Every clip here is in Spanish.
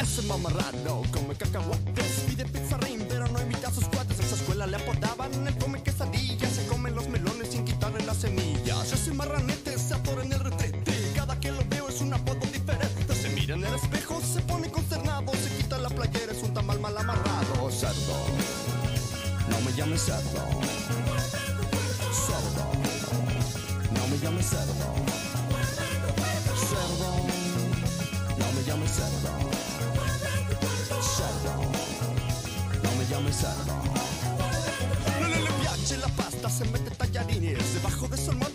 Ese mamarrano come cacahuates Pide pizza ring pero no invita a sus cuates. En su escuela le apodaban el come quesadillas Cerdo, no me llames cerdo Cerdo, no me llames cerdo Cerdo, no me llames cerdo cerdo. No me llames cerdo. No le, piace la pasta, se mete tallarines. Debajo de su almohada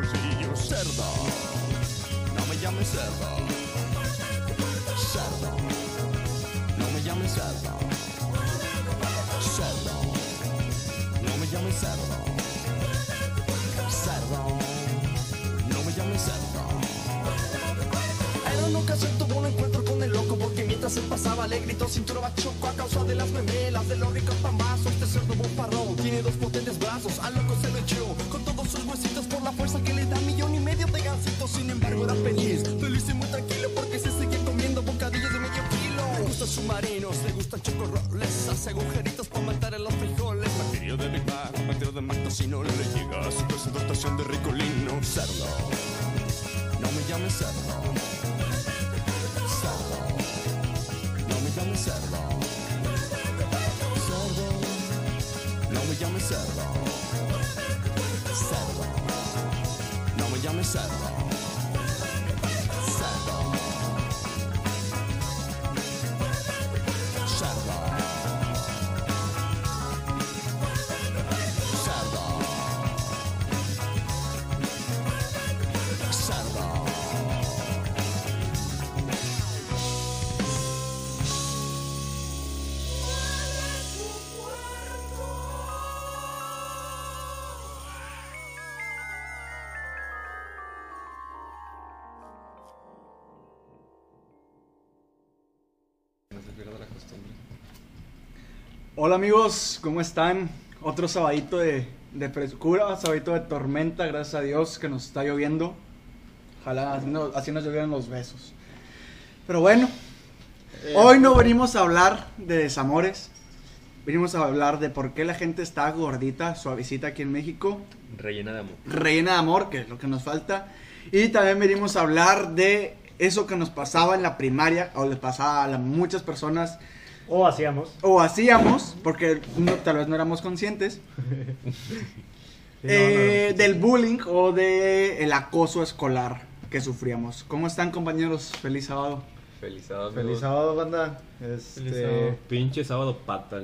bolsillos. Cerdo. No me llames cerdo. Cerdo. No me llames cerdo. Cerdo. No me llames cerdo. Cerdo. No me llames cerdo. En una ocasión tuvo un encuentro con el loco porque mientras se pasaba le gritó cintura bachoco a causa de las memelas de los ricos pambazos. Este cerdo bofarrón tiene dos potentes brazos. De Mactocino, le llega su presentación de ricolino. Cerdo, no me llames. Cerdo, Hola amigos, ¿cómo están? Otro sabadito de, de frescura, sabadito de tormenta, gracias a Dios que nos está lloviendo. Ojalá así nos, así nos llovieran los besos. Pero bueno, hoy no venimos a hablar de desamores. Venimos a hablar de por qué la gente está gordita, suavecita aquí en México. Rellena de amor. Rellena de amor, que es lo que nos falta. Y también venimos a hablar de eso que nos pasaba en la primaria, o les pasaba a muchas personas O hacíamos. o hacíamos, porque no- tal vez no éramos conscientes, eh, del bullying o del el acoso escolar que sufríamos. ¿Cómo están compañeros? Feliz sábado. Feliz sábado. Feliz sábado, banda. Este, Feliz sábado. Pinche sábado pata.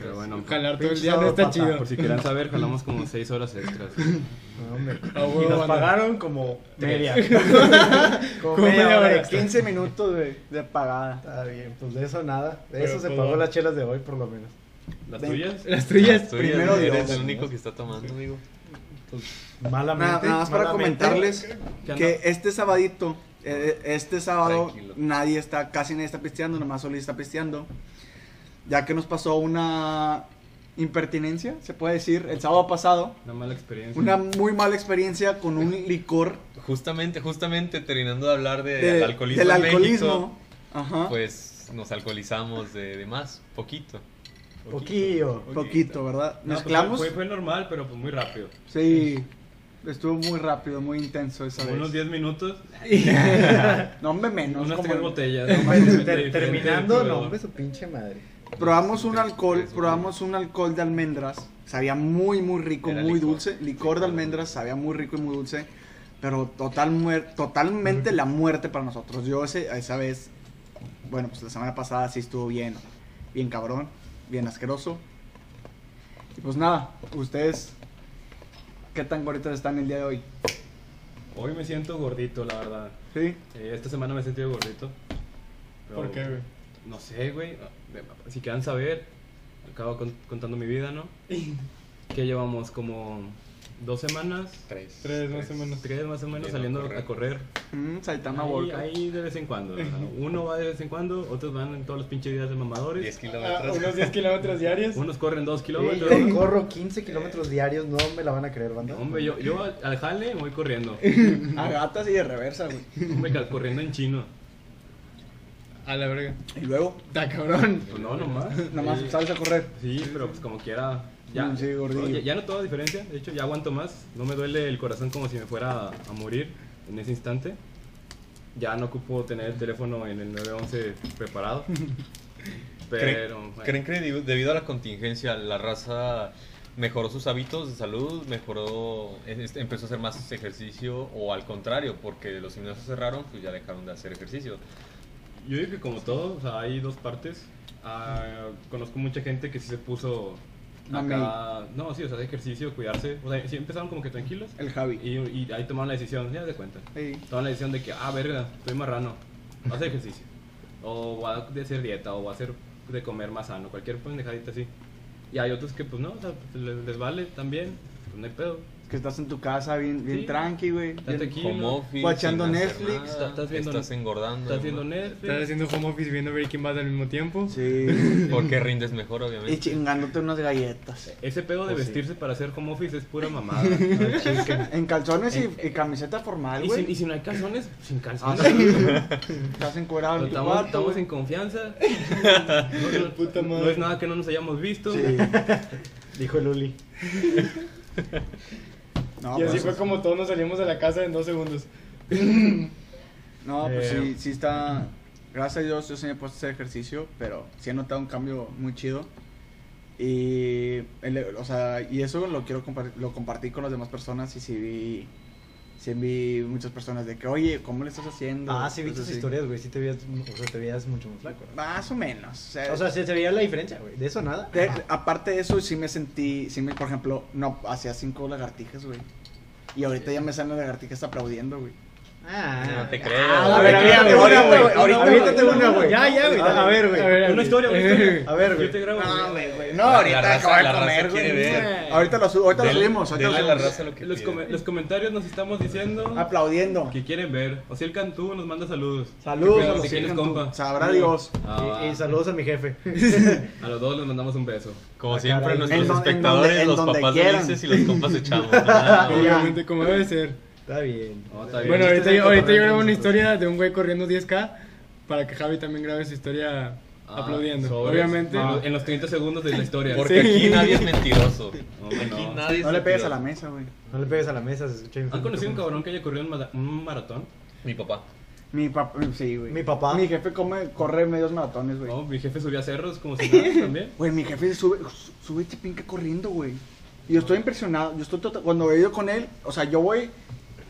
Pero bueno, Jalar todo el día no está pata, chido. por si quieran saber, jalamos como 6 horas extras. no, y nos banda. pagaron como media. como Como media media hora hora. extra. 15 minutos de, de pagada. Está bien, pues de eso nada. De Pero, eso se pues, pagó las chelas de hoy, por lo menos. ¿Las Ven. tuyas? Las tuyas. Las tuyas, Primero Eres Dios. el único que está tomando, amigo. Pues, Nada, malamente. nada más para comentarles ¿Qué que este sabadito, este sábado, Tranquilo. nadie está, casi nadie está pisteando, nomás Oli está pisteando. Ya que nos pasó una impertinencia, se puede decir, el sábado pasado. Una mala experiencia. Una muy mala experiencia con un licor Justamente, justamente terminando de hablar de, de- alcoholismo del en alcoholismo. México, Ajá. pues nos alcoholizamos de, de más, poquito. Poquillo. Poquito, ¿verdad? No, pues, Mezclamos. fue, fue normal, pero pues muy rápido. Sí. Estuvo muy rápido, muy intenso esa vez. unos 10 minutos, No, hombre, menos. unas como- tres botellas. ¿no? Ter- terminando, no, hombre, su pinche madre. Probamos un alcohol, probamos un alcohol de almendras. Sabía muy, muy rico, Era muy licor. dulce. Licor de almendras, sabía muy rico y muy dulce. Pero total muer- totalmente la muerte para nosotros. Yo ese, esa vez, bueno, pues la semana pasada sí estuvo bien, bien cabrón, bien asqueroso. Y pues nada, ustedes, ¿qué tan gorditos están el día de hoy? Hoy me siento gordito, la verdad. Sí. Eh, esta semana me he sentido gordito. Pero, ¿Por qué, güey? No sé, güey. Si quieran saber, acabo con- contando mi vida, ¿no? Que llevamos como dos semanas, Tres. Tres más o menos. tres más o menos, saliendo correr. a correr. Mm, Saitama Ahí, Volca. ahí de vez en cuando. ¿verdad? Uno va de vez en cuando, otros van en todos los pinches días de mamadores. 10 Ah, kilómetros. unos 10 kilómetros diarios. Unos corren dos Sí, kilómetros. yo ¿no? corro 15 kilómetros diarios, no me la van a creer, banda. Hombre, yo, yo al jale voy corriendo. A gatas y de reversa, güey. Hombre, corriendo en chino. A la verga. Y luego, Está cabrón. Pues no, nomás. nomás sales a correr. Sí, pero pues como quiera. Ya, sí, gordillo. ya, ya no toda diferencia. De hecho, ya aguanto más. No me duele el corazón como si me fuera a, a morir en ese instante. Ya no ocupo tener el teléfono en el 911 preparado. Pero. bueno. ¿Creen que debido- a la contingencia la raza mejoró sus hábitos de salud, mejoró, empezó a hacer más ejercicio o al contrario, porque los gimnasios cerraron, pues ya dejaron de hacer ejercicio? Yo digo que como todo, o sea, hay dos partes. Ah, conozco mucha gente que sí se puso acá. No, sí, o sea, de ejercicio, cuidarse. O sea, sí empezaron como que tranquilos. El Javi. Y, y ahí tomaron la decisión, ya de cuenta. Sí. Tomaron la decisión de que, ah, verga, estoy marrano. Voy a hacer ejercicio. O voy a hacer dieta, o voy a hacer de comer más sano, cualquier pendejadita así. Y hay otros que, pues no, o sea, pues, les, les vale también, pues no hay pedo. Que estás en tu casa bien, bien Sí. tranqui, güey. Estás Bien- tranquilo. Home office, Guachando Netflix, nada, estás- viendo- estás engordando. Estás viendo. Netflix. Estás haciendo home office viendo Breaking Bad al mismo tiempo. Sí. Porque rindes mejor, y obviamente. chingándote unas galletas. Ese pedo de Pues sí. vestirse para hacer home office es pura mamada. En calzones y, y camiseta formal, y, si, y güey. si no hay calzones, sin Ah, calzones. sí. Estás encuerado en Estamos, cuarto, estamos güey. en confianza. No, no- Puta no madre. es nada que no nos hayamos visto. Sí. Dijo Luli. No, y así pues, fue como todos nos salimos de la casa en dos segundos. No, pues Eh, sí, sí está. Gracias a Dios yo sí me he puesto a hacer ejercicio, pero sí he notado un cambio muy chido. Y, el- o sea, y eso lo quiero compartir, lo compartí con las demás personas y sí vi, sí vi muchas personas de que, oye, ¿cómo le estás haciendo? Ah, sí, vi tus historias, güey. Sí te veías, o sea, te veías mucho más flaco. ¿no? Más o menos. O sea, O sea, sí se veía la diferencia, güey. De eso nada. de- aparte de eso, sí me sentí, sí me, por ejemplo, no, hacía cinco lagartijas, güey. Y ahorita ya me salen las lagartijas aplaudiendo, güey. Ah, No te creo. Ah, A ver, avítate una, güey. güey. Ahorita avítate una, güey. Ya, ya, güey. A ver, güey. Una historia, una historia. A ver, güey. Yo te grabo. No, güey. No, ahorita acabo de comer, güey. Ahorita lo, subimos, ahorita lo subimos. raza lo que Los, comentarios nos estamos diciendo Aplaudiendo. que quieren ver. O sea, el Cantú nos manda saludos. Saludos ¿Qué a pedo? los Si quieres, Cantú. compa. Sabrá Dios. Ah, Y, saludos a mi jefe. a los dos les mandamos un beso. Como Ah, siempre, nuestros espectadores, los papás felices y los compas echamos. Ah, Obviamente, como debe ser. Está bien. No, está bien. Bueno, Este ahorita, el ahorita yo grabo una historia de un güey corriendo 10k para que Javi también grabe su historia Ah, aplaudiendo. sobres. Obviamente. En los- En los 30 segundos de la historia. Porque aquí nadie es mentiroso. Hombre, Aquí no. nadie es No le pegues a la mesa, güey. No le pegues a la mesa, se escucha ¿Han conocido un cabrón que haya corrido un, mara- un maratón? Mi papá. Mi papá, sí, güey. Mi papá. Mi jefe come, corre medios maratones, güey. No, mi jefe subía cerros como si nada también. Güey, mi jefe sube, sube chipinca corriendo, güey. Y yo estoy impresionado. Yo estoy tota- cuando he ido con él, o sea, yo voy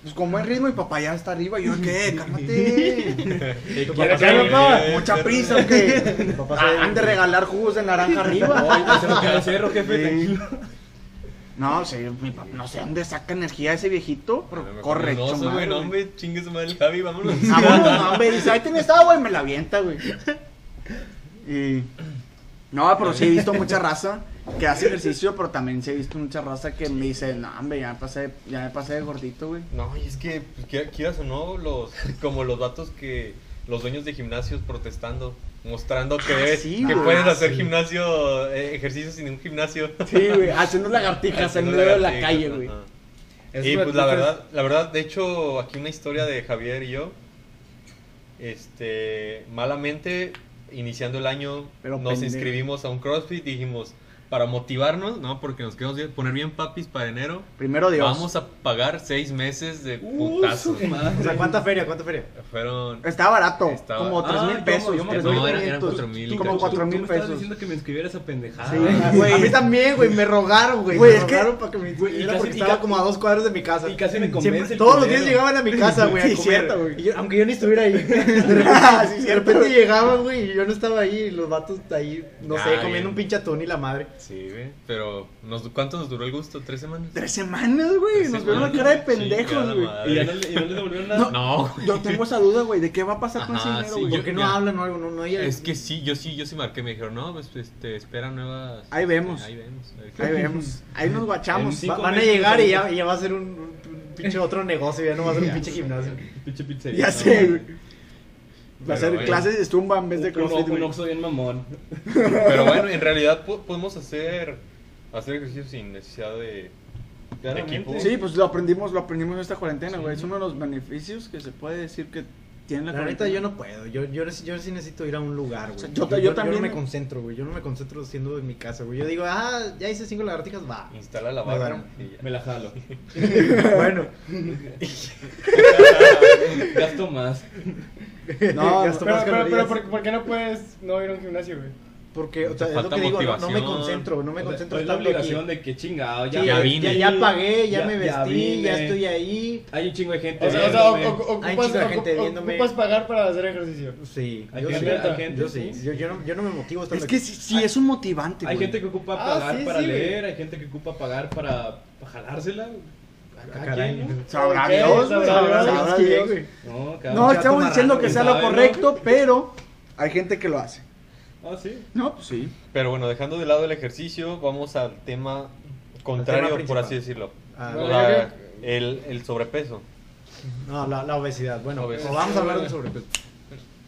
pues, con buen ritmo y papá ya está arriba. Y yo, ¿qué? Cálmate. ¿Qué papá quieres que- Mucha prisa, ¿o qué? Papá Ah, de regalar jugos de naranja Oye, arriba. se queda el cerro, jefe, tranquilo. No, sí, mi papá, no sé dónde saca energía ese viejito, pero corre, oso, madre, güey, no, güey. hombre, chingue su madre el Javi, vámonos. Ah, bueno, no, hombre, dice, ahí tienes agua y me la avienta, güey. Y... No, pero sí he visto mucha raza que hace ejercicio, pero también sí he visto mucha raza que me dice, no, hombre, ya me pasé, ya me pasé de gordito, güey. No, y es que, pues, quiera- quieras o no, los, como los datos que los dueños de gimnasios protestando, mostrando que, Ah, sí, que güey. puedes Ah, hacer sí. gimnasio, eh, ejercicio sin un gimnasio. Sí, güey, haciendo lagartijas en Haciendo medio de la calle, güey. Y pues la verdad, la verdad, de hecho, aquí una historia de Javier y yo. Este, malamente, iniciando el año, Pero nos pendejo. inscribimos a un CrossFit y dijimos, para motivarnos, ¿no? Porque nos queremos bien- poner bien papis para enero. Primero Dios. Vamos a pagar seis meses de Uh, putazo. su madre. O sea, ¿cuánta feria? ¿Cuánta feria? Fueron Estaba barato, Estaba- como Ah, 3 mil yo- pesos. yo me 3 acuerdo. No, eran- eran 500, 4,000 y como cacho. 4 Tú mil pesos. diciendo que me inscribiera esa pendejada. Sí, güey. güey. A mí también, güey, me rogaron, güey. Güey, me es que- rogaron para que me inscribiera casi- porque estaba como a dos cuadros de mi casa. Y casi me convence todos los días llegaban a mi casa, güey, Sí, a comer. cierto, güey. Y yo- aunque yo ni estuviera ahí. De repente, Ah, llegaban, güey, y yo no estaba ahí. Y los vatos ahí, no sé, Ah, comiendo un pinche atún y la madre. Sí, güey. Pero, nos, ¿cuánto nos duró el gusto? ¿Tres semanas? Tres semanas, güey. Tres Nos vieron la cara de pendejos, güey. madre. Y ya no, le- y no les devolvieron nada. No, Yo tengo esa duda, güey, de qué va a pasar con ese Ajá, dinero, sí, güey. yo- ¿Por qué no ya. hablan o algo? No, no hay Es que sí, yo sí, yo sí marqué. Me dijeron, no, pues este, espera nuevas. Ahí vemos. Ahí vemos. Ahí vemos. Ahí nos guachamos. Va- van a llegar y ya, y ya va a ser un, un- un pinche otro negocio, ya no va a ser un pinche gimnasio. Pinche pizzería. Ya no, sé, güey. Va a Pero ser bueno. clases de zumba en vez de Un, crossfit, un. Oxxo bien mamón. Pero bueno, en realidad po- podemos hacer, hacer ejercicio sin necesidad de, de equipo. Sí, pues lo aprendimos, lo aprendimos en esta cuarentena, güey. Es uno de los beneficios que se puede decir que tiene la, La neta, cuarentena. yo no puedo. Yo, yo, yo sí necesito ir a un lugar, güey. O sea, yo ta- yo también no me me- concentro, güey. Yo no me concentro haciendo en mi casa, güey. Yo digo, ah, ya hice cinco lagartijas, va. Instala la Me barra. ya. Me la jalo. bueno, Gasto más. No, Pero, pero, pero. ¿por, por qué no puedes no ir a un gimnasio, güey? Porque, o sea, es lo que digo, no, no me concentro, no me O sea, concentro es la obligación de que chingado, Sí, ya, ya ya, vine. ya, pagué, ya, Ya- me ya vestí, ya, estoy ahí. Hay un chingo de gente. O sea, o sea, ocupas, Hay chingo de gente viéndome. ocupas pagar para hacer ejercicio. Sí, Hay yo gente- sí. hay gente, yo sí. sí. Yo, yo no, yo no me motivo Es que aquí. sí, sí es un motivante, Hay güey. gente que ocupa Ah, pagar sí, para sí, güey. leer, hay gente que ocupa pagar para, para jalársela. A cada caray. quien, ¿no? Sabrá Dios, sabrá Dios. No, estamos diciendo que sea lo correcto, pero hay gente que lo hace. Ah, sí. No, pues sí. Pero bueno, dejando de lado el ejercicio, vamos al tema contrario, por así decirlo. Ah, el, el sobrepeso. no, la, la obesidad. Bueno, Obesidad. vamos a hablar de sobrepeso.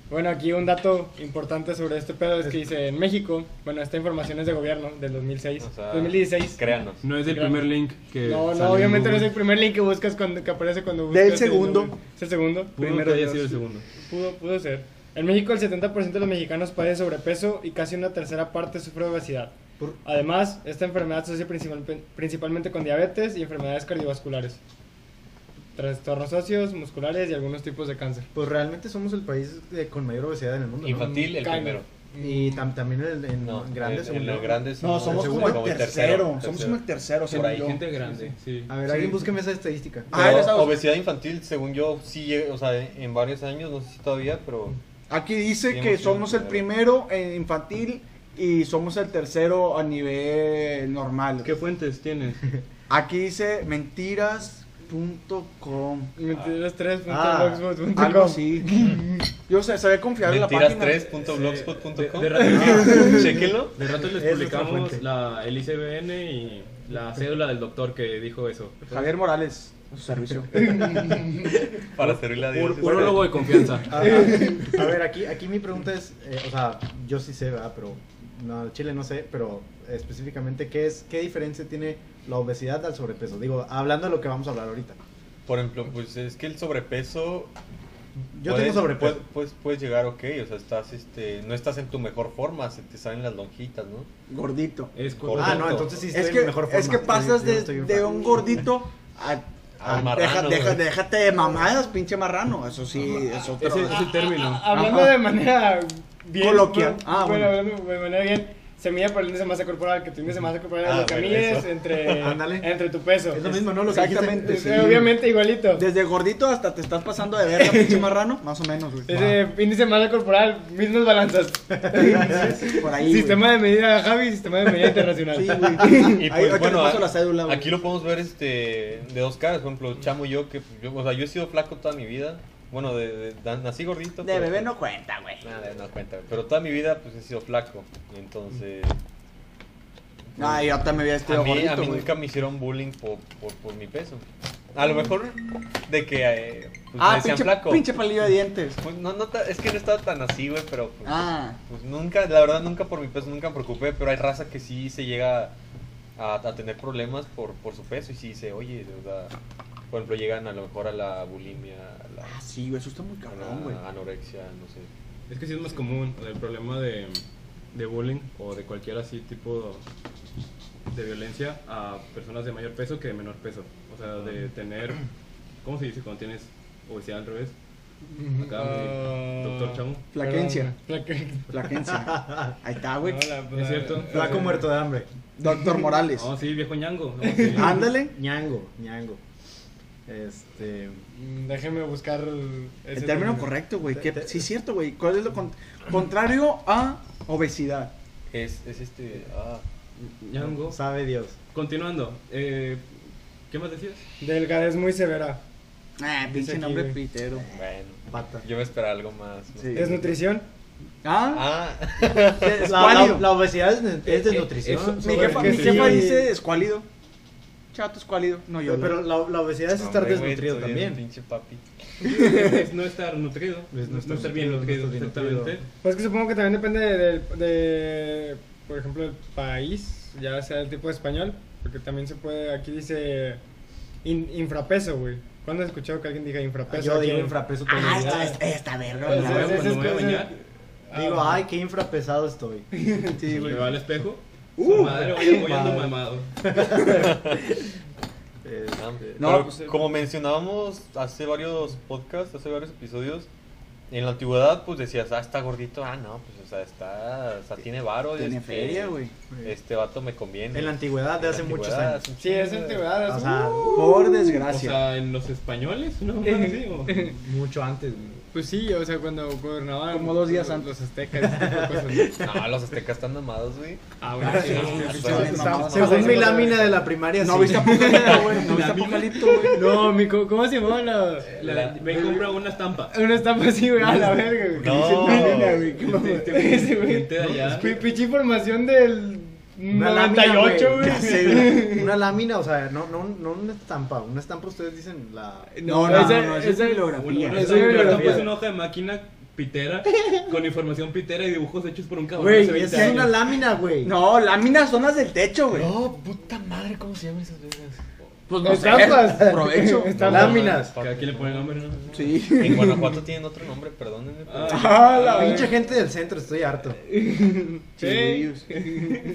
Bueno, aquí un dato importante sobre este pedo es que dice en México, bueno, esta información es de gobierno del 2006, O sea, 2016. Créanos. No es el primer link que. No, no, en obviamente no es el primer link que buscas cuando que aparece cuando buscas. Del el segundo. Es el segundo. Pudo primero que haya sido el segundo. Pudo, pudo ser. En México el 70% de los mexicanos padece sobrepeso y casi una tercera parte sufre obesidad. Por- Además, esta enfermedad se asocia principal- principalmente con diabetes y enfermedades cardiovasculares, trastornos óseos, musculares y algunos tipos de cáncer. Pues realmente somos el país de- con mayor obesidad en el mundo. ¿no? Infantil, el primero. Y tam- también en, en No, grandes. en, en yo. el grande No, somos el como segundo, el tercero. Somos como el tercero, Por según ahí, yo. Gente grande, sí. A ver, Sí. alguien búsqueme esa estadística. Ah, obesidad infantil, según yo, sí, llega- o sea, en varios años, no sé si todavía, pero Aquí dice Sí, que somos el el primero en infantil y somos el tercero a nivel normal. ¿Qué fuentes tienes? Aquí dice mentiras.com. Ah, Mentiras3.blogspot.com. Algo así. Yo sé, se ve confiar en la página. mentiras3.blogspot.com. De- de Chequenlo. De rato les publicamos la, el ICBN y la cédula del doctor que dijo eso. Javier Morales, a su servicio. Para servirle a Dios. Urólogo de confianza. Ah, a ver, aquí, aquí mi pregunta es, eh, o sea, yo sí sé, ¿verdad? Pero, no, Chile no sé, pero específicamente, ¿qué es, qué diferencia tiene la obesidad al sobrepeso? Digo, hablando de lo que vamos a hablar ahorita. Por ejemplo, pues es que el sobrepeso. Yo puede- tengo sobrepeso. puede- Pues puedes llegar, ok, o sea, estás, este, no estás en tu mejor forma, se te salen las lonjitas, ¿no? Gordito. Es Ah, Ah, no, entonces sí estoy Es en que, mejor forma. es que pasas de, de un gordito a... Marrano, deja- deja- déjate de mamadas, pinche marrano. Eso sí, es otro. Ese es el término. Hablando Ajá. de manera bien. Coloquial. bueno, Ah, bueno, bueno. hablando de manera bien. Se mide por el índice de masa corporal, que tu índice de masa corporal es Ah, lo que bueno, mides entre, entre tu peso. Es lo mismo, ¿no? Lo que Exactamente, dijiste. Sí. Obviamente igualito. Desde gordito hasta te estás pasando de verga, pinche marrano. Más o menos, güey. Ese índice de masa corporal, mismas balanzas. Por ahí. sistema de medida Javi, sistema de medida internacional. Sí, güey. Y pues bueno, paso la cédula, güey. aquí lo podemos ver este de dos caras, por ejemplo, Chamo y yo, que yo, o sea, yo he sido flaco toda mi vida. Bueno, de, de- nací gordito. De bebé pues, no cuenta, güey. Nada, no cuenta. Pero toda mi vida pues he sido flaco. Entonces. Ah, yo también había A estado mí, gordito, a mí güey. nunca me hicieron bullying por, por, por mi peso. A lo mejor de que eh, pues, me Ah, decían pinche, flaco. pinche palillo de dientes. Pues, no, no, es que no estaba tan así, güey, pero pues, Ah. pues nunca, la verdad nunca por mi peso, nunca me preocupé, pero hay raza que sí se llega a, a tener problemas por, por su peso y sí dice, oye, o sea, por ejemplo, llegan a lo mejor a la bulimia, a la, Ah, sí, eso está muy cabrón, güey. anorexia, no sé. Es que sí es más común el problema de, de bullying o de cualquier así tipo de violencia a personas de mayor peso que de menor peso. O sea, de tener, ¿cómo se dice cuando tienes obesidad al revés? Acá, Ah, doctor Chamo. Flaquencia. Flaquencia. Ahí está, güey. No, ¿Es cierto? Flaco muerto de hambre. Doctor Morales. No, sí, viejo ñango. No, sí. Ándale. ñango, ñango. Este. Mm, Déjeme buscar el, El término término. correcto, güey. Sí, es cierto, güey. ¿Cuál es lo con- contrario a obesidad? Es, es este, ah, Ñango. Sabe Dios. Continuando. Eh, ¿Qué más decías? Delgadez muy severa. Ah, Dice pinche nombre pitero. Bueno, Pata. yo me esperaba algo más. ¿no? Sí. Desnutrición. Ah, Ah, es La, la, obesidad es, de- es Eh, de eh, nutrición. eso- Mi jefa, mi sí. jefa dice escuálido. Chato escuálido. No, yo. Pero la, la obesidad es estar desnutrido también. Pinche papi. es no estar nutrido. Es no, estar bien nutrido, no estar bien exactamente. nutrido. Pues que supongo que también depende de, de- de, por ejemplo, el país, ya sea el tipo de español, porque también se puede, aquí dice in- infrapeso, güey. ¿Cuándo has escuchado que alguien diga infrapeso? Yo digo infrapeso todos Ah, los esta, días. esta, esta verga. Es Digo, Ah, ay, qué infrapesado estoy. Sí, me veo al espejo. Uh, madre, voy, voy ando madre. mamado. Eh, Ah, No, pero pues, como mencionábamos hace varios podcasts, hace varios episodios, en la antigüedad pues decías, ah, está gordito, ah, no, pues o sea, está, o sea, tiene varo. Tiene este, feria, güey. Este vato me conviene. En la antigüedad de hace muchos años. Sí, es antigüedad. O es- sea, Por O desgracia. sea, en los españoles, ¿no? Sí, o- mucho antes. güey. Pues sí, o sea, cuando gobernaban. Como dos días los- antes. Los aztecas, cosas. No, los aztecas están mamados, güey. Ah, bueno, sí. Según mi mi lámina de la primaria, No viste Apocalipto, güey. No viste Apocalipto, güey. No, mi, co- ¿cómo se llamaba la, y compra una estampa. Una estampa así, güey, a la verga, güey. No. Güey, Pinche información del Una lámina, 98, güey. güey. Ya sé, güey. Una lámina, o sea, no, no, no una estampa. Una estampa, ustedes dicen la. No, no, esa- no, esa es esa- bibliografía. Una, una es es una hoja de máquina pitera con información pitera y dibujos hechos por un cabrón Güey, hace 20 esa es una lámina, güey. No, láminas son las del techo, güey. No, puta madre, ¿cómo se llaman esas vegas? Pues no sé. Estampas. Provecho. Estampas. Láminas. Cada quien le pone nombre, ¿no? Sí. En Guanajuato tienen otro nombre, perdónenme. pero- Ah, Ah, la Pinche gente del centro, estoy harto. Sí.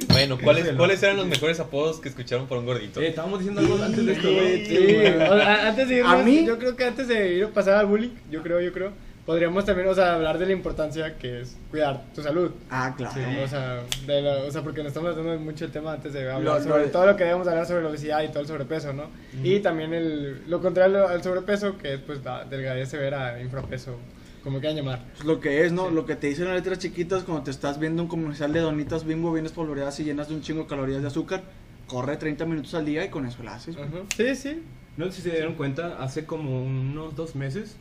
Bueno, ¿cuáles, ¿cuáles eran los mejores apodos que escucharon por un gordito? Eh, estábamos diciendo algo antes de esto, güey. Sí, güey. O sea, antes de irnos, A mí- yo creo que antes de ir a pasar al bullying, yo creo, yo creo, podríamos también, o sea, hablar de la importancia que es cuidar tu salud. Ah, claro. O sea, de la- o sea, porque nos estamos tratando mucho el tema antes de hablar Lo- sobre lo- todo lo que debemos hablar sobre la obesidad y todo el sobrepeso, ¿no? Y también el, lo contrario al sobrepeso, que es pues la delgadez severa, infrapeso, como quieran llamar. Pues lo que es, ¿no? Lo que te dicen las letras chiquitas cuando te estás viendo un comercial de donitas bimbo bien espolvoreadas y llenas de un chingo de calorías de azúcar. Corre 30 minutos al día y con eso lo haces. güey. Ujú. Sí, sí. No sé si se dieron cuenta, hace como unos dos meses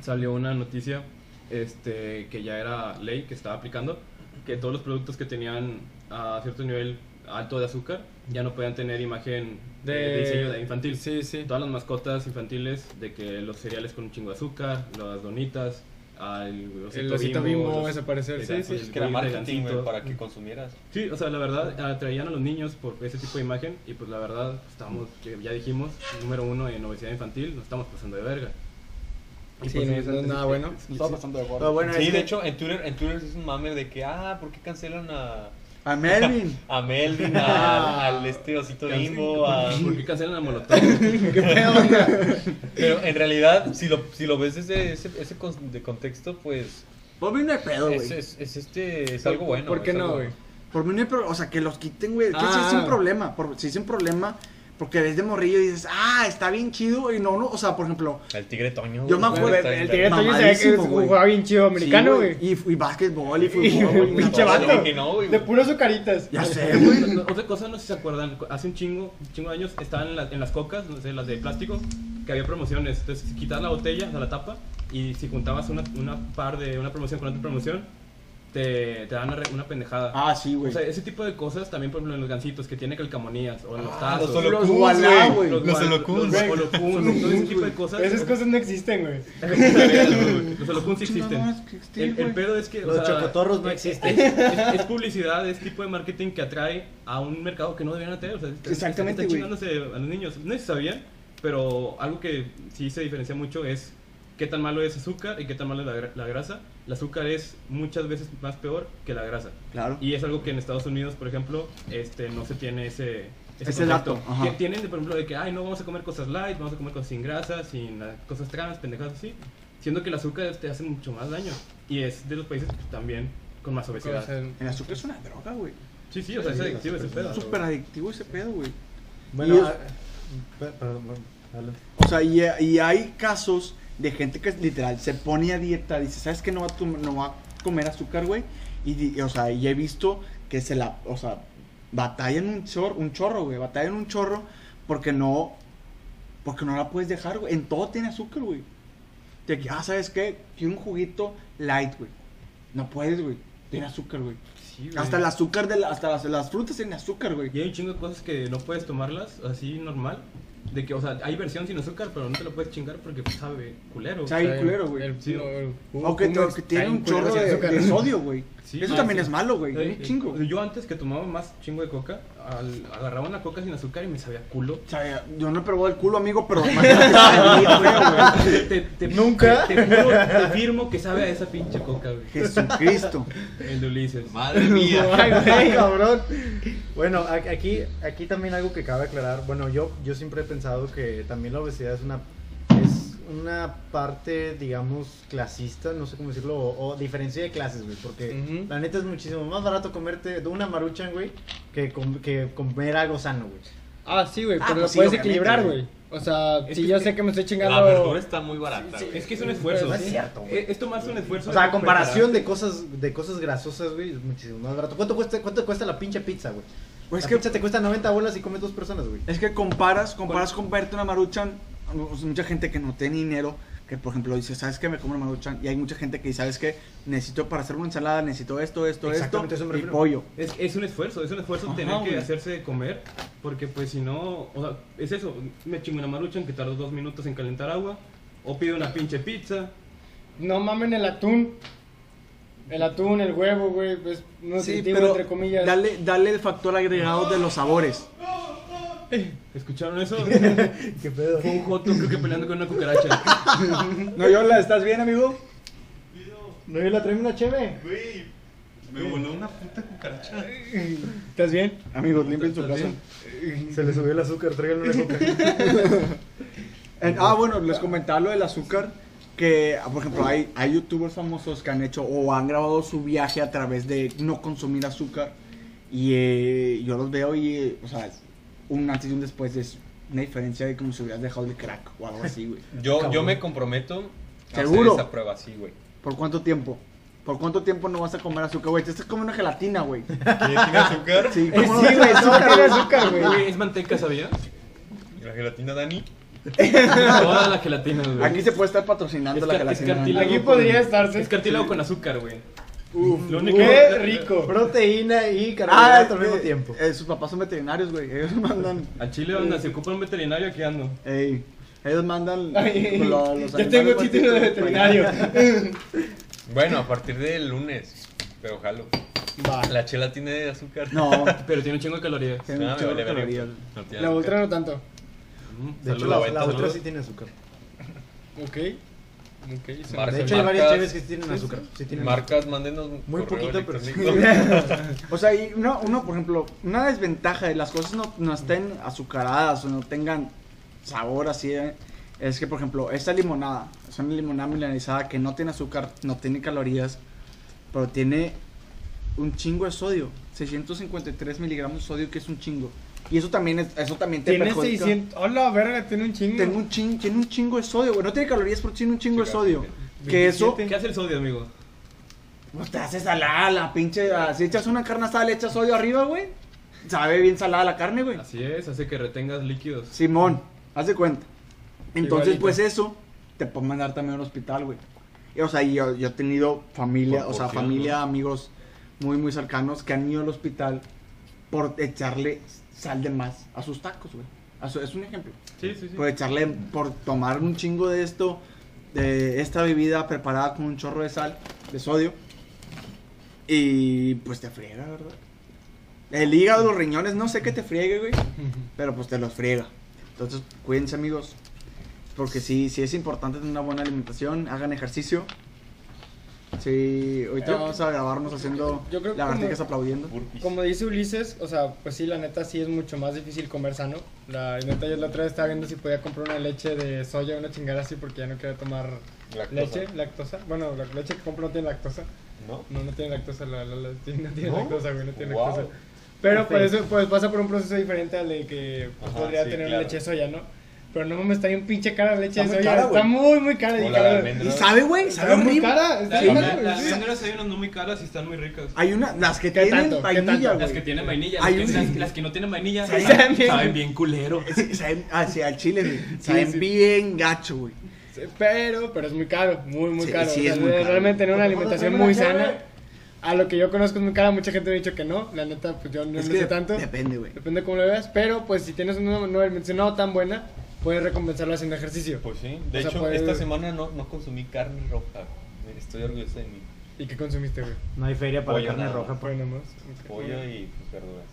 salió una noticia este, que ya era ley, que estaba aplicando, que todos los productos que tenían a cierto nivel alto de azúcar ya no podían tener imagen de, de diseño de infantil. Sí, sí. Todas las mascotas infantiles de que los cereales con un chingo de azúcar, las donitas, al El osito bimbo va a desaparecer, sí, sí. el Es que era marketing, gansito. para que consumieras. Sí, o sea, la verdad, atraían a los niños por ese tipo de imagen y pues la verdad, estamos, ya dijimos, número uno en obesidad infantil, nos estamos pasando de verga. Sí, pues, no, es- no es nada bueno. Estaba bastante de acuerdo. bueno, Sí, de que- hecho, en Twitter, en Twitter es un mame de que, ah, ¿por qué cancelan a, A Melvin. a Melvin, al, al este osito bimbo, a... ¿Por qué cancelan a Molotov? ¿Qué pedo? Pero en realidad, si lo, si lo ves desde ese, ese con- de contexto, pues Por mí no hay pedo, güey. es, es este, es algo bueno. ¿Por qué no, güey? Por mí no hay problema. O sea, que los quiten, güey. Que sí Ah. es un problema. Por, sí es un problema. Porque ves de morrillo y dices, ah, está bien chido. Y no, no. O sea, por ejemplo, El tigre Toño. Yo me acuerdo, El bien tigre. Toño se ve que jugaba bien chido americano, sí, güey. Y, y básquetbol y Y fútbol. güey. pinche No, vato. no, que no, güey. De puros azucaritas. Ya sé, güey. Otra cosa, no sé si se acuerdan, hace un chingo, un chingo de años estaban en, la- en las cocas, no sé, las de plástico, que había promociones. Entonces, quitabas la botella, o sea, la tapa, y si juntabas una, una par de una promoción con otra promoción, te, te dan una, re- una pendejada. Ah, sí, güey. O sea, ese tipo de cosas también, por ejemplo, en los gancitos que tiene calcamonías o en los Ah, tazos. los Los holocuns, güey. Los guan- holocuns. Los holocuns, todo ese tipo de cosas. Esas cosas no existen, güey. Los holocuns sí existen. El, el pedo es que. o Los sea, chocotorros no existen. Es, es- es publicidad, es tipo de marketing que atrae a un mercado que no deberían atraer. O sea, Exactamente, está güey. chingándose a los niños. No sé si sabían, pero algo que sí se diferencia mucho es qué tan malo es azúcar y qué tan malo es la, la grasa. El azúcar es muchas veces más peor que la grasa. Claro. Y es algo que en Estados Unidos, por ejemplo, este, no se tiene ese, Ese concepto. dato, ajá. Que tienen, por ejemplo, de que, ay, no vamos a comer cosas light, vamos a comer cosas sin grasa, sin cosas trans, pendejadas así. Siendo que el azúcar te hace mucho más daño. Y es de los países pues, también con más obesidad. Sea, El azúcar es una droga, güey. sí, sí, o sea, es adictivo ese pedo. Súper adictivo ese pedo, güey. Bueno, Y es- ah, per- perdón, bueno, adelante. O sea, y, y hay casos de gente que literal se pone a dieta, dice, ¿sabes qué? No va a, no va a comer azúcar, güey. Y, o sea, y he visto que se la, o sea, batallan un chorro, un chorro, güey. Batallan un chorro porque no. Porque no la puedes dejar, güey. En todo tiene azúcar, güey. De que, ah, ¿sabes qué? Quiero un juguito light, güey. No puedes, güey. Tiene azúcar, güey. Sí, güey. Hasta el azúcar de la- hasta las, las frutas tienen azúcar, güey. Y hay un chingo de cosas que no puedes tomarlas así normal. De que, o sea, hay versión sin azúcar, pero no te lo puedes chingar porque sabe culero. Sabe culero, güey. El- Sí. Aunque tiene un chorro de, sodio, güey. Sí, Eso ah, también sí. es malo, güey. Eh, chingo. Yo antes que tomaba más chingo de coca, al- agarraba una coca sin azúcar y me sabía culo. O sea, yo no he probado el culo, amigo, pero. Te- te- Nunca. Te, te juro, te firmo que sabe a esa pinche coca, güey. Jesucristo. El de Ulises. Madre mía. Ay, güey, cabrón. Bueno, aquí, aquí también algo que cabe aclarar. Bueno, yo, yo siempre he pensado que también la obesidad es una, una parte, digamos, clasista, no sé cómo decirlo, o, o diferencia de clases, güey. Porque la neta es muchísimo más barato comerte de una maruchan, güey, que, com- que comer algo sano, güey. Ah, sí, güey, Ah, pero pues lo sí, puedes equilibrar, güey. O sea, Es si que- yo sé que me estoy chingando... La verdura está muy barata, güey. Es que es un esfuerzo. No es ¿sí? cierto, güey. Eh, Es tomarse un esfuerzo. O sea, a comparación de cosas, de cosas grasosas, güey, es muchísimo más barato. ¿Cuánto cuesta, cuánto cuesta la pinche pizza, güey? Pues la que- pizza te cuesta 90 bolas y comes dos personas, güey. Es que comparas, comparas con verte una maruchan. Mucha gente que no tiene dinero, que por ejemplo dice, ¿sabes qué? Me como una maruchan. Y hay mucha gente que dice, ¿sabes qué? Necesito para hacer una ensalada, necesito esto, esto, esto. Exactamente, eso me Y pollo. Es, es un esfuerzo, es un esfuerzo Ajá, tener que hacerse de comer, porque pues si no, o sea, es eso, me chingo una maruchan que tardo dos minutos en calentar agua, o pido una pinche pizza, No mamen el atún. El atún, el huevo, güey, pues Sí, nutritivo, pero entre comillas. dale, dale el factor agregado de los sabores. ¿escucharon eso? ¿Qué pedo? Fue un joto creo que peleando con una cucaracha. No, Yola, ¿estás bien, amigo? No, yo la traemos una cheve. Güey, me voló una puta cucaracha. ¿Estás bien? Amigos, limpien su ¿Estás casa. Se le subió el azúcar, tráiganle una coca. Ah, bueno, les comentaba lo del azúcar. Que, ah, por ejemplo, hay, hay youtubers famosos que han hecho o han grabado su viaje a través de no consumir azúcar. Y eh, yo los veo y, eh, o sea, un antes y un después es una diferencia de como si hubieras dejado el crack o algo así, güey. Yo, Cabrón. yo me comprometo a ¿Seguro? hacer esa prueba así, güey. ¿Por cuánto tiempo? ¿Por cuánto tiempo no vas a comer azúcar, güey? Te estás comiendo gelatina, güey. ¿Tiene azúcar? Sí, Eh, ¿cómo no sí, vas a güey, azúcar, tiene güey? azúcar, güey. Güey, es manteca, ¿sabías? ¿La gelatina, Dani? Toda la gelatina, güey. Aquí se puede estar patrocinando Es la es gelatina. cartílago. Aquí podría con- estarse. Es cartílago con azúcar, güey. Uf, Lo único- qué rico. Proteína y Ah, carbohidrato al mismo tiempo. eh, sus papás son veterinarios, güey. Ellos mandan. Al chile, donde se ocupa un veterinario, aquí ando. Ey, ellos mandan Ay, lo- los ya animales tengo título de veterinario. Bueno, a partir del lunes. Pero jalo. Va. La chela tiene azúcar. No, Pero tiene un chingo de calorías. tiene Ah, un me chingo de calorías. Tiene La ultra no tanto. Mm, De hecho, la, la otra sí tiene azúcar. Ok. Se De hecho, hay varias cheves que sí tienen azúcar. Sí tienen Marcas, mándenos Muy poquito, pero electrónico. O sea, y uno, uno, por ejemplo, una desventaja de las cosas no, no estén azucaradas o no tengan sabor así, eh, es que, por ejemplo, esta limonada, es una limonada milanizada que no tiene azúcar, no tiene calorías, pero tiene un chingo de sodio, 653 miligramos de sodio, que es un chingo. Y eso también, es, eso también te Tiene perjudica. 600. Hola, verga, tiene un chingo. Tengo un chin- tiene un chingo de sodio, güey. No tiene calorías, pero tiene un chingo de sodio. Que eso, ¿Qué hace el sodio, amigo? pues te hace salada la pinche. Si echas una carne asada, le echas sodio arriba, güey. Sabe bien salada la carne, güey. Así es, hace que retengas líquidos. Simón, haz de cuenta. Entonces, Igualito. pues eso te puede mandar también a un hospital, güey. O sea, yo, yo he tenido familia, Por o sea, familia, amigos muy, muy cercanos que han ido al hospital por echarle sal de más a sus tacos, güey. Su- Es un ejemplo. Sí, sí, sí. Por echarle, por tomar un chingo de esto, de esta bebida preparada con un chorro de sal, de sodio. Y pues te friega, ¿verdad? El hígado, los riñones, no sé qué te friegue, güey. Pero pues te los friega. Entonces, cuídense, amigos. Porque sí, sí es importante tener una buena alimentación. Hagan ejercicio. Sí, ahorita Yo- vamos a grabarnos haciendo yo creo que lagartijas como- aplaudiendo. Burpees. Como dice Ulises, o sea, pues sí, la neta sí es mucho más difícil comer sano. La neta yo la otra vez estaba viendo si podía comprar una leche de soya, una chingada así, porque ya no quería tomar Lactosa. leche, lactosa. Bueno, la leche que compro no tiene lactosa. ¿No? No, no tiene lactosa, la, la- la- no tiene ¿No? lactosa, güey, no tiene Wow. lactosa. Pero por eso pues pasa por un proceso diferente al de que pues, Ajá, podría sí, tener claro. leche de soya, ¿no? Pero no mames, está bien pinche cara la leche Está de muy soya. cara, Está güey. muy, muy cara. "Ah. Y sabe, güey, sabe Está muy cara. Está Las almendras hay unas no muy caras y están muy ricas. Hay una, las que ¿Qué tienen tanto? ¿Qué vainilla. Las que tienen vainilla, Hay las, que, un- las, las que no tienen vainilla Sí. saben, bien. saben bien culero. Sí, saben, ah, sí, al chile, güey. Saben sí. bien gacho, güey. Sí, Pero, pero es muy caro, muy, muy Sí, caro. sí, O sea, es muy caro. Realmente tener una ¿Cómo alimentación muy sana. A lo que yo conozco es muy cara, mucha gente me ha dicho que no. La neta, pues yo no Es lo sé tanto. depende, güey. Depende cómo lo veas. Pero, pues si tienes una no alimentación no tan buena, puedes recompensarlo haciendo ejercicio. Pues sí, de O sea, hecho, puede- esta semana no, no consumí carne roja. Estoy orgulloso de mí. ¿Y qué consumiste, güey? No hay feria para Pollo carne nada roja. pues. Pollo nomás. Pollo y pues, verduras.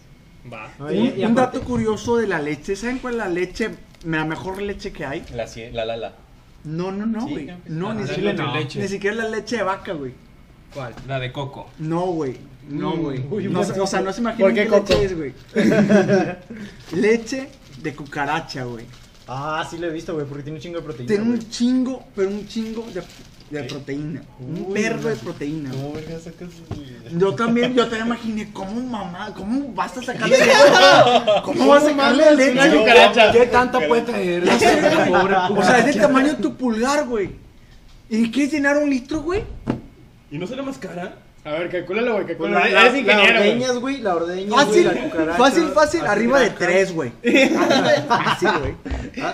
Va. No, Un, y- un aparte- dato curioso de la leche. ¿Saben cuál es la leche, la mejor leche que hay? La, la, la, la. No, no, no, Sí, güey. que No, Ah, ni siquiera, no. leche. ni siquiera la leche de vaca, güey. ¿Cuál? La de coco. No, güey. No, Mm. güey. Uy, No, ¿por o sea, no se ¿por imaginan qué qué leche es, güey. leche de cucaracha, güey. Ah, sí lo he visto, güey, porque tiene un chingo de proteína. Tiene un güey. chingo, pero un chingo de, de proteína. Un perro de no. proteína. güey. ¿Cómo verga sacas Yo también, yo también imaginé, ¿cómo mamá? ¿Cómo vas a sacarle leche? ¿Cómo vas a sacarle leche? una cucaracha? ¿Qué tanta puede traer? O sea, es del tamaño de tu pulgar, güey. ¿Y quieres llenar un litro, güey? ¿Y no será más cara? A ver, calcúlalo, güey, Pues calcúlalo. la, Eres güey. ordeñas, güey, la ordeñas, Fácil, güey, la cucaracha. fácil, fácil, arriba de tres, güey. Fácil, güey.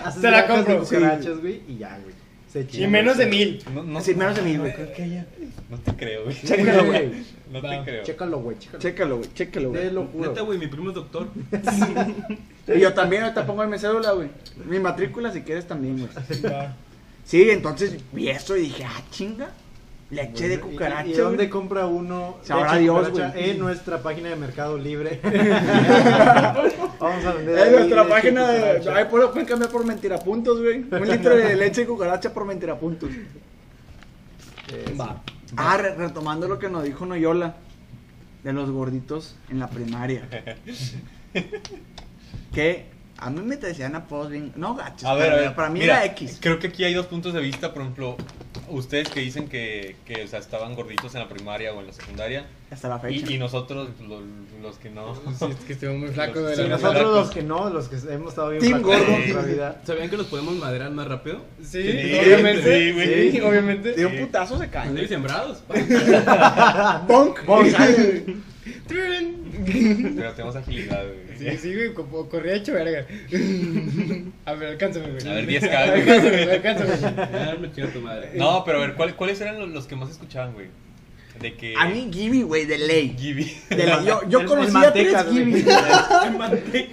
haces Te la de compro. cucarachas, güey, y ya, güey. Se Y menos de mil. No, no, Sí, menos de mil, güey. creo que haya- No te creo, güey. Chécalo, güey. No Va. te creo. Chécalo, güey, chécalo. Chécalo, güey, chécalo, Te güey. lo juro. Neta, güey, mi primo es doctor. Y yo también, ahorita pongo en mi cédula, güey. Mi matrícula, si quieres, también, güey. Sí, entonces vi eso y dije, ah, chinga. Leche de Bueno, ¿y- cucaracha. ¿Y, y dónde compra uno Sabrá Dios, güey. En nuestra página de Mercado Libre. Vamos a vender Es ahí nuestra leche página de. cucaracha. Ahí pueden pueden cambiar por mentirapuntos, güey. Un litro de leche de cucaracha por mentirapuntos. Va. Ah, re- retomando lo que nos dijo Noyola de los gorditos en la primaria. que a mí me decían apodos bien. No gachos, A ver, para, a ver. para mí mira, era X. Creo que aquí hay dos puntos de vista. Por ejemplo, ustedes que dicen que, que o sea, estaban gorditos en la primaria o en la secundaria. Hasta la fecha. Y, y nosotros, lo- los, que no. Sí, es que estuvo muy flaco de Sí, la nosotros flacos. los que no, los que hemos estado bien Team flacos gordo. en nuestra vida. ¿Sabían que los podemos madrear más rápido? Sí, Sí, obviamente. sí, güey. Sí, obviamente. De un putazo se cae. Están sembrados. Bonk. Pero tenemos agilidad, güey. Sí, sí, güey, como corría hecho verga. A ver, alcánzame, güey. A ver, 10K, güey. Alcánzame, alcánzame. Ya me tu madre. No, pero a ver, ¿cuál- ¿cuáles eran los, que más escuchaban, güey? De que. A mí, Gibby, güey, de ley. Gibby. De ley. Yo, yo El- conocí el a tres. Gibby.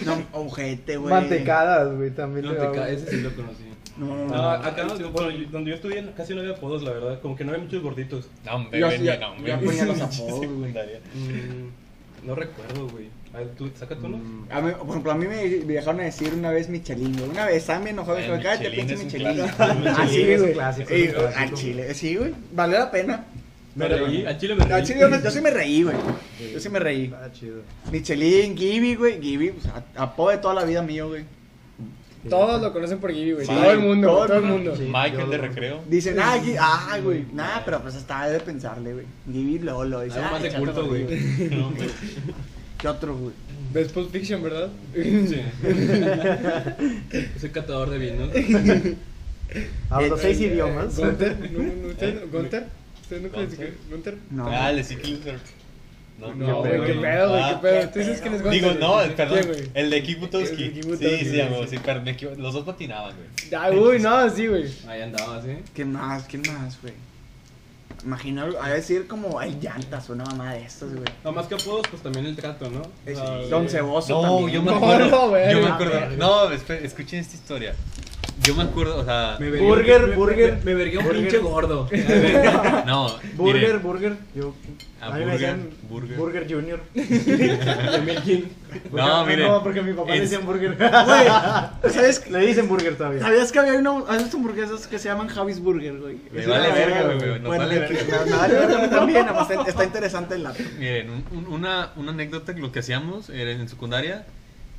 No, ojete, güey. Mantecadas, güey, también. Güey. ese sí lo conocí. No, no, No, no. acá donde, bueno, yo- donde yo estudié casi no había apodos, la verdad. Como que no había muchos gorditos. No, hombre, Yo- güey, no, yo hombre. ponía los apodos, güey. secundaria. Mm, no recuerdo, güey. A ver, tú, saca tú. Mm, A mí, por ejemplo, a mí me me dejaron a decir una vez Michelin, güey. Una vez, estaban bien enojados. Eh, dijo, cállate, Michelin pinche es un Michelin. clásico. Ah, sí, es un güey. clásico, Y, es un clásico. Al chile, sí, güey. Valió la pena. Me reí, al chile me reí. Al chile, yo, me- yo sí me reí, güey. Yo sí me reí. Está chido. Michelin, Gibby, güey. Gibby, pues, a- apodo de toda la vida mío, güey. Todos lo conocen por Gibby, güey. Sí, todo el mundo, todo todo, el el mundo. Sí. Mike, el de lo- recreo. Dicen, ah, ah, güey. Nah, pero pues hasta de pensarle, güey. Gibby Lolo. Dice, Algo ah, más de culto, güey. No, hombre. ¿Qué otro, güey? Ves Pulp Fiction, ¿verdad? Sí. Soy catador de vinos. Hablo Eh, seis eh, idiomas. ¿Gunter? ¿No, no, usted, ¿Gunter? ¿Usted nunca les ¿Gunter? No. Ah, el de. No, No, güey, qué no. pedo, güey, qué Ah, pedo. ¿Tú dices quién es Gunter? Digo, no, el, perdón, el de Kibutowski. Sí, sí, amigo, sí. pero los dos patinaban, güey. Ah, uy, no, sí, güey. Ahí andaba, ¿sí? ¿Qué más? ¿Qué más, güey? Imagino, a decir como hay llantas o una mamá de estas, güey. No, más que apodos, pues también el trato, ¿no? O Eh, Don Ceboso No, también. yo me No, acuerdo. no, güey. yo me Ah, acuerdo. No, escuchen esta historia. Yo me acuerdo, o sea. Me vergué- Burger, me- burger. Me, me vergué un Burger. pinche gordo. No, Burger, miren, burger. Yo. Ah, a mí me burger, decían burger. Burger Junior. También King. No, Porque- miren. No, porque a mi papá le decían burger. Güey, ¿sabes? Le dicen burger todavía. ¿Sabías que había una, hay unas hamburguesas que se llaman Javis Burger, güey? Me vale verga, verga, güey, nos Bueno, vale me- verga. me- me vale verga también, está, interesante el dato. Miren, un- un- una, una anécdota que lo que hacíamos era en secundaria,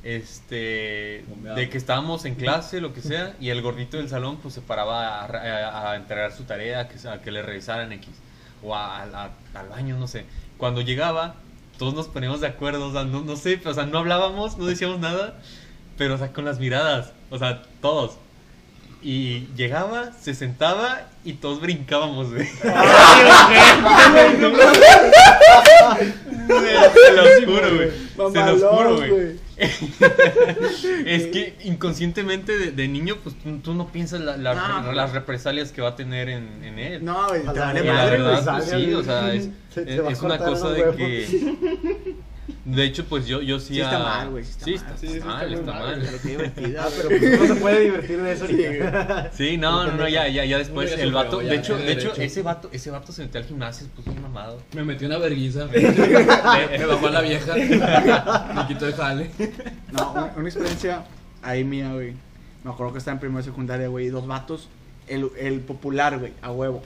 este, Bombeado. de que estábamos en clase, lo que sea, y el gordito del salón pues se paraba a, a- a entregar su tarea, a que, a que le revisaran X, o a- a- al baño, no sé. Cuando llegaba, todos nos poníamos de acuerdo, o sea, no, no sé, o sea, no hablábamos, no decíamos nada, pero o sea, con las miradas, o sea, todos. Y llegaba, se sentaba y todos brincábamos, güey. Se los juro, güey. Se los juro, güey. Es que inconscientemente de, de niño, pues tú, tú no piensas la- la- No. las represalias que va a tener en, en él. No, te la vale Y la madre, güey. verdad, pues, sí, o sea, es, te una cosa de que... De hecho, pues yo, yo sí... Sí está a- mal, güey, sí está Sí, mal. está, Sí, sí, está está mal, está. Pero qué divertida, Ah, pero pues uno se puede divertir de eso ahorita. Sí, no, no, no, ya, ya, ya después el vato, de hecho, de hecho, ese vato, ese vato se metió al gimnasio, se puso un mamado. Me metí una verguiza. Me bajó a la vieja. Me quitó el jale. No, una, una experiencia ahí mía, güey. Me acuerdo que estaba en primero de secundaria, güey. Dos vatos. El, el popular, güey. A huevo.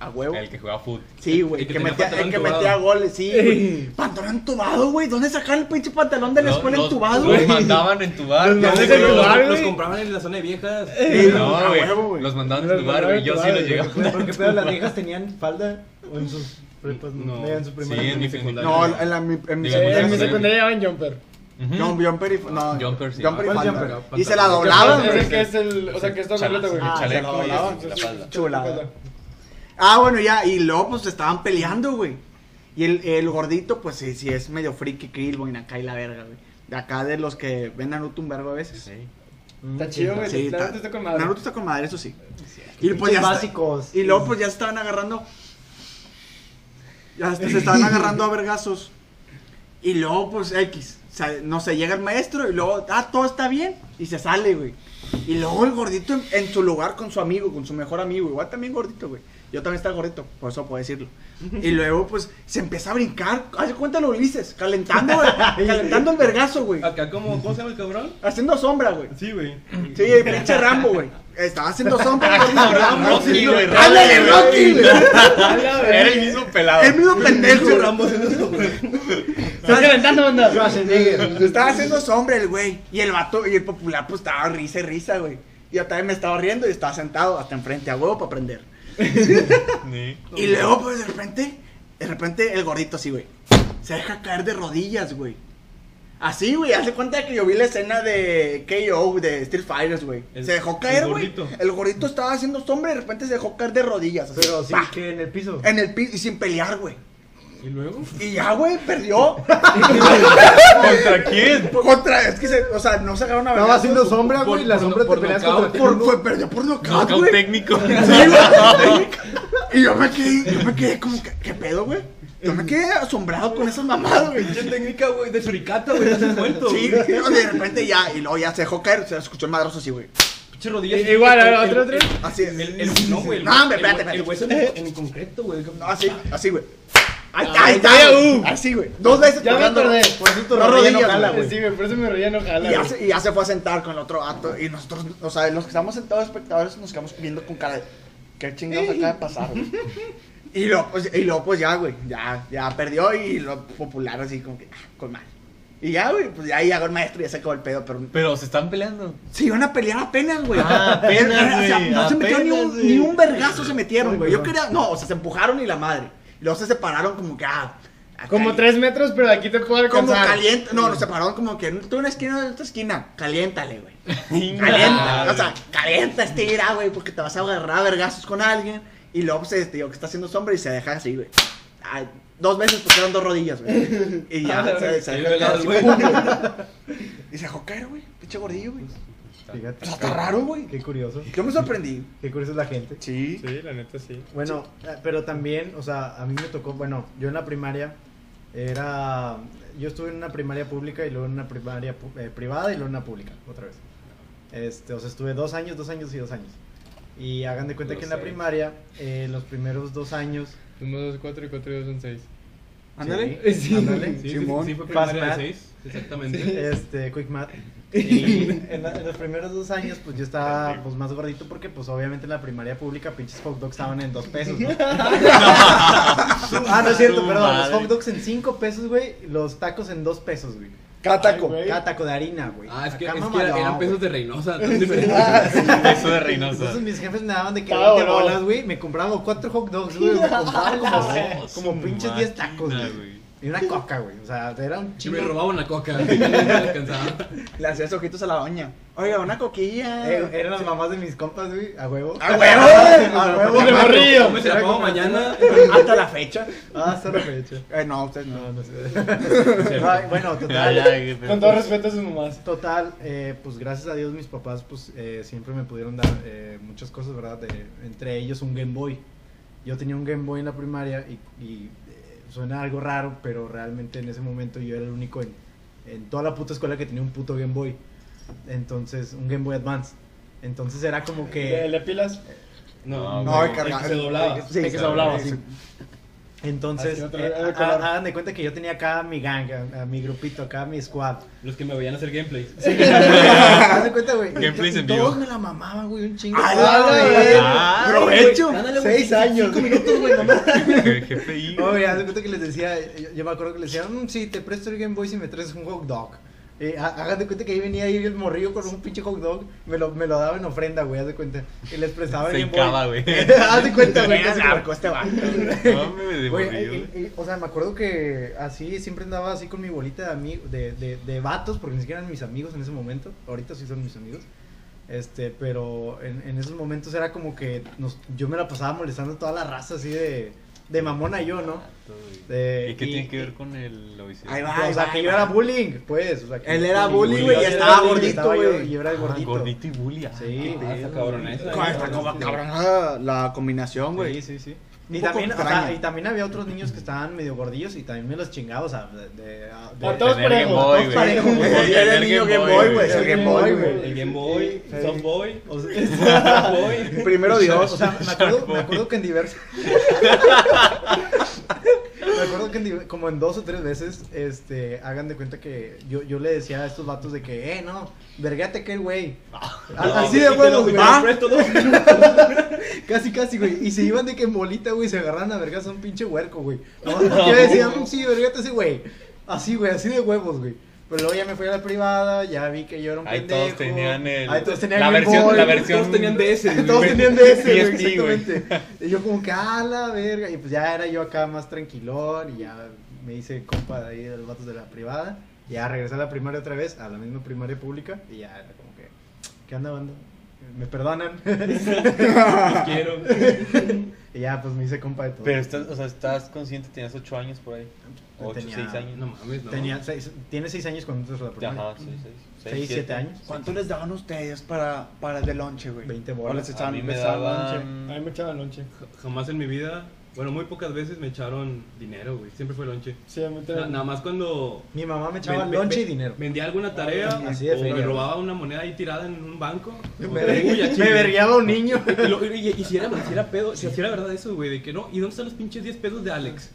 A huevo. El que juega fútbol. Sí, güey. El que metía, el que metía goles, sí, güey. Pantalón entubado, güey. ¿Dónde sacaron el pinche pantalón de la Los- escuela los- entubado, Los güey? mandaban en tu bar. Los güey. mandaban Los, en tu bar, los güey. compraban en la zona de viejas. No, a güey. huevo, güey. Los mandaban en Los tu bar, mandaban güey. Yo sí los llegaba. ¿Por qué pedo las viejas tenían falda? ¿O en sus prepas? No. en su primaria. Sí, en mi secundaria. No, en, mi, en mi Diga, en mi Sí. secundaria llevaban jumper. Jumper y. No, Jumper, sí. y ¿Cuál falda. jumper? Y se la doblaban, güey. que es el. O sea, que completo, güey. Ah, se la y doblaban. Chulada. Ah, bueno, ya. Y luego, pues estaban peleando, güey. Y el, el gordito, pues sí, sí es medio friki, Krillboy, acá y la verga, güey. De acá de los que ven Naruto un vergo a veces. Sí. Está chido, güey. Sí, Naruto está con madre. Naruto está con madre, eso sí. Y Pinches pues ya está- básicos. Y luego pues ya se estaban agarrando. Ya se estaban agarrando a vergazos. Y luego pues X. no sé, llega el maestro y luego, ah, todo está bien. Y se sale, güey. Y luego el gordito en, en su lugar con su amigo, con su mejor amigo. Igual también gordito, güey. Yo también estaba gordito, por eso puedo decirlo. Y luego pues se empieza a brincar. Haz de cuenta lo Ulises, calentando, güey, calentando el vergazo, güey. Acá, como, ¿cómo se llama el cabrón? Haciendo sombra, güey. Sí, güey. Sí, el pinche Rambo, güey. Estaba haciendo sombra, gordito. Rocky, güey, Rocky, Ándale, güey. Rocky, güey. Era el mismo pelado. El mismo pendejo. Pinche Rambo haciendo sombra. Banda. Schwarzenegger. Estaba haciendo sombra el güey. Y el vato y el popular, pues estaba risa y risa, güey. Y yo también me estaba riendo y estaba sentado hasta enfrente a huevo para aprender. Y luego, pues de repente, de repente el gordito así, güey. Se deja caer de rodillas, güey. Así, güey, hace cuenta que yo vi la escena de KO de Street Fighters, güey. Se dejó el caer, güey. El gordito estaba haciendo sombra y de repente se dejó caer de rodillas. así, Pero sí que en el piso. En el piso y sin pelear, güey. ¿Y luego? Y ya, güey, perdió. ¿Contra quién? Contra, es que se, o sea, no se agarraron a Estaba haciendo sombra, güey. La por- sombra te por peleas nocaut. contra Por, fue, perdió por nocaut, Knockout güey. técnico. Sí, güey. Y yo me quedé, yo me quedé como, que, ¿qué pedo, güey? Yo me quedé asombrado con esas mamadas, güey. Pinche técnica, güey, de suricata, güey, te has muerto. Sí, de repente ya, y luego ya se dejó caer, se escuchó el madrazo así, güey. Pinche rodillas. I- igual, El- el- otro, otro. el- Así. El, el, no, güey. el- No, hombre, el- espérate, El hueso en, en concreto, güey. No, así, así, güey. Ahí Ah, está, ahí está, uh. Así, güey. Dos veces Ya me acordé. Por eso tu No rodilla no rodillas, jala, güey. güey. Sí, güey, por eso me reía no jala. Y ya, se, y ya se fue a sentar con el otro vato. Y nosotros, o sea, los que estamos sentados espectadores nos quedamos viendo con cara de. ¿Qué chingados acaba de pasar, güey? Y luego, pues, y luego, pues ya, güey. Ya, ya perdió y lo popular así como que. ah, con mal. Y ya, güey, pues ya ahí llegó el maestro y ya se acabó el pedo, pero. Pero se están peleando. Se iban a pelear apenas, güey. Ah, apenas, O sea, no se metió ni un, apenas, ni un vergazo se metieron, güey. Yo quería. No, o sea, se empujaron y la madre. Luego se separaron como que, ah. Como tres metros, pero de aquí te puedo Como alcanzar. caliente. No, nos separaron como que tú una esquina de otra esquina. Caliéntale, güey. Calienta. Calienta. O sea, calienta, estira, güey, porque te vas a agarrar a vergazos con alguien. Y luego se digo que está haciendo sombra y se deja así, güey. Dos veces eran dos rodillas, güey. Y ya se, se deja así, güey. pum, güey. Y se dejó caer, güey. Pinche gordillo, güey. Fíjate. Está raro, güey. Qué curioso. Yo me sorprendí. Qué curioso es la gente. Sí. Sí, la neta sí. Bueno, eh, pero también, o sea, a mí me tocó, bueno, yo en la primaria era, yo estuve en una primaria pública y luego en una primaria eh, privada y luego en una pública, otra vez. Este, o sea, estuve dos años, dos años y dos años. Y hagan de cuenta Los que en la primaria, eh, los primeros dos años, Uno, dos, cuatro y cuatro y dos son seis. Ándale. Sí, ándale. Sí, sí, Simón. sí, fue Fast de seis, exactamente. Este, quick math. Y en, la- en los primeros dos años, pues yo estaba pues, más gordito porque, pues obviamente en la primaria pública, pinches hot dogs estaban en dos pesos, ¿no? ah, no es cierto, perdón. Los hot dogs en cinco pesos, güey. Los tacos en dos pesos, güey. Cada taco. Ay, güey. Cada taco de harina, güey. Ah, es que, Acá es que mamalón, eran güey. pesos de Reynosa, tan diferentes. Eso de Reynosa. Entonces mis jefes me daban de que Estaba 20 bueno. bolas, güey. Me compraban cuatro hot dogs, güey. Me compraban como, como pinches 10 tacos, güey. Y una coca, güey. O sea, era un Y chingo. me robaban la coca. me. Le hacías ojitos a la doña. Oiga, una coquilla. Eh, eran las mamás de mis compas, güey, a huevo. ¡A huevo! ¡A huevo! De morrillo. ¿Cómo se la pongo mañana? Hasta la fecha. Ah, hasta la fecha. Eh, no, ustedes no. No, no sé. Ay, bueno, total. Con todo respeto a sus mamás. Total, eh, pues gracias a Dios mis papás pues eh, siempre me pudieron dar eh, muchas cosas, ¿verdad? De- entre ellos un Game Boy. Yo tenía un Game Boy en la primaria y, y, suena algo raro, pero realmente en ese momento yo era el único en, en toda la puta escuela que tenía un puto Game Boy. Entonces, un Game Boy Advance. Entonces era como ¿Le, que... le pilas? No, No, el que se doblaba. Sí, que se doblaba, sí. Entonces, otro- eh, ha- color. hagan de cuenta que yo tenía acá mi gang, a, a mi grupito, acá mi squad. Los que me veían hacer gameplays. Haz de cuenta, güey. Gameplays en Todos vivo. me la mamaban, güey, un chingo. ¡A la Ay! Ah, ¡Provecho! Güey, Seis cinco- años. Cinco minutos, güey, mamá. GPI. Oye, haz de cuenta que les decía, yo, yo me acuerdo que les decía, "Mm, sí, te presto el Game Boy si me traes un hot dog. Eh, ha- hagan de cuenta que ahí venía ahí el morrillo con un pinche hot dog, me lo, me lo daba en ofrenda, güey, haz de cuenta. Y les prestaba el Se Boy. güey. haz de cuenta, güey. Era narco este vato. No, me Güey, y- o sea, me acuerdo que así siempre andaba así con mi bolita de amigos, de, de, de vatos, porque ni siquiera eran mis amigos en ese momento. Ahorita sí son mis amigos. Este, pero en, en esos momentos era como que nos, yo me la pasaba molestando a toda la raza así de, de mamona yo, ¿no? De- ¿Y qué y- tiene que ver con el obesidad? Ahí va, o ahí sea, va, que ahí yo va. era bullying, pues. O sea, que Él era bullying, güey, y estaba bullying, gordito, güey. Y yo era el Ah, gordito. gordito y bully. ah, Sí. Ah, está cabrón esa. Esta como cabrón la, la combinación, güey. Sí, sí, sí. Y también, o sea, y también había otros niños que estaban medio gordillos y también me los chingaba, o sea, de... de, de- A todos parejos. Boy, todos parejos. Era el niño Game Boy, güey. El Game Boy, güey. El Game Boy, O sea, Softboy. Primero Dios. O sea, me acuerdo, me acuerdo que en diversos. me acuerdo que como en dos o tres veces, este, hagan de cuenta que yo, yo le decía a estos vatos de que, eh, no, vergate que güey. A- Así de lo- güey. Casi, casi, güey. Y se iban de que en bolita, güey, se agarran a vergas a un pinche huerco, güey. No, yo decía, "Mm, sí, vergate ese güey. Así, güey, así de huevos, güey. Pero luego ya me fui a la privada, ya vi que yo era un Ahí pendejo. todos tenían el. Ahí todos tenían la versión, Boy. la versión. Todos tenían DS. Todos tenían DS, güey, exactamente. Y yo como que, ah, la verga. Y pues ya era yo acá más tranquilón y ya me hice compa de ahí de los vatos de la privada. Y ya regresé a la primaria otra vez, a la misma primaria pública. Y ya era como que, ¿qué onda, banda? ¿Me perdonan? Los quiero. y ya pues me hice compa de todo. Pero estás, o sea, estás consciente, tenías 8 años por ahí. 8, Tenía- 6 años. No mames, no. Tenía seis, tiene seis años cuando entras a la primaria. Ajá, 6, 6. Seis, siete años. ¿Cuánto les daban ustedes para, para el de lonche, güey? 20 ¿O bolas. les A echaban mí me les lonche? A mí daban. me echaban lonche. Ja- Jamás en mi vida, bueno, muy pocas veces me echaron dinero, güey. Siempre fue lonche. Sí, a mí Na- también. nada más cuando Mi mamá me echaba ven- lonche ven- y dinero. vendía alguna tarea Así de o feria, me güey. robaba una moneda ahí tirada en un banco. Me, o- uy, a me vergueaba un niño. Y, lo- y- y si era, si era pedo, si era verdad eso, güey, de que no, ¿y dónde están los pinches 10 pesos de Alex?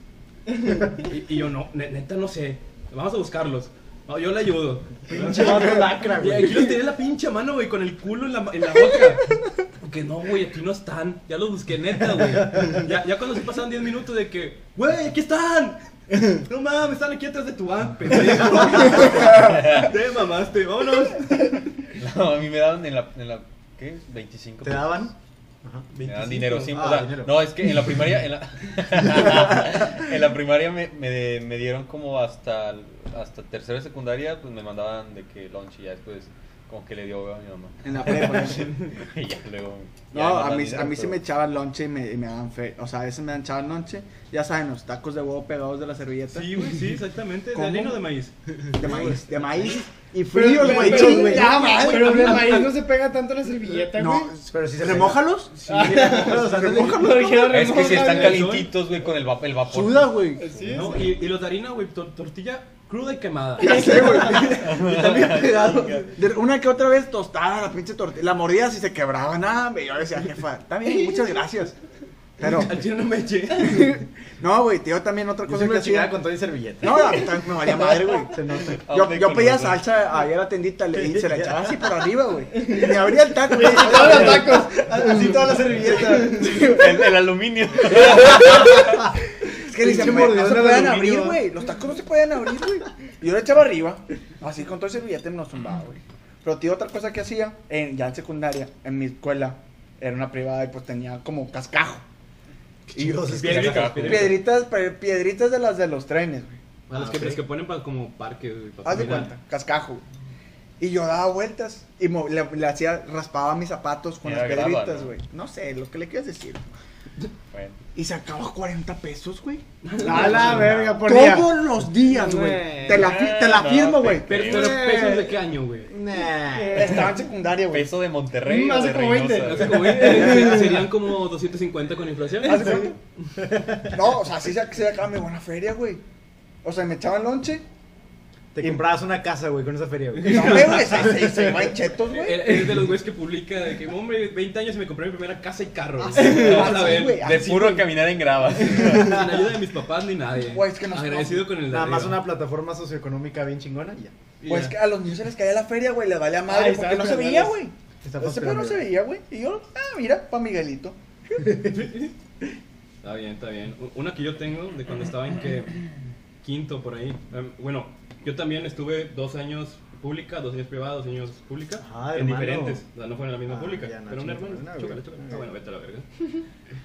Y, y yo, no, ne- neta, no sé, vamos a buscarlos. No, yo le ayudo. Pinche vato lacra, Y güey. aquí los tenía en la pinche mano, güey, con el culo en la, en la boca. Porque no, güey, aquí no están. Ya los busqué, neta, güey. Ya, ya cuando se pasaban 10 minutos de que, güey, aquí están. No mames, están aquí atrás de tu banco, pendejo. Te mamaste, vámonos. No, a mí me daban en la. En la ¿Qué? 25. ¿Te daban? Ajá. Me daban dinero, sí. Ah, o sea, dinero. No, es que en la primaria. En la, en la primaria me, me, me dieron como hasta, hasta tercera y secundaria, pues me mandaban de que lunch y ya después, como que le dio a mi mamá. En la prepa. y ya luego. ya No, a mí, dinero, a mí sí me echaban lonche y me, y me daban fe. O sea, a veces me echaban lonche. Ya saben, los tacos de huevo pegados de la servilleta. Sí, güey, sí, exactamente. ¿De harina o de maíz? De maíz. De maíz. Y fríos, pero- güey. pero- Chingada a- maíz no se pega tanto la servilleta, güey. No, Pero sí se remójalos. Sí, remójalos, Es que si están remójalo. calientitos, güey, con el, vap el vapor. Suda, güey. Sí, No, sí. y, y los de harina, güey, tor- tortilla cruda y quemada. Ya sé, güey. Y también pegado. De una que otra vez tostada la pinche tortilla. La mordida si se quebraba nada. me- Yo decía, jefa, está bien, muchas gracias. Pero, Al chile no me eché. no, güey, tío, también otra Yo cosa siempre que hacía. con todo y servilleta. No, a mí también me valía madre, güey. Se nota. ¿A Yo, yo pedía salsa ahí a la tendita le- y se la echaba así por arriba, güey. Y me abría el taco. güey. Todos los tacos. Así toda la servilleta. El, el aluminio. Es que dice, Pinche "Güey, no se de pueden abrir, güey. Los tacos no se pueden abrir, güey. Y yo lo echaba arriba, así con todo el servillete me lo zumbaba, güey. Pero tío, otra cosa que hacía, en, ya en secundaria, en mi escuela, era una privada y pues tenía como cascajo. Y que Piedritas, piedritas. piedritas, de las de los trenes, güey. A los, Ah, que, los que ponen pa- como parque, güey, Haz de cuenta, cascajo. Y yo daba vueltas y mo- le, le hacía, raspaba mis zapatos con Era las piedritas, ¿no? güey. ¿no? sé, lo que le quieras decir. Bueno. Y sacaba 40 pesos, güey. A la verga, por día. Todos los días, güey. Te la, fi- te la No, firmo, güey. Pero, pero pesos de qué año, güey. Nah. Estaba en secundaria, güey. Peso de Monterrey. Mm, hace de como 20. Reynosa? Hace como 20, serían como 250 con inflación. ¿Haz de cuenta? No, o sea, sí se, sacaba mi buena feria, güey. O sea, me echaban lonche. Te comprabas una casa, güey, con esa feria, güey. No, güey, se, se, se iban chetos, güey. Es es de los güeyes que publica de que, hombre, 20 años y me compré mi primera casa y carro. Ah, güey. ah, a sí, ver, güey. De Así, puro güey. caminar en grava. Sin ayuda de mis papás ni nadie. Güey, es que nos- Agradecido con el de Nada más una plataforma socioeconómica bien chingona y ya. Pues que a los niños se les caía la feria, güey, les valía madre Ay, porque no se veía, güey. Ese pedo no se veía, güey. Y yo, ah, mira, pa' Miguelito. Está bien, está bien. Una que yo tengo de cuando estaba en que quinto por ahí. Em, bueno, yo también estuve dos años pública, dos años privada, dos años pública. Ah, en diferentes. O sea, no fueron en la misma Ah, pública. ya, no, pero un hermano. no, Chócale, güey. chócale. No, Ah, bueno, vete a la verga.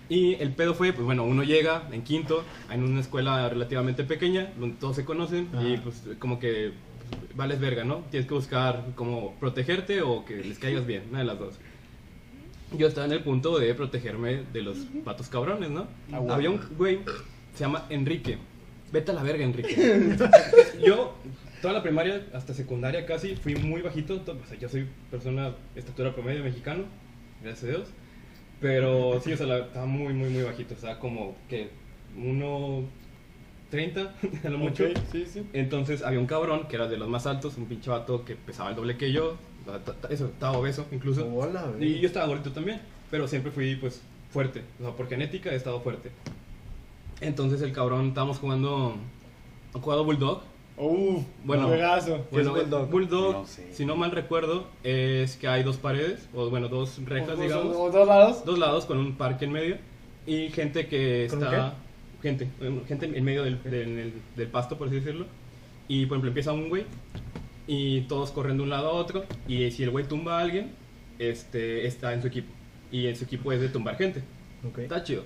Y el pedo fue, pues bueno, uno llega en quinto, en una escuela relativamente pequeña, donde todos se conocen y Ajá. pues como que pues, vales verga, ¿no? Tienes que buscar como protegerte o que les caigas bien, una de las dos. Yo estaba en el punto de protegerme de los patos cabrones, ¿no? Ah. Había un güey, se llama Enrique. Vete a la verga, Enrique. Yo, toda la primaria hasta secundaria casi, fui muy bajito. to- O sea, yo soy persona, estatura promedio mexicano, gracias a Dios. Pero sí, o sea, la- estaba muy, muy, muy bajito. O sea, como que 1.30 a lo mucho. Sí, sí. Entonces había un cabrón que era de los más altos, un pinche vato que pesaba el doble que yo. Eso, estaba obeso incluso. Hola. Y yo estaba gordito también, pero siempre fui pues fuerte, o sea, por genética he estado fuerte. Entonces el cabrón, estábamos jugando, ¿han jugado Bulldog? Uf, Bueno. juegazo. ¿Qué es Bueno, Bulldog? Bulldog, No sé. si no mal recuerdo, es que hay dos paredes, o bueno, dos rejas, O- digamos, o dos lados. dos lados con un parque en medio, y gente que ¿Con un está, gente, eh, gente en medio del, del- del pasto, por así decirlo, y por ejemplo empieza un güey, y todos corren de un lado a otro, y si el güey tumba a alguien, este, está en su equipo, y en su equipo es de tumbar gente, Ok. está chido.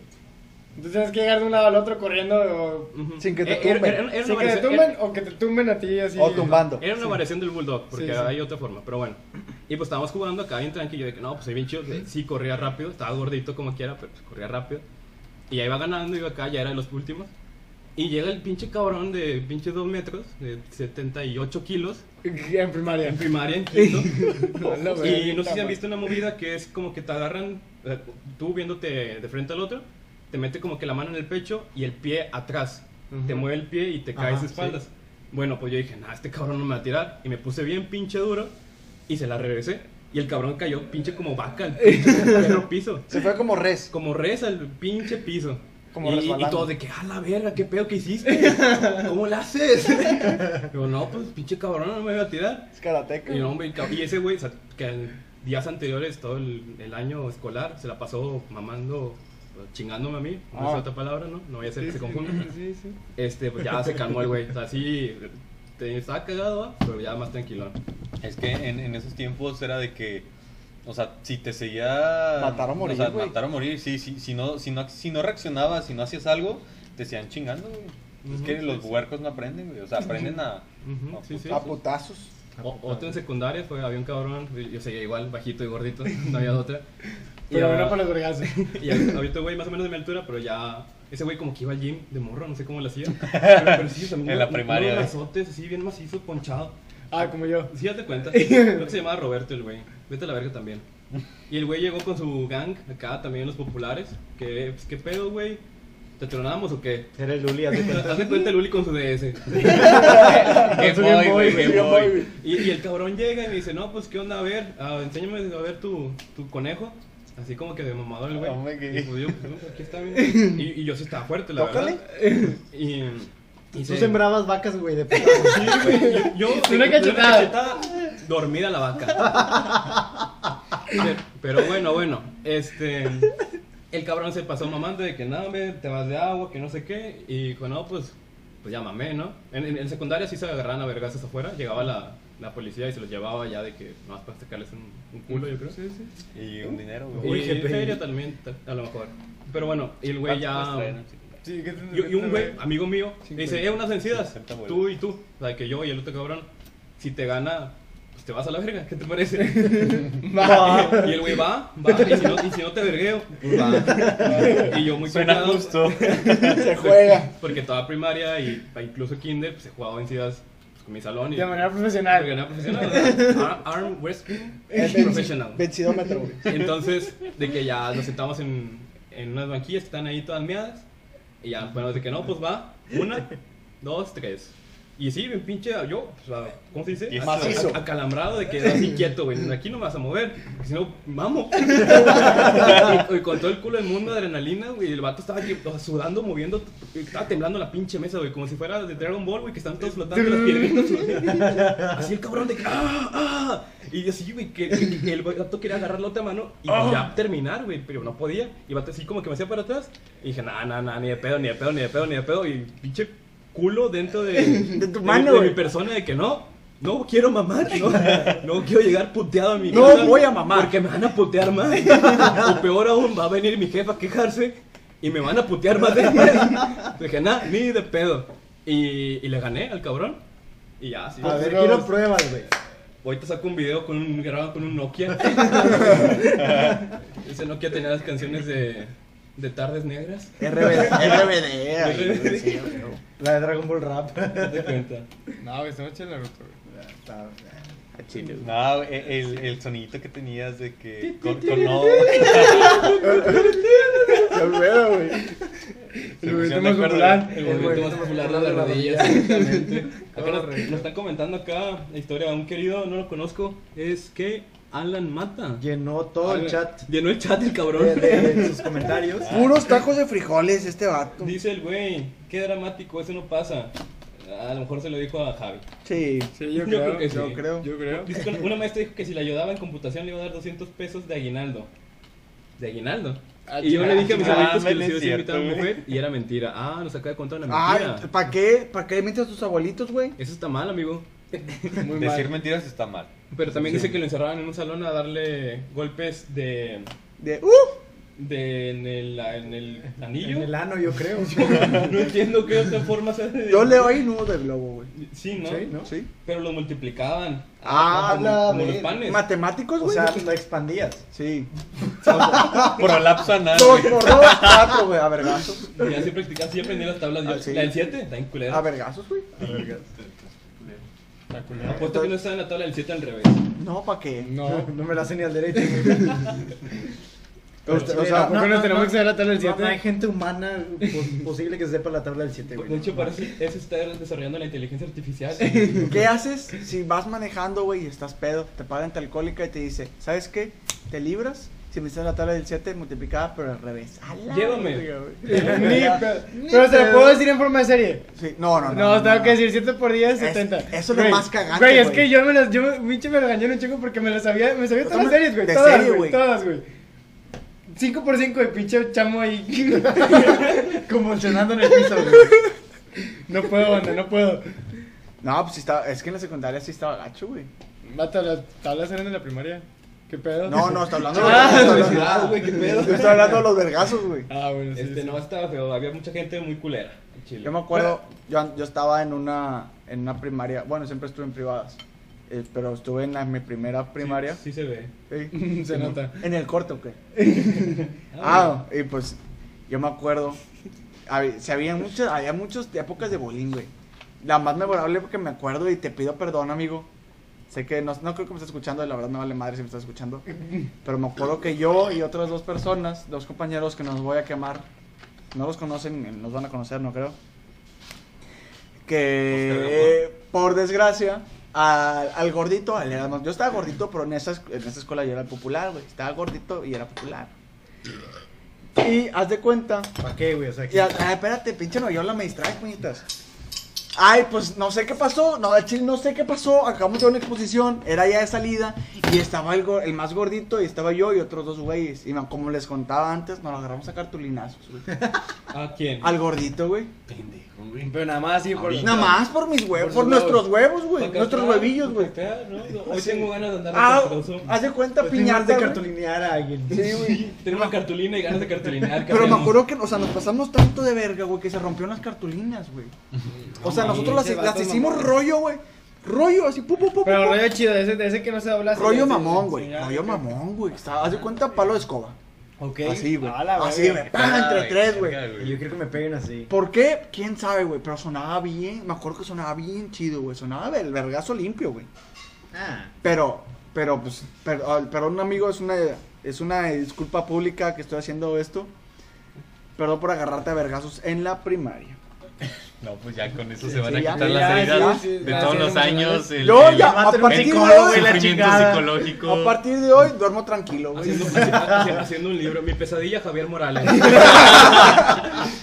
Entonces tienes que llegar de un lado al otro corriendo o... Sin que te Eh, era- tumben. era- era una Sí, que te tumben o que te tumben a ti así. O tumbando. Era una variación del Bulldog, porque Sí, sí. hay otra forma, pero bueno. Y pues estábamos jugando acá bien tranquilo, yo de que no, pues soy bien chido, sí corría rápido, estaba gordito como quiera, pero pues, corría rápido. Y ahí iba ganando, iba acá, ya era de los últimos. Y llega el pinche cabrón de pinche 2 metros, de 78 kilos, En primaria. en primaria, en quinto. Hola, y no sé si han visto una movida que es como que te agarran, eh, tú viéndote de frente al otro, te mete como que la mano en el pecho y el pie atrás. Ujú. Te mueve el pie y te caes Ajá, de espaldas. Bueno, pues yo dije, nah, este cabrón no me va a tirar. Y me puse bien pinche duro y se la regresé. Y el cabrón cayó pinche como vaca al pinche piso. Se fue como res. Como reza al pinche piso. Como y, y todos de que, a la verga, qué pedo que hiciste. ¿Cómo le haces? Digo, no, pues pinche cabrón no me va a tirar. Es karateca. Y, no, hombre, y ese güey, o sea, que en días anteriores, todo el, el año escolar, se la pasó mamando, chingándome a mí, no Ah. es otra palabra, ¿no? No voy a hacer que se confunda. Sí, sí. Este, pues ya se calmó el güey, o sea, sí, te, estaba cagado, pero ya más tranquilón. Es que en, en esos tiempos era de que, o sea, si te seguía... Matar o morir, O sea, güey. matar o morir, sí, sí, si no, si no, si no reaccionabas, si no hacías algo, te siguen chingando, güey. Es Ujú, que sí, los sí. huercos no aprenden, güey. O sea, aprenden a... Ujú, a sí, sí. A putazos. O- otro en secundaria fue, había un cabrón, yo seguía igual, bajito y gordito, no había otra. Y, Pero bueno, para los vergazos. Y ahorita güey más o menos de mi altura, pero ya. Ese güey como que iba al gym de morro, no sé cómo lo hacía. Pero, pero sí, sea, En la primaria, unos brazotes así bien macizo, ponchado. Ah, como yo. Sí, date cuenta. Creo que se llamaba Roberto el güey. Vete a la verga también. Y el güey llegó con su gang acá también los populares. Que, pues, ¿qué pedo, güey? ¿Te tronamos o qué? Era el Luli, haz de cuenta. Haz de cuenta el Uli con su DS. Game Boy, güey, Game Game Boy. Boy. Y, y el cabrón llega y me dice, no, pues, ¿qué onda? A ver, ah, enséñame a ver tu, tu conejo. Así como que de mamador el güey. Y pues yo, pues, aquí está, bien. Y, y yo sí estaba fuerte, la Tócale. verdad. Y, y Tú se- sembrabas vacas, güey, de putazo. Sí, güey. Yo, yo Una de cachetada. cachetada, dormida la vaca. Pero, pero bueno, bueno, este. El cabrón se pasó mamando de que nada, hombre, te vas de agua, que no sé qué. Y dijo, no, pues, pues ya mamé, ¿no? En, en, en secundaria sí se agarraban a vergazos afuera. Llegaba la, la policía y se los llevaba ya de que no para sacarles un, un culo, yo creo. Sí, sí. Y un dinero, Y güey. Pena. feria también, ta- a lo mejor. Pero bueno, y el güey ¿Cuántos ya. secundaria? Sí, ¿qué te- Y, y un güey, amigo mío, Sí, me dice, eh, unas vencidas, 60 bolas. tú y tú. O sea, que yo y el otro cabrón, si te gana, pues te vas a la verga, ¿qué te parece? y el güey va, va, y si no, y si no te vergueo, pues va. Y yo muy Suena justo. Se juega. Porque toda primaria y incluso kinder, pues he jugado vencidas pues, mi salón. Y, De manera de profesional. manera profesional. Arm wrestling professional. Vencidómetro, güey. Entonces, de que ya nos sentamos en, en unas banquillas que están ahí todas meadas. Y ya, bueno, de que no, pues va. Una, dos, tres. Y sí, bien pinche, yo, o sea, ¿cómo se dice? Macizo. Acalambrado de que así quieto, güey. Aquí no me vas a mover, porque si no, mamo. y, y con todo el culo del mundo, adrenalina, güey. El vato estaba aquí, o sea, sudando, moviendo, estaba temblando la pinche mesa, güey. Como si fuera de Dragon Ball, güey, que están todos flotando las piernitas. así el cabrón de que, ¡ah! ¡ah! Y así, güey, que, que- el vato quería agarrar la otra mano y ya terminar, güey, pero no podía. Y el vato así como que me hacía para atrás. Y dije, nah, nah, nah, ni de pedo, ni de pedo, ni de pedo, ni de pedo. Y pinche culo dentro de, De tu mano, de, mi persona de que no. No quiero mamar, no, no quiero llegar puteado a mi No casa voy a mamar. Porque me van a putear más. O peor aún, va a venir mi jefa a quejarse y me van a putear más después. Dije, nah, ni de pedo. Y, y le gané al cabrón. Y ya, sí. A ver, quiero pruebas, güey. Ahorita saco un video con un, grabado con un Nokia. Ese Nokia tenía las canciones de, de Tardes Negras. RBD. RBD. RBD. Güey, güey. La de Dragon Ball Rap. Date cuenta. No, güey, estamos echando Naruto, güey. Está- A Chile, güey. No, el, el, el sonidito que tenías de que. Con, con no. Qué pedo, güey. El de más popular. El El momento momento más popular de las de las rodillas, exactamente. Nos, están comentando acá la historia de un querido, no lo conozco, es que Alan Mata. Llenó todo el Alan- chat Llenó el chat el cabrón. de, de sus comentarios. Puros tacos de frijoles este vato. Dice el güey, qué dramático, eso no pasa. A lo mejor se lo dijo a Javi. Sí. Sí, yo, Yo creo. creo que sí. Yo creo. Yo creo. Dice que una maestra dijo que si le ayudaba en computación le iba a dar 200 pesos de aguinaldo. De aguinaldo. Ah, y yo le dije a mis ah, abuelitos que les es iba a invitar a cierto, mujer y era mentira. Ah, nos acaba de contar una mentira. ¿para qué? ¿Para qué mientes a tus abuelitos, güey? Eso está mal, amigo. Muy Decir mal. mentiras está mal. Pero también dice que lo encerraban en un salón a darle golpes de. De, uh, de en el, en el anillo. En el ano, yo creo. No entiendo qué otra forma se hace de- yo le doy nudo de globo, güey. Sí, ¿no? Sí, ¿no? Sí. Pero lo multiplicaban. Ah, como, la como los panes. ¿Matemáticos, O güey? sea, lo expandías. sí. Prolapso anal. Dos por dos, cuatro, güey. A vergazos. Y ya sí practicaba, sí aprendí las tablas. Yo, Ah, sí. La del 7, está en culera. A vergazos, güey. Apuesto que no está en la tabla del 7 al revés. No, ¿para qué? No. No me la sé ni al derecho. O sea, o sea, ¿A poco nos tenemos que saber la tabla del No, 7? no hay gente humana pos- posible que sepa la tabla del 7, güey. De hecho, No, parece eso está desarrollando la inteligencia artificial. ¿Qué haces si vas manejando, güey, y estás pedo? Te pagan te alcohólica y te dice, ¿sabes qué? ¿Te libras? Si me hiciste la tabla del 7 multiplicada, pero al revés. Llévame. Pero se lo puedo decir en forma de serie. Sí, no, no, no. No, tengo no. que decir 7 por 10, Es- 70. eso es lo más cagante, Güey, es que yo me las. Yo, me- regañé un chingo porque me las sabía. Me sabía todas las series, güey. de Todas, güey. Todas, güey. 5 por 5 de pinche chamo ahí. Convulsionando en el piso, güey. No puedo, banda, no puedo. No, pues sí estaba, es que en la secundaria sí estaba gacho, güey. Mata, las tablas eran de la primaria. ¿Qué pedo? No, no, está hablando de Ah, está hablando- felicidades, güey, qué pedo. Yo estoy hablando de los vergazos, güey. Ah, bueno, sí. Este, sí. no estaba feo, había mucha gente muy culera en Chile. Yo me acuerdo, yo, yo estaba en una, en una primaria, bueno, siempre estuve en privadas, eh, pero estuve en la, mi primera primaria. Sí, sí se ve. Sí. Se nota. ¿En el corte o qué? ah, y pues yo me acuerdo, había, se había muchas, había muchas épocas de bullying, güey. La más memorable porque me acuerdo y te pido perdón, amigo. Sé que no, no creo que me estés escuchando, la verdad me vale madre si me estás escuchando. Pero me acuerdo que yo y otras dos personas, dos compañeros que nos voy a quemar, no los conocen, nos van a conocer, no creo. Que por desgracia, al, al gordito, al- éramos- yo estaba gordito, pero en esa, en esa escuela yo era popular, güey. Estaba gordito y era popular. Y haz de cuenta. ¿Para qué, güey? O sea, Y, ah, espérate, pinche noyola, me distraes, puñitas. Ay, pues no sé qué pasó, no, al chile no sé qué pasó, acabamos de una exposición, era ya de salida, y estaba el, el más gordito, y estaba yo y otros dos güeyes, y como les contaba antes, nos agarramos a cartulinazos, güey. ¿A quién? Al gordito, güey. Pendejo, güey. Pero nada más por. Ahorita. Nada más por mis huevos, Por nuestros huevos, güey, nuestros huevillos, güey. Hoy tengo ganas de andar Ah, de de cuenta Pues piñata, de cartulinear a alguien. Sí, güey. Tengo una cartulina y ganas de cartulinear. ¿qué Pero me acuerdo que, o sea, nos pasamos tanto de verga, güey, que se rompieron las cartulinas, güey. O sea, nosotros las, hicimos rollo, güey. Rollo, así, pu, pu, pu, Pero pu. rollo chido, de ese, ese que no se dobla así. Rollo mamón, güey. Rollo mamón, güey. Haz de cuenta palo de escoba. Ok. Así, güey. Así, verga. güey. ¡pam! Entre tres, güey. yo quiero que me peguen así. ¿Por qué? ¿Quién sabe, güey? Pero sonaba bien. Me acuerdo que sonaba bien chido, güey. Sonaba el vergazo limpio, güey. Ah. Pero, pero, pues, pero, ah, perdón, amigo, es una, es una disculpa pública que estoy haciendo esto. Perdón por agarrarte a vergazos en la primaria. No, pues ya con eso Sí, se van sí, a ya. quitar las heridas sí, de todos los años. El, Yo el- ya, a partir de psicólogo hoy, la sufrimiento psicológico. a partir de hoy, duermo tranquilo, güey. Haciendo, haciendo- haciendo un libro. Mi pesadilla, Javier Morales.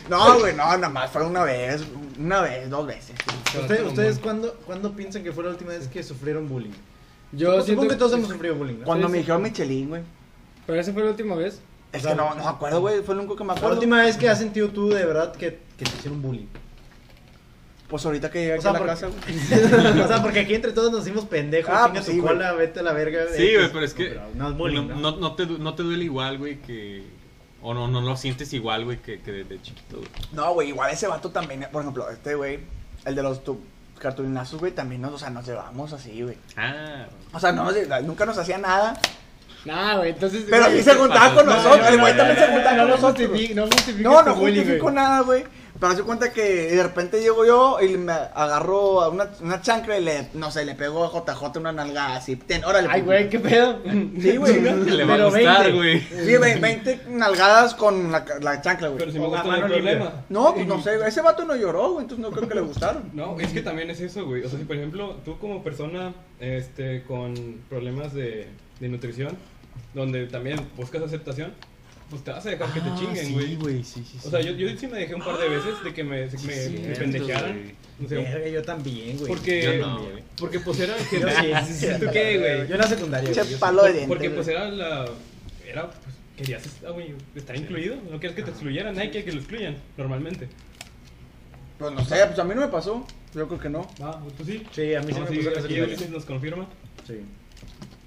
No, güey, no, nada más fue una vez, una vez, dos veces. ¿Ustedes, ustedes cuándo, cuándo piensan que fue la última vez que sufrieron bullying? Yo Supongo siento que todos hemos sufrido bullying. ¿no? Cuando Sí, me sí. dijeron Michelin, güey. Pero esa fue la última vez. Es O sea, que no, no me acuerdo, güey, fue lo único que me La acuerdo. última vez que has sentido tú de verdad que, que te hicieron bullying. Pues ahorita que llegué O aquí sea, a la casa, güey. o sea, porque aquí entre todos nos hicimos pendejos. Ah, pues tu sí, güey. cola, vete a la verga. Sí, güey, pero es que no es bullying, no, ¿no? no- no te, no te duele igual, güey, que... O no, no lo sientes igual, güey, que, que desde chiquito, güey. No, güey, igual ese vato también, por ejemplo, este güey, el de los tu- cartulinazos, güey, también nos, o sea, nos llevamos así, güey. Ah, O sea, no, nos- nunca nos hacía nada, Nah, güey, entonces. pero sí se juntaba con No, nosotros, el güey no, también no, se juntaba No con nosotros. justifico, no justifico No, no justifico nada, güey. Pero hace cuenta que de repente llego yo y me agarro a una, una chancla y le, no sé, le pego a JJ una nalga así. Ten, órale. Ay, puto. güey, qué pedo. Sí, güey. le va a gustar, 20. güey. Sí, ve- 20 nalgadas con la, la chancla, güey. Pero si me gusta, no hay problema. No, pues no sé, güey. Ese vato no lloró, güey, entonces no creo que le gustaron. No, es que también es eso, güey. O sea, si por ejemplo, tú como persona este, con problemas de, de nutrición, donde también buscas aceptación, pues te vas a dejar que te chinguen, güey. sí, sí, O sea, yo, yo sí me dejé un par de veces de que me, me, me cierto, pendejearan. güey. O sea, Verga, yo también, güey. porque, Yo no, güey. porque pues era que... Yo sí, sí, sí. ¿Tú qué, güey? Yo en la secundaria. Güey, palo de. Porque pues güey. era la... Era, pues, querías estar, güey, estar incluido. No quieres que te excluyeran, nadie quiere que lo excluyan, normalmente. Pues no sé, pues a mí no me pasó. Yo creo que no. Ah, tú sí. Sí, a mí sí me pasó aquí nos confirma. Sí.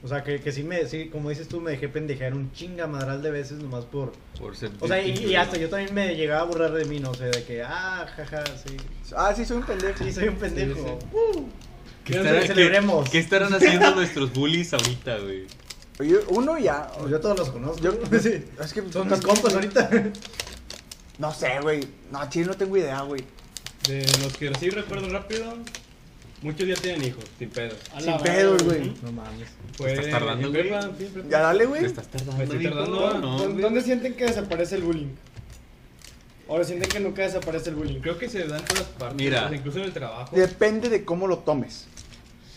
O sea, que, que sí me, sí, como dices tú, me dejé pendejear un chingamadral de veces nomás por... Por ser O sea, y, y hasta yo también me llegaba a burlar de mí, no sé, de que, ah, jaja, sí. Ah, sí, soy un pendejo. Sí, soy un pendejo. Sí, Uh. ¿Qué, estará- nos celebremos. qué- qué estarán haciendo nuestros bullies ahorita, güey? Oye, uno ya. Pues yo todos los conozco. Yo, Sí. es que Son mis compas ahorita. No sé, güey. No, chile, no tengo idea, güey. De los que sí recuerdo rápido, muchos ya tienen hijos, sin pedos. Sin pedos, güey. No mames. Fue estás tardando, güey? Ya dale, ¿Te güey. estás tardando, Me estoy hijo? tardando. No, ¿Dó- güey. ¿Dónde sienten que desaparece el bullying? ¿O sienten que nunca desaparece el bullying? Creo que se da en todas partes, Mira. incluso en el trabajo. Depende de cómo lo tomes.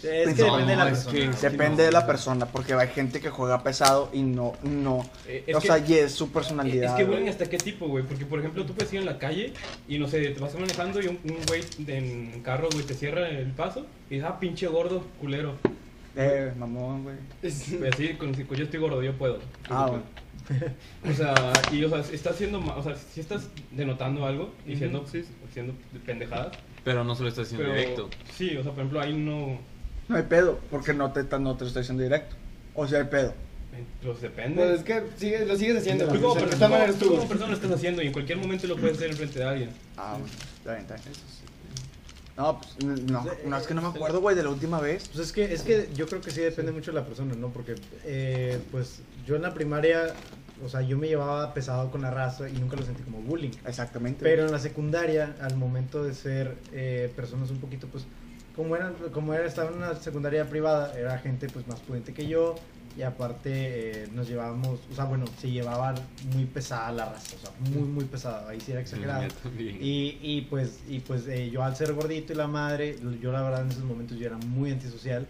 Es que No, depende de la persona. que- Depende de la persona, porque hay gente que juega pesado y no, no. Eh, es o que- sea, y es su personalidad. Es que güey. bullying hasta qué tipo, güey. Porque, por ejemplo, tú puedes ir en la calle y no sé, te vas manejando y un, un güey en carro, güey, te cierra el paso y dices, ah, pinche gordo, culero. Eh, mamón, güey. Pues así, con, si yo estoy gordo, yo puedo. Ah, bueno. O sea, y o sea, estás haciendo, ma- o sea, si estás denotando algo y siendo, siendo pendejadas. Pero no se lo estás haciendo Pero, directo. Sí, o sea, por ejemplo, ahí no. No hay pedo, porque no te, no te lo estoy diciendo directo. O sea, hay pedo. Pues depende. Pues es que sigue- lo sigues haciendo. Tú como, O sea, de per- todas tú como- tú. persona lo estás haciendo y en cualquier momento lo puedes hacer enfrente de alguien. Ah, bueno. Está bien, está bien. No, pues, no, no, es que no me acuerdo, güey, de la última vez. Pues es que, es que yo creo que sí depende mucho de la persona, ¿no? Porque, eh, pues, yo en la primaria, o sea, yo me llevaba pesado con la raza y nunca lo sentí como bullying. Exactamente. Pero en la secundaria, al momento de ser eh, personas un poquito, pues, como eran, como era, estaba en una secundaria privada, era gente, pues, más pudiente que yo. Y aparte eh, nos llevábamos, o sea, bueno, se llevaba muy pesada la raza, o sea, muy, muy pesada. Ahí sí era exagerado. Y, y pues, y pues eh, yo al ser gordito y la madre, yo la verdad en esos momentos yo era muy antisocial,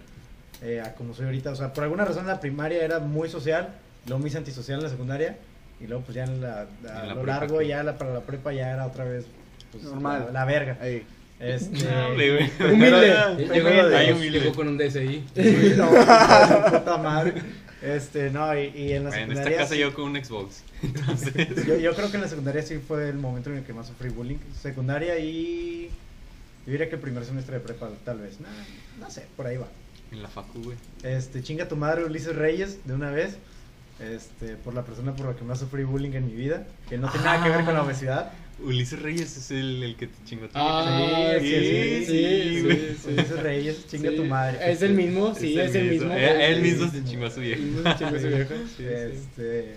eh, a como soy ahorita. O sea, por alguna razón en la primaria era muy social, luego me hice antisocial en la secundaria, y luego pues ya en la, a En la lo prepa, largo, ¿qué? ya la, para la prepa ya era otra vez pues, Normal. La, la verga. Ey. Este. Güey. Humilde. Llegó, Primero de llegó- con un DSI. No, puta madre. Este, no, y, y en la En esta secundaria. casa sí- yo con un Xbox. Entonces, yo, yo creo que en la secundaria sí fue el momento en el que más sufrí bullying. Secundaria y. Yo diría que el primer semestre de prepa, tal vez. No, no sé, por ahí va. en la facu, güey. Este, chinga tu madre Ulises Reyes, de una vez. Este, por la persona por la que más sufrí bullying en mi vida. Que no tiene nada que ver con la obesidad. Ulises Reyes es el, el que te chingó tu Ah, Sí, sí, sí, sí, sí, sí, sí. Ulises Reyes, chinga Sí, tu madre. Es el mismo, sí, es el mismo. Eh, Él mismo se chingó a su El vieja. mismo se chingó a su vieja, sí, sí. Este.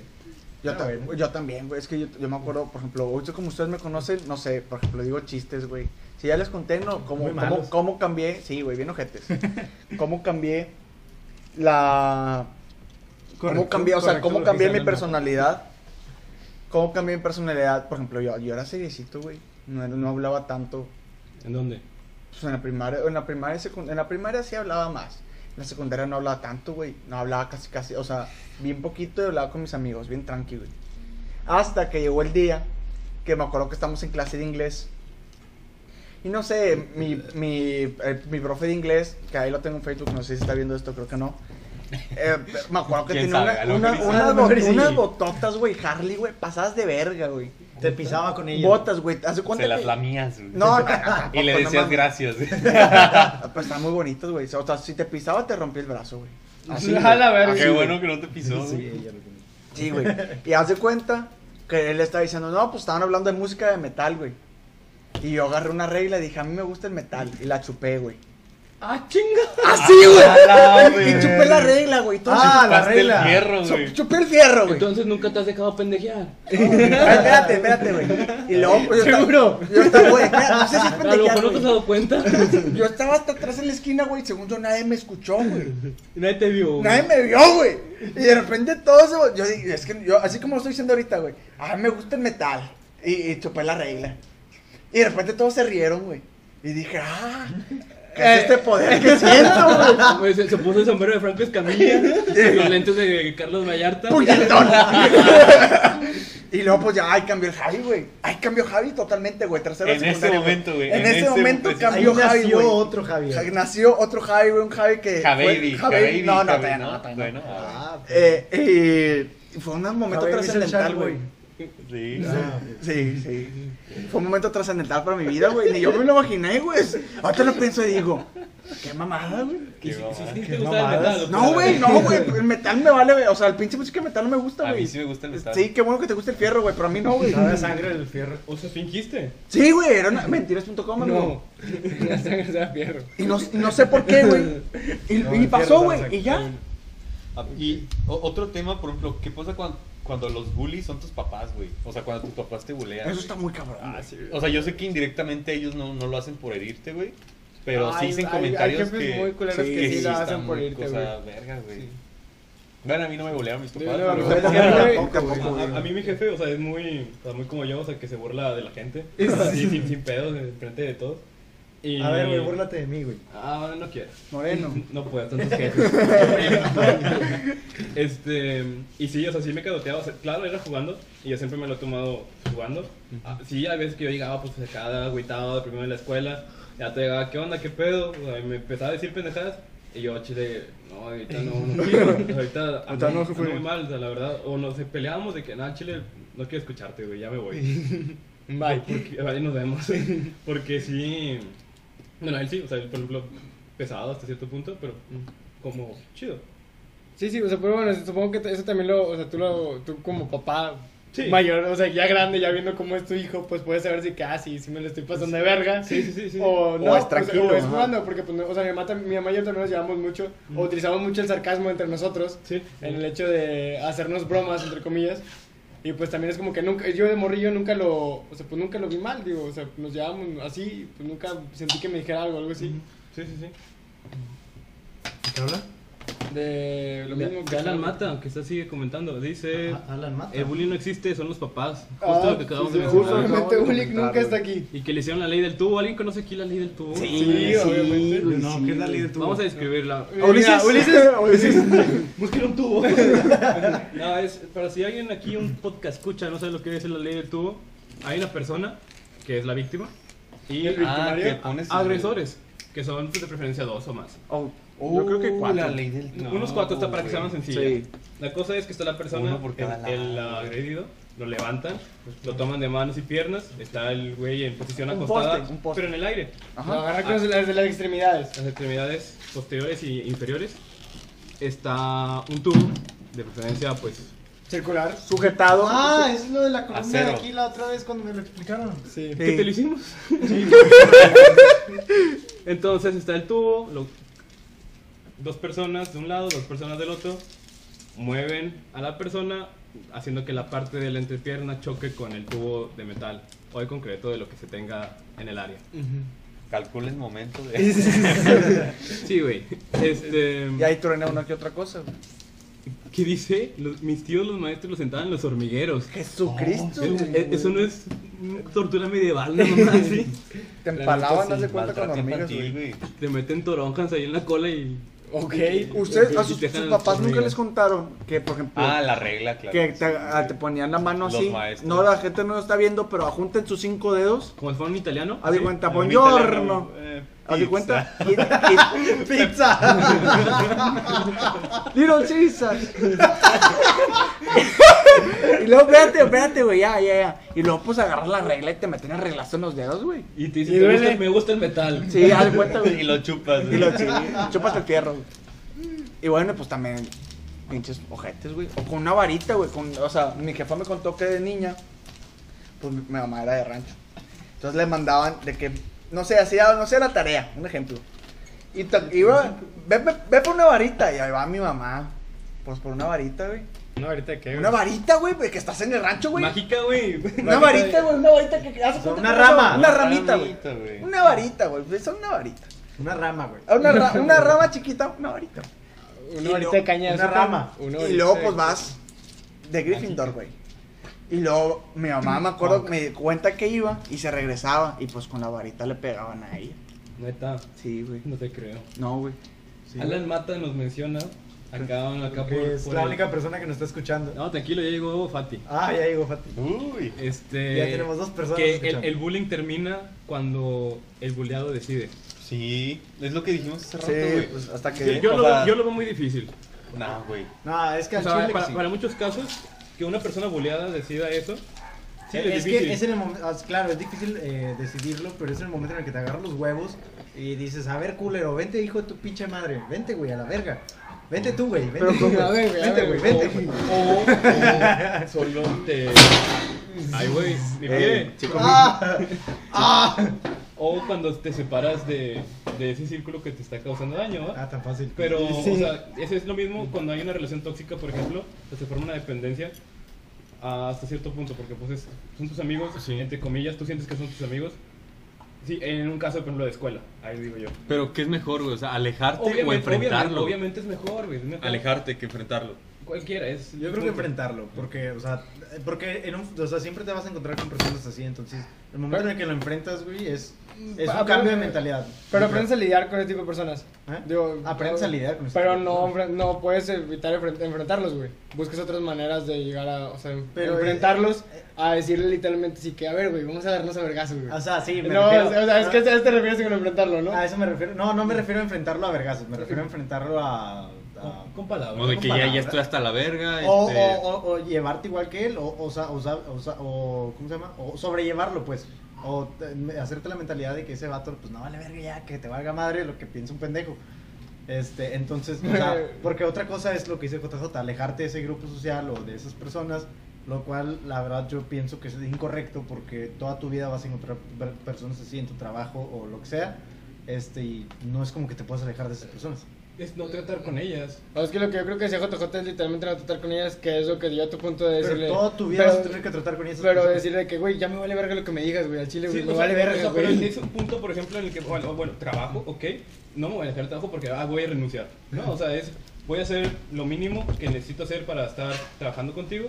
Yo, Ah, ta- bueno. yo también, güey. Es que yo, yo me acuerdo, por ejemplo, ahorita como ustedes me conocen, no sé, por ejemplo, digo chistes, güey. Si ya les conté, ¿no? Cómo, cómo, cómo cambié, sí, güey, bien ojetes. cómo cambié la... cómo cambié, o sea, correcto cómo cambié mi personalidad. Cómo cambié mi personalidad. Por ejemplo, yo, yo era seriecito, güey. No, no hablaba tanto. ¿En dónde? Pues en la primaria, en la primaria, en la primaria sí hablaba más. En la secundaria no hablaba tanto, güey. No hablaba casi, casi, o sea, bien poquito y hablaba con mis amigos, bien tranqui, güey. Hasta que llegó el día que me acuerdo que estamos en clase de inglés. Y no sé, mi, mi, eh, mi profe de inglés, que ahí lo tengo en Facebook, no sé si está viendo esto, creo que no. Eh, me acuerdo que ¿Quién tenía sabe? una- una- unas, bot- unas bototas, güey, Harley, güey, pasadas de verga, güey. Te pisaba con ella. Botas, güey. ¿Hace cuánto Se las lamías, güey. No, no, no, Y le no decías mames. gracias. Pues están muy bonitos, güey. O sea, si te pisaba, te rompí el brazo, güey. Así, A la verga. Qué bueno que no te pisó. Sí, güey. Sí, güey. Y haz de cuenta que él estaba diciendo, no, pues estaban hablando de música de metal, güey. Y yo agarré una regla y dije, a mí me gusta el metal. Y la chupé, güey. Ah, chinga. Así, la güey. Y chupé la regla, güey. Entonces, Ah, la Chupaste el regla. fierro, güey. chupé el fierro, güey. Entonces nunca te has dejado pendejear. Ay, espérate, espérate, güey. Y luego, pues, yo estaba- Seguro. Yo estaba, güey, espera, no sé si es pendejear, no te has güey. dado cuenta. Yo estaba hasta atrás en la esquina, güey. Según yo, nadie me escuchó, güey. Nadie te vio. güey. Nadie me vio, güey. Y de repente todo se... Yo dije, es que yo, así como lo estoy diciendo ahorita, güey. A mí me gusta el metal. Y, y chupé la regla. Y de repente todos se rieron, güey. Y dije, ah, ¿qué es este poder que siento, güey? Se, se puso el sombrero de Franco Escamilla, los lentes de Carlos Vallarta. Puñetón. y luego, pues ya, ahí cambió el Javi, güey. Ahí cambió Javi totalmente, güey. Tercero de En ese momento, güey. En, ese momento cambió Javi, nació güey. otro Javier. Ja- Nació otro Javi, güey. Un Javi que. Fue- Jababy, No, no, no, no. Bueno, ah, Eh, y fue un momento trascendental, güey. Sí. ah, Sí, sí. Fue un momento trascendental para mi vida, güey. Ni yo me lo imaginé, güey. Ahorita lo pienso y digo, qué mamada, güey. Qué gusta metal. No, güey, no, güey. El metal me vale, güey. O sea, el pinche música metal no me gusta, A güey. mí sí me gusta el metal. Sí, qué bueno que te guste el fierro, güey. Pero a mí no, güey. Sabe a sangre del fierro. O sea, fingiste. Sí, güey. Era una... mentiras.com. No. La sangre se da fierro. Y no, y no sé por qué, güey. Y, No, y el pasó, güey. Y ya. Y otro tema, por ejemplo, ¿qué pasa cuando, cuando los bullies son tus papás, güey? O sea, cuando tus papás te bulean. Eso está muy cabrón. Ah, sí. O sea, yo sé que indirectamente ellos no, no lo hacen por herirte, güey. Pero sí dicen hay- comentarios hay que... muy culeros sí, que sí, sí, lo hacen por muy irte, cosa güey. verga, güey. Sí. Bueno, a mí no me bulearon mis papás. no, no, A, mí mi jefe, o sea, es muy, o sea, muy como yo, o sea, que se burla de la gente. Así, sin, sin pedos, en frente de todos. Y... A ver, güey, búrlate de mí, güey. Ah, no quiero. Moreno. No puedo, tantos jefes. este, y sí, o sea, sí me cadoteaba. O sea, claro, era jugando y yo siempre me lo he tomado jugando. Ah, sí, hay veces que yo llegaba, pues, cada agüitado de primero en la escuela. Ya te llegaba, ¿qué onda? ¿Qué pedo? O sea, me empezaba a decir pendejadas. Y yo, chile, no, ahorita no, no quiero. O sea, ahorita no, jefe. ando muy mal, o sea, la verdad. O nos peleábamos de que, nada, chile, no quiero escucharte, güey, ya me voy. Bye. Porque, ahí nos vemos. Porque sí. Bueno, él sí, o sea, él, por ejemplo, pesado hasta cierto punto, pero mm, como chido. Sí, sí, o sea, pero bueno, supongo que eso también lo, o sea, tú, lo, tú como papá Sí. mayor, o sea, ya grande, ya viendo cómo es tu hijo, pues puedes saber si que, ah, sí, sí me lo estoy pasando de verga. Sí, sí, sí, sí. O no, O es pues, tranquilo, o es jugando, porque, pues, no- o sea, mi mamá, mi mamá y yo también nos llevamos mucho, o utilizamos mucho el sarcasmo entre nosotros, Sí. en el hecho de hacernos bromas, entre comillas. Y pues también es como que nunca, yo de morrillo nunca lo, o sea, pues nunca lo vi mal, digo, o sea, nos llevamos así, pues nunca sentí que me dijera algo, algo así. Sí, sí, sí. ¿Qué habla? De lo mismo De Alan Mata, que está sigue comentando, dice... Alan Mata. El bullying no existe, son los papás. Justo Ah, lo que acabamos sí, de mencionar. Justamente Acabamos de Ulick comentar, nunca está aquí. Y que le hicieron la ley del tubo. ¿Alguien conoce aquí la ley del tubo? Sí, Sí, obviamente. güey, No, sí, ¿qué es la ley de tu Vamos a describirla. Ulises, Ulises. Ulises. Busquen un tubo. no, es para si alguien aquí un podcast escucha, no sabe lo que es la ley del tubo. Hay una persona que es la víctima Y ¿El Ah, que pones agresores, que son de preferencia dos o más. Oh, yo creo que Uh, cuatro. La ley del Unos cuatro está para que sea más sencilla. Sí. La cosa es que está la persona, Uno por cada el, el agredido, lo levantan, lo toman de manos y piernas, está el güey en posición Un acostada, poste, un poste. pero en el aire. Ajá. Lo agarra con las, las de las extremidades. Las extremidades posteriores y inferiores está un tubo, de preferencia pues Circular. Sujetado. Ah, es lo de la columna de aquí la otra vez cuando me lo explicaron. Sí. Sí. ¿Qué te lo hicimos? Entonces está el tubo, lo- dos personas de un lado, dos personas del otro, mueven a la persona haciendo que la parte de la entrepierna choque con el tubo de metal o de concreto de lo que se tenga en el área. Calcula el momento de. Sí, güey. Este, Y ahí truena una que otra cosa. güey. ¿Qué dice? Los- mis tíos, los maestros, los sentaban en los hormigueros. Jesucristo. Güey. eh, Eso no es tortura medieval, no más, ¿sí? Te empalaban, de sí, cuenta con hormigas, güey. Te meten toronjas ahí en la cola y Ok. Ustedes, a sus, papás nunca les contaron que, por ejemplo, Ah, la regla, claro. que te, ah, te ponían la mano Los así. maestros. No, la gente no lo está viendo, pero junten sus cinco dedos. como si fuera un italiano. Haz de ¿sí? cuenta, buongiorno. eh, Haz de pizza. cuenta. ¡Pizza! y- Little Caesar. y luego, espérate, espérate, güey, ya, ya, ya. Y luego, pues agarras la regla y te meten el reglazo en los dedos, güey. Y te dice, Y "Me duele". gusta, me gusta el metal. Sí, haz de cuenta, güey. Y lo chupas. Y güey. lo chupas el fierro, güey. Y bueno, pues también pinches ojetes, güey. O con una varita, güey. Con, o sea, mi jefa me contó que de niña, pues mi, mi mamá era de rancho. Entonces le mandaban de que, no sé, hacía, no sé, la tarea, un ejemplo. Y iba, ve, ve, ve por una varita. Y ahí va mi mamá. Pues por una varita, güey. No, ahorita qué. Una varita, güey, de que estás en el rancho, güey. Mágica, güey. Una varita, güey, una varita que hace O sea, cuenta una rama. Una ramita, güey. Güey. Una varita, güey. Es una varita. Una rama, güey. Una, ra- una rama chiquita, una varita. Una varita de caña de una rama. una Y varita luego de- pues vas de Gryffindor, güey. Y luego mi mamá me acuerdo que me cuenta que iba y se regresaba y pues con la varita le pegaban a ella. Neta, Sí, güey. no te creo. No, güey. Alan Mata nos menciona acá, acá por, es por la el- única persona que nos está escuchando. No, tranquilo, ya llegó Fati. Ah, ya llegó Fati. Uy. Este, Ya tenemos dos personas Que el, el bullying termina cuando el bulleado decide. Sí, es lo que dijimos hace rato, Sí, güey. pues hasta que... yo lo, sea- yo lo veo muy difícil. Nah, güey. No, es que O al sea, chile para, sí. para muchos casos, que una persona bulleada decida eso, sí, Eh, es, que es en el momento, claro, es difícil eh, decidirlo, pero es en el momento en el que te agarras los huevos y dices, a ver, culero, vente, hijo de tu pinche madre, vente, güey, a la verga. Vente tú, güey, vente güey. Vente, güey, vente, güey. O, o solo te... Ay, güey, ni Eh, pie. chico, ¡Ah! ¡Ah! O cuando te separas de, de ese círculo que te está causando daño, ¿va? Ah, tan fácil. Pero, Sí. o sea, eso es lo mismo cuando hay una relación tóxica, por ejemplo, que se forma una dependencia hasta cierto punto, porque pues es- son tus amigos, entre comillas, tú sientes que son tus amigos. Sí, en un caso, por ejemplo, de escuela, ahí digo yo. Pero ¿qué es mejor, güey? O sea, alejarte o Obviamente, enfrentarlo. obviamente, obviamente es mejor, güey. Alejarte que enfrentarlo. Cualquiera, es... Yo creo que enfrentarlo, porque, o sea, porque en un, o sea, siempre te vas a encontrar con personas así, entonces, el momento en el que lo enfrentas, güey, es, es un cambio de mentalidad. Pero aprendes a lidiar con ese tipo de personas. ¿Eh? Digo, Aprendes a lidiar con ese Pero tipo de no, enfren- no puedes evitar enfren- enfrentarlos, güey. Buscas otras maneras de llegar a, o sea, Pero, enfrentarlos eh, a decirle literalmente sí que, a ver, güey, vamos a darnos a vergazos, güey. O sea, sí, me no, refiero- o sea, es que a eso te refieres con enfrentarlo, ¿no? A eso me refiero. No, no me refiero a enfrentarlo a vergazos, me refiero a enfrentarlo a. a- Con, con palabras. O de que ya, ya estoy hasta la verga. o, este, o, o- o llevarte igual que él, o, o, ¿cómo se llama? O sobrellevarlo, pues. O te- hacerte la mentalidad de que ese vato, pues no vale verga ya, que te valga madre lo que piensa un pendejo. Este, entonces, o sea, porque otra cosa es lo que dice JJ, alejarte de ese grupo social o de esas personas, lo cual la verdad yo pienso que es incorrecto porque toda tu vida vas a encontrar per- personas así en tu trabajo o lo que sea, este, y no es como que te puedas alejar de esas personas. Es no tratar con ellas. O es que lo que yo creo que decía JJ es literalmente no tratar con ellas, que es lo que yo a tu punto de Pero decirle. toda tu vida pero- vas a tener que tratar con esas Pero personas. decirle que, güey, ya me vale verga lo que me digas, güey, al chile, güey, Sí, me o sea, vale o verga, sea, pero güey. es un punto, por ejemplo, en el que, bueno, bueno, trabajo, ok, no me voy a dejar el trabajo porque ah, voy a renunciar. No, o sea, es, voy a hacer lo mínimo que necesito hacer para estar trabajando contigo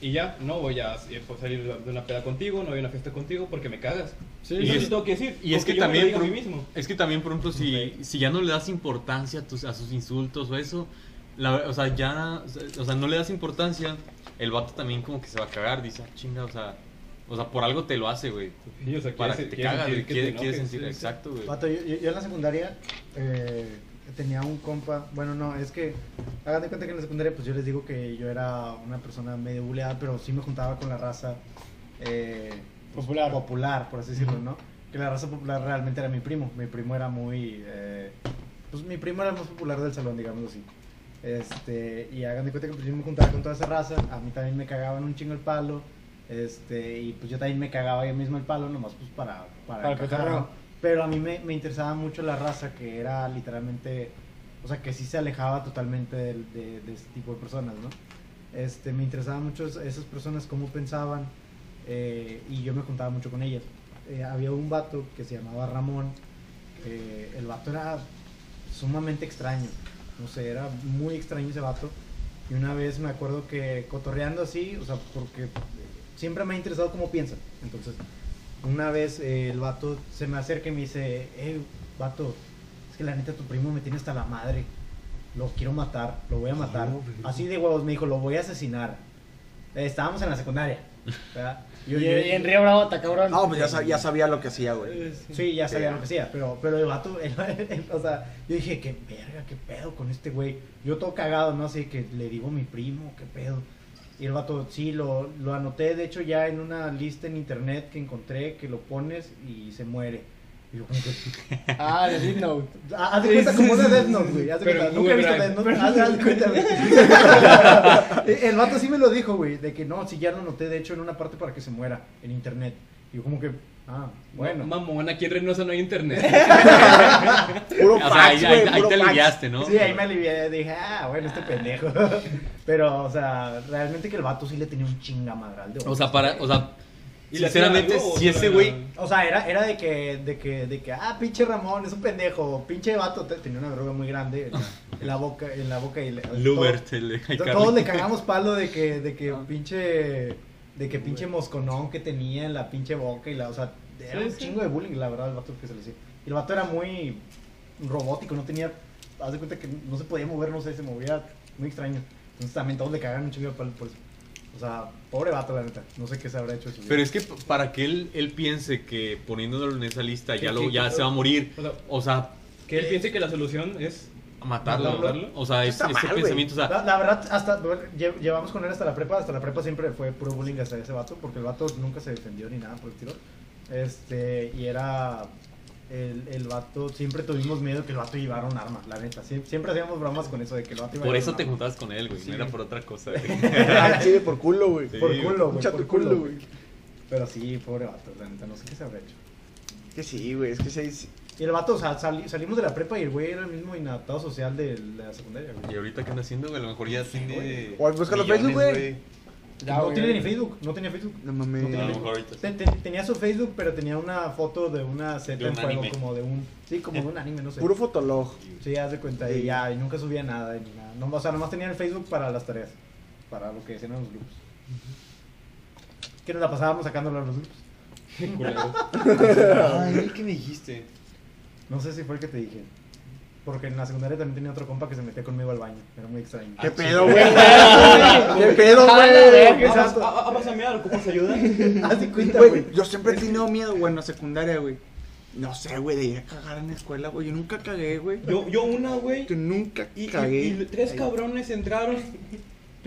y ya, no voy a pues, salir de una peda contigo, no voy a una fiesta contigo porque me cagas. Sí, y eso es- sí tengo que decir. Y es que yo me lo también, por, mí mismo. es que también, por ejemplo, si, si ya no le das importancia a, tus, a sus insultos o eso, la, o sea, ya, o sea, no le das importancia, el vato también como que se va a cagar, dice, "Ah, chinga, o sea, O sea, por algo te lo hace, güey. Sí, o sea, Para que te cagas, güey. que Quiere, te quiere enojes, sentir, exacto, güey. Vato, yo, yo- yo en la secundaria eh, tenía un compa, bueno, no, es que hagan de cuenta que en la secundaria pues yo les digo que yo era una persona medio buleada, pero sí me juntaba con la raza eh, pues, Popular. popular, por así decirlo, ¿no? Que la raza popular realmente era mi primo, mi primo era muy, eh, pues mi primo era el más popular del salón, digámoslo así. Este, y hagan de cuenta que pues yo me juntaba con toda esa raza, a mí también me cagaban un chingo el palo, este, y pues yo también me cagaba yo mismo el palo, nomás pues para, para, Para encajar. Pero a mí me, me interesaba mucho la raza que era literalmente, o sea, que sí se alejaba totalmente del- de, de este tipo de personas, ¿no? Este, me interesaba mucho es- esas personas, cómo pensaban, eh, y yo me juntaba mucho con ellas. Eh, había un vato que se llamaba Ramón, que el vato era sumamente extraño, no sé, era muy extraño ese vato. Y una vez me acuerdo que cotorreando así, o sea, porque siempre me ha interesado cómo piensan. Entonces, una vez eh, el vato se me acerca y me dice, eh, vato, es que la neta tu primo me tiene hasta la madre. Lo quiero matar, lo voy a matar. Así de huevos me dijo, lo voy a asesinar. Eh, estábamos en la secundaria. ¿verdad? Yo- Y, yo- y en Río Bravo está cabrón. No, pues ya, sab- ya sabía lo que hacía, güey. Sí, ya sabía Sí. lo que hacía, pero, pero el vato, el- el- o sea, yo dije, qué verga, qué pedo con este güey. Yo todo cagado, ¿no? Así que le digo a mi primo, qué pedo. Y el vato, sí, lo, lo anoté, de hecho, ya en una lista en internet que encontré, que lo pones y se muere. Y yo como que, Ah, de Death Note. Ah, Haz de cuenta como de Death Note, güey. Haz de cuenta. en Nunca he visto Death. Note. Haz de cuenta, güey. El vato sí me lo dijo, güey. De que no, si ya lo noté, de hecho, en una parte para que se muera en internet. Y yo, como que, ah, bueno. Mamón, aquí en Reynosa no hay internet. Puro O sea, fax, ahí, te fax. aliviaste, ¿no? Sí, ahí me alivié. Dije, ah, bueno, este pendejo. Pero, o sea, realmente que el vato sí le tenía un chingamadral de O sea, para, o sea, ¿Y le sinceramente, si ese güey O sea, era, era de que, de que, de que, ah, pinche Ramón, es un pendejo, pinche vato, te- tenía una droga muy grande en la boca, en la boca y le, Lubert, el de To- iCarly. Todos le cagamos palo de que, de que pinche, de que pinche mosconón que tenía en la pinche boca y la, o sea, era Sí, un sí. chingo de bullying, la verdad, el vato que se le hacía. Y el vato era muy robótico, no tenía, haz de cuenta que no se podía mover, no sé, se movía muy extraño. Entonces también todos le cagaban un chingo palo por eso. O sea, pobre vato, la neta. No sé qué se habrá hecho vida. Pero es que para que él, él piense que poniéndolo en esa lista ya, lo, ya se va a morir. o sea, O sea, Que él piense que la solución es matarlo. ¿Matarlo? O sea, ese mal, pensamiento, o sea, la, la verdad, hasta llevamos con él hasta la prepa. Hasta la prepa siempre fue puro bullying hacia ese vato. Porque el vato nunca se defendió ni nada por el tiro. Este, y era. El, el vato, siempre tuvimos miedo que el vato llevara un arma, la neta. Siempre, siempre hacíamos bromas con eso de que el vato iba a por eso un te arma. juntabas con él, güey. Sí, no era por otra cosa, güey. Ah, chile, por culo, güey. Sí, Por culo, güey. Por culo, culo, güey. Pero sí, pobre vato, la neta, no sé qué se habrá hecho. Que sí, güey, es que sí. Y el vato, o sea, sali- salimos de la prepa y el güey era el mismo inadaptado social de la secundaria, güey. Y ahorita que anda haciendo, güey, a lo mejor ya tiene. O búscalo en Facebook, güey. Ya, no güey. tiene ni Facebook, no tenía Facebook. No mames. No tenía Facebook. mejor ahorita sí. Ten- ten- tenía su Facebook, pero tenía una foto de una De en juego, anime. como de un. Sí, como de un anime, no sé. Puro fotolog. Sí, haz de cuenta, y Sí. ya, y nunca subía nada, ni nada. No, o sea, nomás tenía el Facebook para las tareas, para lo que decían los grupos. Que nos la pasábamos sacándolo a los grupos. culero. Ay, ¿qué me dijiste? No sé si fue el que te dije. Porque en la secundaria también tenía otro compa que se metía conmigo al baño. Era muy extraño. ¿Qué pedo, güey? ¿Qué pedo, güey? Exacto. ¿Vamos a mirar? ¿Ocupas ayuda? Haz de cuenta, güey. Güey, yo siempre he tenido miedo, güey, en la secundaria, güey. No sé, güey, de ir a cagar en la escuela, güey. Yo nunca cagué, güey. Yo, yo una, güey. Yo nunca Y, y- cagué. y tres Ay. cabrones entraron.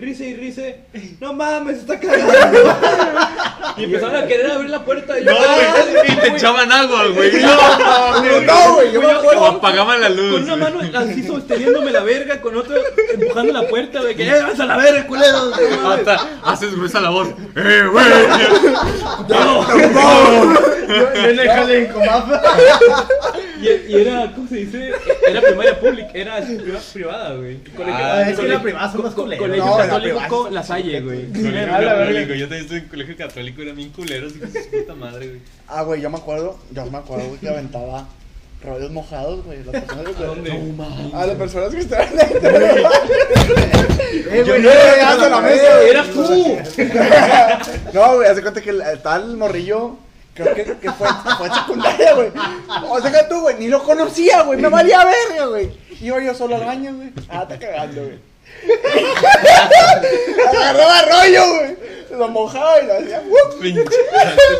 Rice y rice. No mames, está cagando. y empezaron a querer abrir la puerta. Y yo, No, güey, y te echaban agua, güey. No, güey, yo me O acuerdo. apagaban la luz. Con una mano así sosteniéndome la verga, con otra empujando la puerta, de que ¡eh, vas a la verga, culero! no mames". Hasta haces gruesa la voz. ¡Eh, güey! El jale en Comapa. Y, y era, ¿cómo se dice? Era primaria pública, era priva- privada, güey. Colegio- Ah, es que la privada son más co- culeros. Colegio No, la católico privada con es- la Salle, güey. Colegio la católico, yo también estuve en colegio católico, era bien culeros, hijo de su puta madre, güey. Ah, güey, yo me acuerdo, yo me acuerdo, güey, que aventaba rollos mojados, güey. Las personas que ¿A dónde? A las personas que estaban dentro. güey. Eh, Yo güey, no no llegaste a la mesa, ¡Eras tú! No, güey, hace cuenta que el, tal morrillo, creo que, que fue, fue en secundaria, güey. O sea que tú, güey, ni lo conocía, güey, me valía verga, güey. Iba yo solo al baño, güey. Ah, está cagando, güey. Agarraba rollo, güey. Lo mojaba y lo hacía. ¡wup! Pinche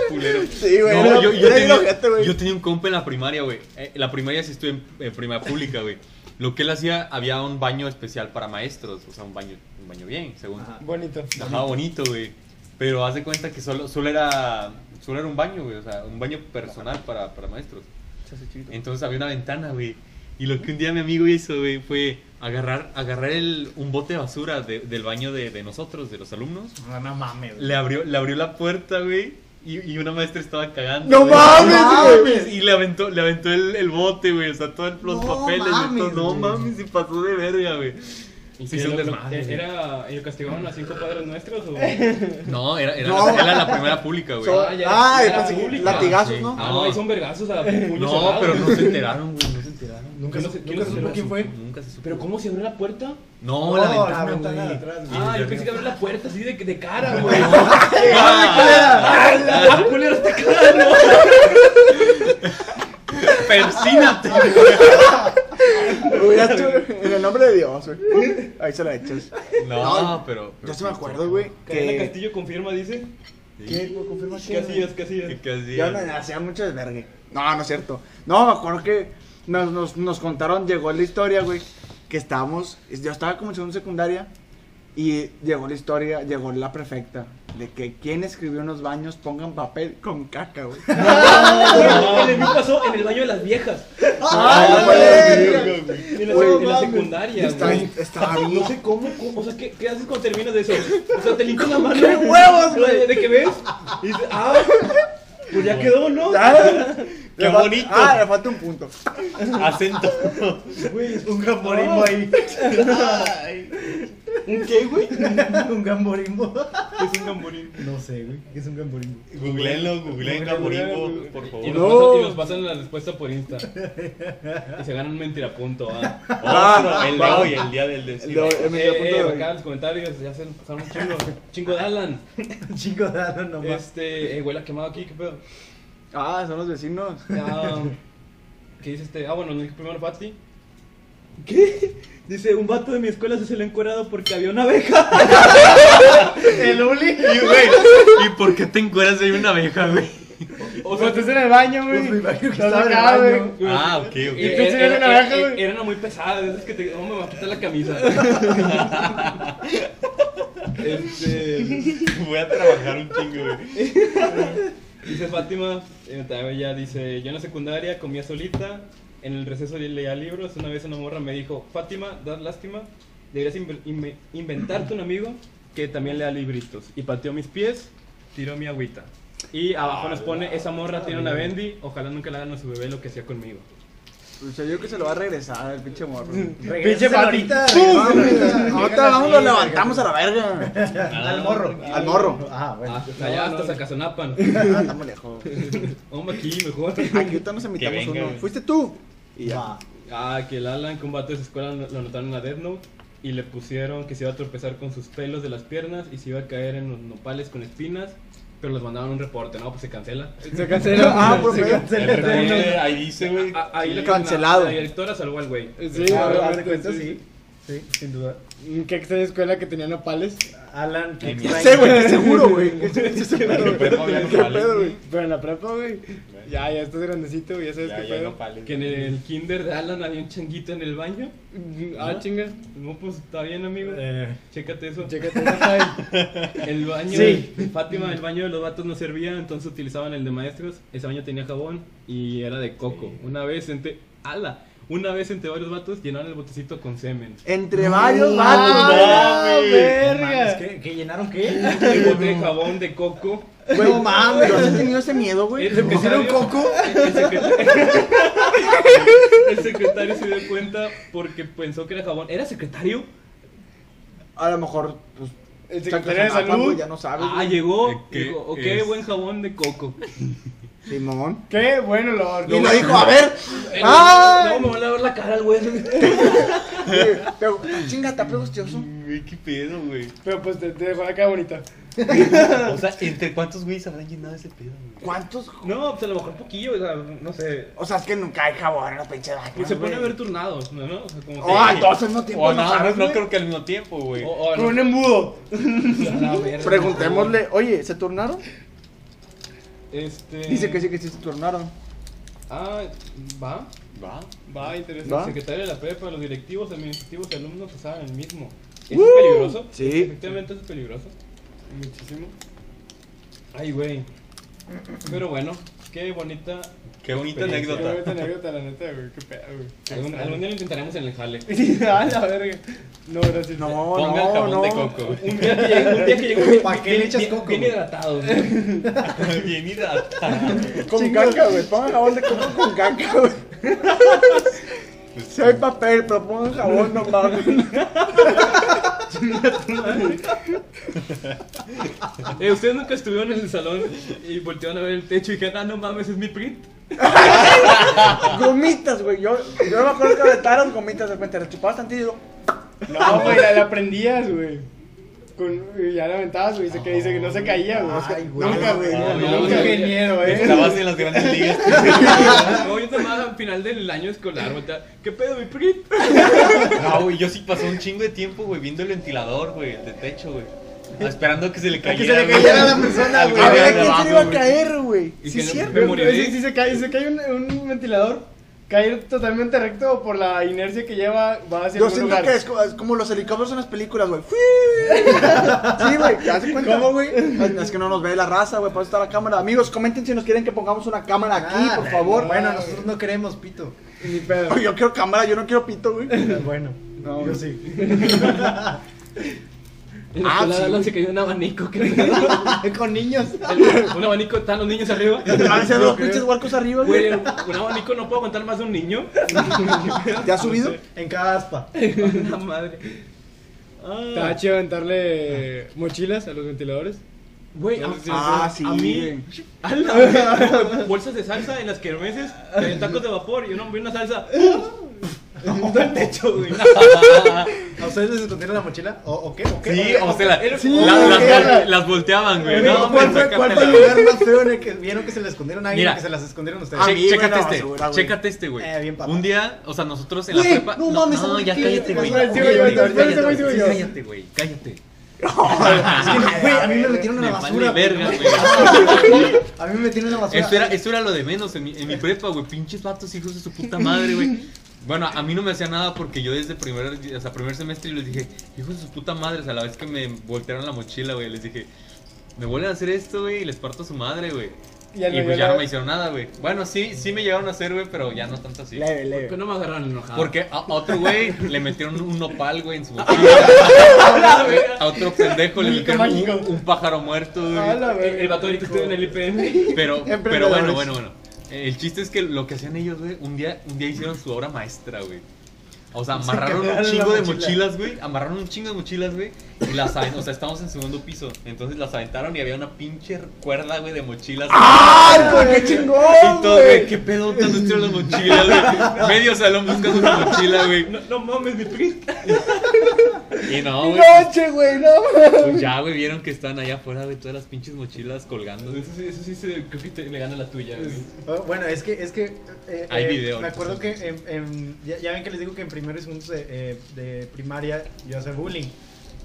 culero. Sí, güey. No, yo, tenía, yo un compa en la primaria, güey. Eh, la primaria sí estuve en, en primaria pública, güey. Lo que él hacía, había un baño especial para maestros. O sea, un baño, un baño bien, según. Ajá. Bonito. Ajá, bonito, güey. Pero haz de cuenta que solo, solo, era, solo era un baño, güey. O sea, un baño personal para, para maestros. Entonces había una ventana, güey. Y lo que un día mi amigo hizo, güey, fue agarrar, agarrar el, un bote de basura de- del baño de, de nosotros, de los alumnos. No, no mames. güey. Le abrió, le abrió la puerta, güey. Y, y una maestra estaba cagando. ¡No güey. mames, güey! Y le aventó, le aventó el, el bote, güey. O sea, todos los No papeles. y mames, todo. No güey. mames, se pasó de verga, güey. ¿Y Sí, son lo- desmadres, güey. ¿Era, ¿Y lo castigaban a cinco padres nuestros o...? No, era, era, No. era la primera pública, güey. So- Ah, ya, ah, era que pública. latigazos. ¿no? Ah, no, ahí son vergazos a puño No, cerrado. pero no se enteraron, güey. No se enteraron. Nunca, ¿Quién no se- se- quién nunca no se supo quién fue. Nunca se supo. ¿Pero cómo se abrió la puerta? No, la ventana, ventana de atrás, güey. Ah, yo pensé que abrió la puerta así de, de cara, güey. Ah, ¡Ah, culero, está cara! Persínate. Güey, ya En el nombre de Dios, güey. Ahí se la echas. No, pero. Yo sí me acuerdo, güey. Karina Que. Castillo confirma, dice. ¿Qué? ¿Lo confirmas ¿Qué hacías? ¿Qué hacías? ¿Qué hacía? Yo me hacía mucho desvergue. No, no es cierto. No, me acuerdo que nos, nos, nos contaron, llegó la historia, güey, que estábamos, yo estaba como en segunda secundaria y llegó la historia, llegó la prefecta de que quien escribió en los baños pongan papel con caca, güey. No, en el mío pasó en el baño de las viejas. ¡Ah, En la, Güey, en la mames. secundaria, Está- güey. estaba No bien. sé cómo, cómo- o sea, ¿qué, ¿qué haces cuando terminas de eso? O sea, te limpias la mano. ¡Qué huevos, güey! ¿De qué ves? Y dices, ah, pues ya quedó, ¿no? Ah, Qué le bonito. Ah, le falta un punto. Acento. Güey, Un gamborimbo ahí. ¿Un qué, güey? un gamborimbo. es un gamborín. No sé, güey. ¿Qué es un gamborimbo? Googleenlo, googleen Gamorimbo, por Y favor. nos, No. pasan, y nos pasan la respuesta por Insta. Y se ganan un mentirapunto, ah. Otro, el de hoy, el día del El destino. de- el Eh, de eh, acá en los comentarios ya se pasaron un chingo. Chingo de Alan. Chico, dale nomás. Este, eh, huele a quemado aquí, ¿qué pedo? Ah, son los vecinos. Ah, ¿Qué dice este? Ah, bueno, nos dijo primero Fati. ¿Qué? Dice, un vato de mi escuela se salió encuerado porque había una abeja. El Uli. Y, güey, ¿y por qué te encueras ahí una abeja, güey? O Pues estás en el baño, güey. Pues me imagino que Estás estaba en el acá, baño. güey. Ah, ok, y- ok. Y tú sí eres una abeja, güey. Era una muy pesada, de esas que te. No me va a quitar la camisa. este. Voy a trabajar un chingo, güey. Dice Fátima, eh, también ella dice, yo en la secundaria comía solita, en el receso leía libros, una vez una morra me dijo, Fátima, das lástima, deberías inve- inve- inventarte un amigo que también lea libritos. Y pateó mis pies, tiró mi agüita. Y abajo nos pone, esa morra tiene una bendy, ojalá nunca le hagan a su bebé lo que hacía conmigo. O sea, yo creo que se lo va a regresar el pinche morro. Pinche Fati. ahorita. ¡Pum! ahorita. Ahorita vamos, lo levantamos a la verga. Al morro. Al morro. Ah, bueno. Hasta allá, hasta Zacazonapan. Ah, estamos lejos. Vamos aquí, mejor. Aquí ahorita nos invitamos venga, uno. güey. ¿Fuiste tú? Y ya. Va. Ah, que el Alan, que un vato de su escuela, lo anotaron en la Death Note y le pusieron que se iba a tropezar con sus pelos de las piernas y se iba a caer en los nopales con espinas, pero les mandaban un reporte, ¿no? Pues se cancela. Se canceló. Ah, por Se reporte ahí dice, güey. Ah, ahí le Cancelado. La, directora salvó al güey. Sí, Ah, de cuenta, sí. sí. Sí, sin duda. Qué extraña escuela que tenía nopales. Alan, qué extraño. Sí, güey, seguro, güey. ¿Qué pedo, güey? Pero en la prepa, güey. Ya, ya estás grandecito. Ya sabes Ya, qué ya pedo. no pales. Que en el kinder de Alan había un changuito en el baño. Ah, chinga. No, pues está bien, amigo. Eh, Chécate eso. Chécate, está El baño, Sí. de Fátima, el baño de los vatos no servía, entonces utilizaban el de maestros. Ese baño tenía jabón y era de coco. Una vez entre. ¡Ala! Una vez entre varios vatos llenaron el botecito con semen. Entre varios ¡Ah, vatos, mames, verga! ¿qué, ¿Qué llenaron qué? El bote de jabón de coco. güey. No mames, ¿tú has tenido ese miedo, güey? El ¿Te pusieron secretario- coco? El secretario, el secretario se dio cuenta porque pensó que era jabón. ¿Era secretario? A lo mejor, pues. El secretario de Chacazonapan, salud. güey, Ya no sabes. Ah, güey. llegó. ¿Qué Dijo, ok, es? buen jabón de coco. Simón. Qué bueno lo Y lo dijo, a ver. ¡Ah! No, me van a ver la cara, güey. Pero, chinga, está precioso. Güey, qué pedo, güey. Pero pues te, te dejó la cara bonita. O sea, ¿entre cuántos güeyes habrán llenado ese pedo, güey? ¿Cuántos? No, pues a lo mejor poquillo, o sea, no sé. O sea, es que nunca hay jabón en los pinches Pues se pone a ver turnados, ¿no? ¿no? O sea, como Oh, entonces no tiempo O no no, sabes, no, creo que al mismo tiempo, güey. O, o a Con un embudo. Preguntémosle, oye, ¿se turnaron? Este. Dice que sí, que sí se turnaron. Ah, va. Va. Va, interesante. ¿Va? El secretario de la prepa, los directivos, administrativos y alumnos usaban el mismo. ¿Es Uh, peligroso? sí. Efectivamente es peligroso. Muchísimo. Ay, güey. Pero bueno, qué bonita. Qué bonita experiencia. Qué anécdota. bonita anécdota, la neta, güey. Qué pedo, güey. Algún, algún día lo intentaremos en el jale. Ah, la verga. No, gracias. No, Ponga el no, jabón no. de coco. Un día que llegue, un día que llegue ¿Para qué bien- le echas bien- coco, Bien hidratado. güey. Bien hidratado. Con caca, güey. Pongan jabón de coco con caca, güey. Si hay papel, pero pongan jabón nomás. Eh, Ustedes nunca estuvieron en el salón y voltearon a ver el techo y dijeron, ah, no mames, es mi print. Gomitas, güey. Yo, yo me acuerdo que aventaron gomitas de repente. Le chupabas tantito y yo. No, güey, la, la prendías, güey. Con, y ya la aventabas, güey. Dice que dice que no se caía, güey. Ay, güey. Nunca, güey. No, no, nunca. güey. ingeniero, eh. Estabas en las grandes ligas. No, yo tomaba al final del año escolar, voltea, ¿qué pedo, mi print? No, güey, yo sí pasó un chingo de tiempo, güey, viendo el ventilador, güey, el de techo, güey. Esperando que se le A cayera. que se le güey. cayera a la persona, güey. A güey ver, ¿a quién se le iba a güey. caer, güey? Sí, cierto. Si, se cae, si se cae un, un ventilador, caer totalmente recto por la inercia que lleva, va hacia Yo algún siento lugar. que es co- es como los helicópteros en las películas, güey. Sí, güey, ¿te das cuenta? ¿Cómo, güey? Es que no nos ve la raza, güey, por eso está la cámara. Amigos, comenten si nos quieren que pongamos una cámara aquí, Ah, por favor. Bueno, nosotros no queremos pito. Ni pedo. Yo quiero cámara, yo no quiero pito, güey. Bueno, No, yo sí. En la Ah, escuela sí, de Alan se cayó un abanico, creo. Con niños. un abanico, están los niños arriba. Hacia los pinches huarcos arriba, Güey, güey. un abanico no puedo aguantar más de un niño. ¿Te has subido? En cada aspa. La madre. Estaba Ah, chido aventarle mochilas a los ventiladores. Güey, a, Ah, sí, a mí, güey. a la verga, bolsas de salsa en las kermeses, eh, tacos de vapor y uno vi una salsa. Todo el techo, güey. ¿A ustedes les escondieron la mochila? ¿O, o qué? ¿O qué? Sí, o sea, la- Sí, la- las, güey. vol- las volteaban, güey. No, ¿Cuál fue, cuál fue el lugar más feo en el que vieron que se le escondieron a alguien que se las escondieron ustedes? Che- güey, chécate este, basura, güey. chécate este, güey. Eh, bien. Un día, o sea, nosotros en la Güey, prepa. no mames, no, ¿sabes ya cállate, güey. Cállate, yo. Cállate, güey, cállate. Es que, güey, a mí me metieron en la vale basura. verga, güey. A mí me metieron en la basura. Esto era, esto era lo de menos en mi, en mi prepa, güey. Pinches vatos, hijos de su puta madre, güey. Bueno, a mí no me hacía nada porque yo desde primer, o sea, primer semestre les dije, hijos de su puta madre, a la vez que me voltearon la mochila, güey, les dije, me vuelven a hacer esto, güey, y les parto a su madre, güey. Y pues ya no me hicieron nada, güey. Bueno, sí, sí me llegaron a hacer, güey, pero ya no tanto así. Leve, ¿Por qué leve. no me agarraron enojado? Porque a a otro güey le metieron un nopal, güey, en su mochila. A otro pendejo le metieron un, un pájaro muerto, güey. El, el vato ahorita estuvo en el IPM. Pero, pero bueno, bueno, bueno. El chiste es que lo que hacían ellos, güey, un día, un día hicieron su obra maestra, güey. O sea, amarraron un chingo de mochila. mochilas, güey. Amarraron un chingo de mochilas, güey. Y las aventaron. O sea, estábamos en segundo piso. Entonces las aventaron y había una pinche cuerda, güey, de mochilas. ¡Ay, güey, qué chingón! Y todo, güey, qué pedo, ¿dónde estuvieron las mochilas, güey? Medio salón buscando su mochila, güey. No, no mames, mi print. Y no, güey. Noche, güey, no. Pues ya, güey, vieron que estaban allá afuera, güey, todas las pinches mochilas colgando. Eso sí, eso sí se, creo que te- le gana la tuya, güey. Oh, Bueno, es que, es que eh, Hay eh, video, Me acuerdo que en- ya, ya ven que les digo que en primero y segundo de, eh, de primaria yo hacía bullying.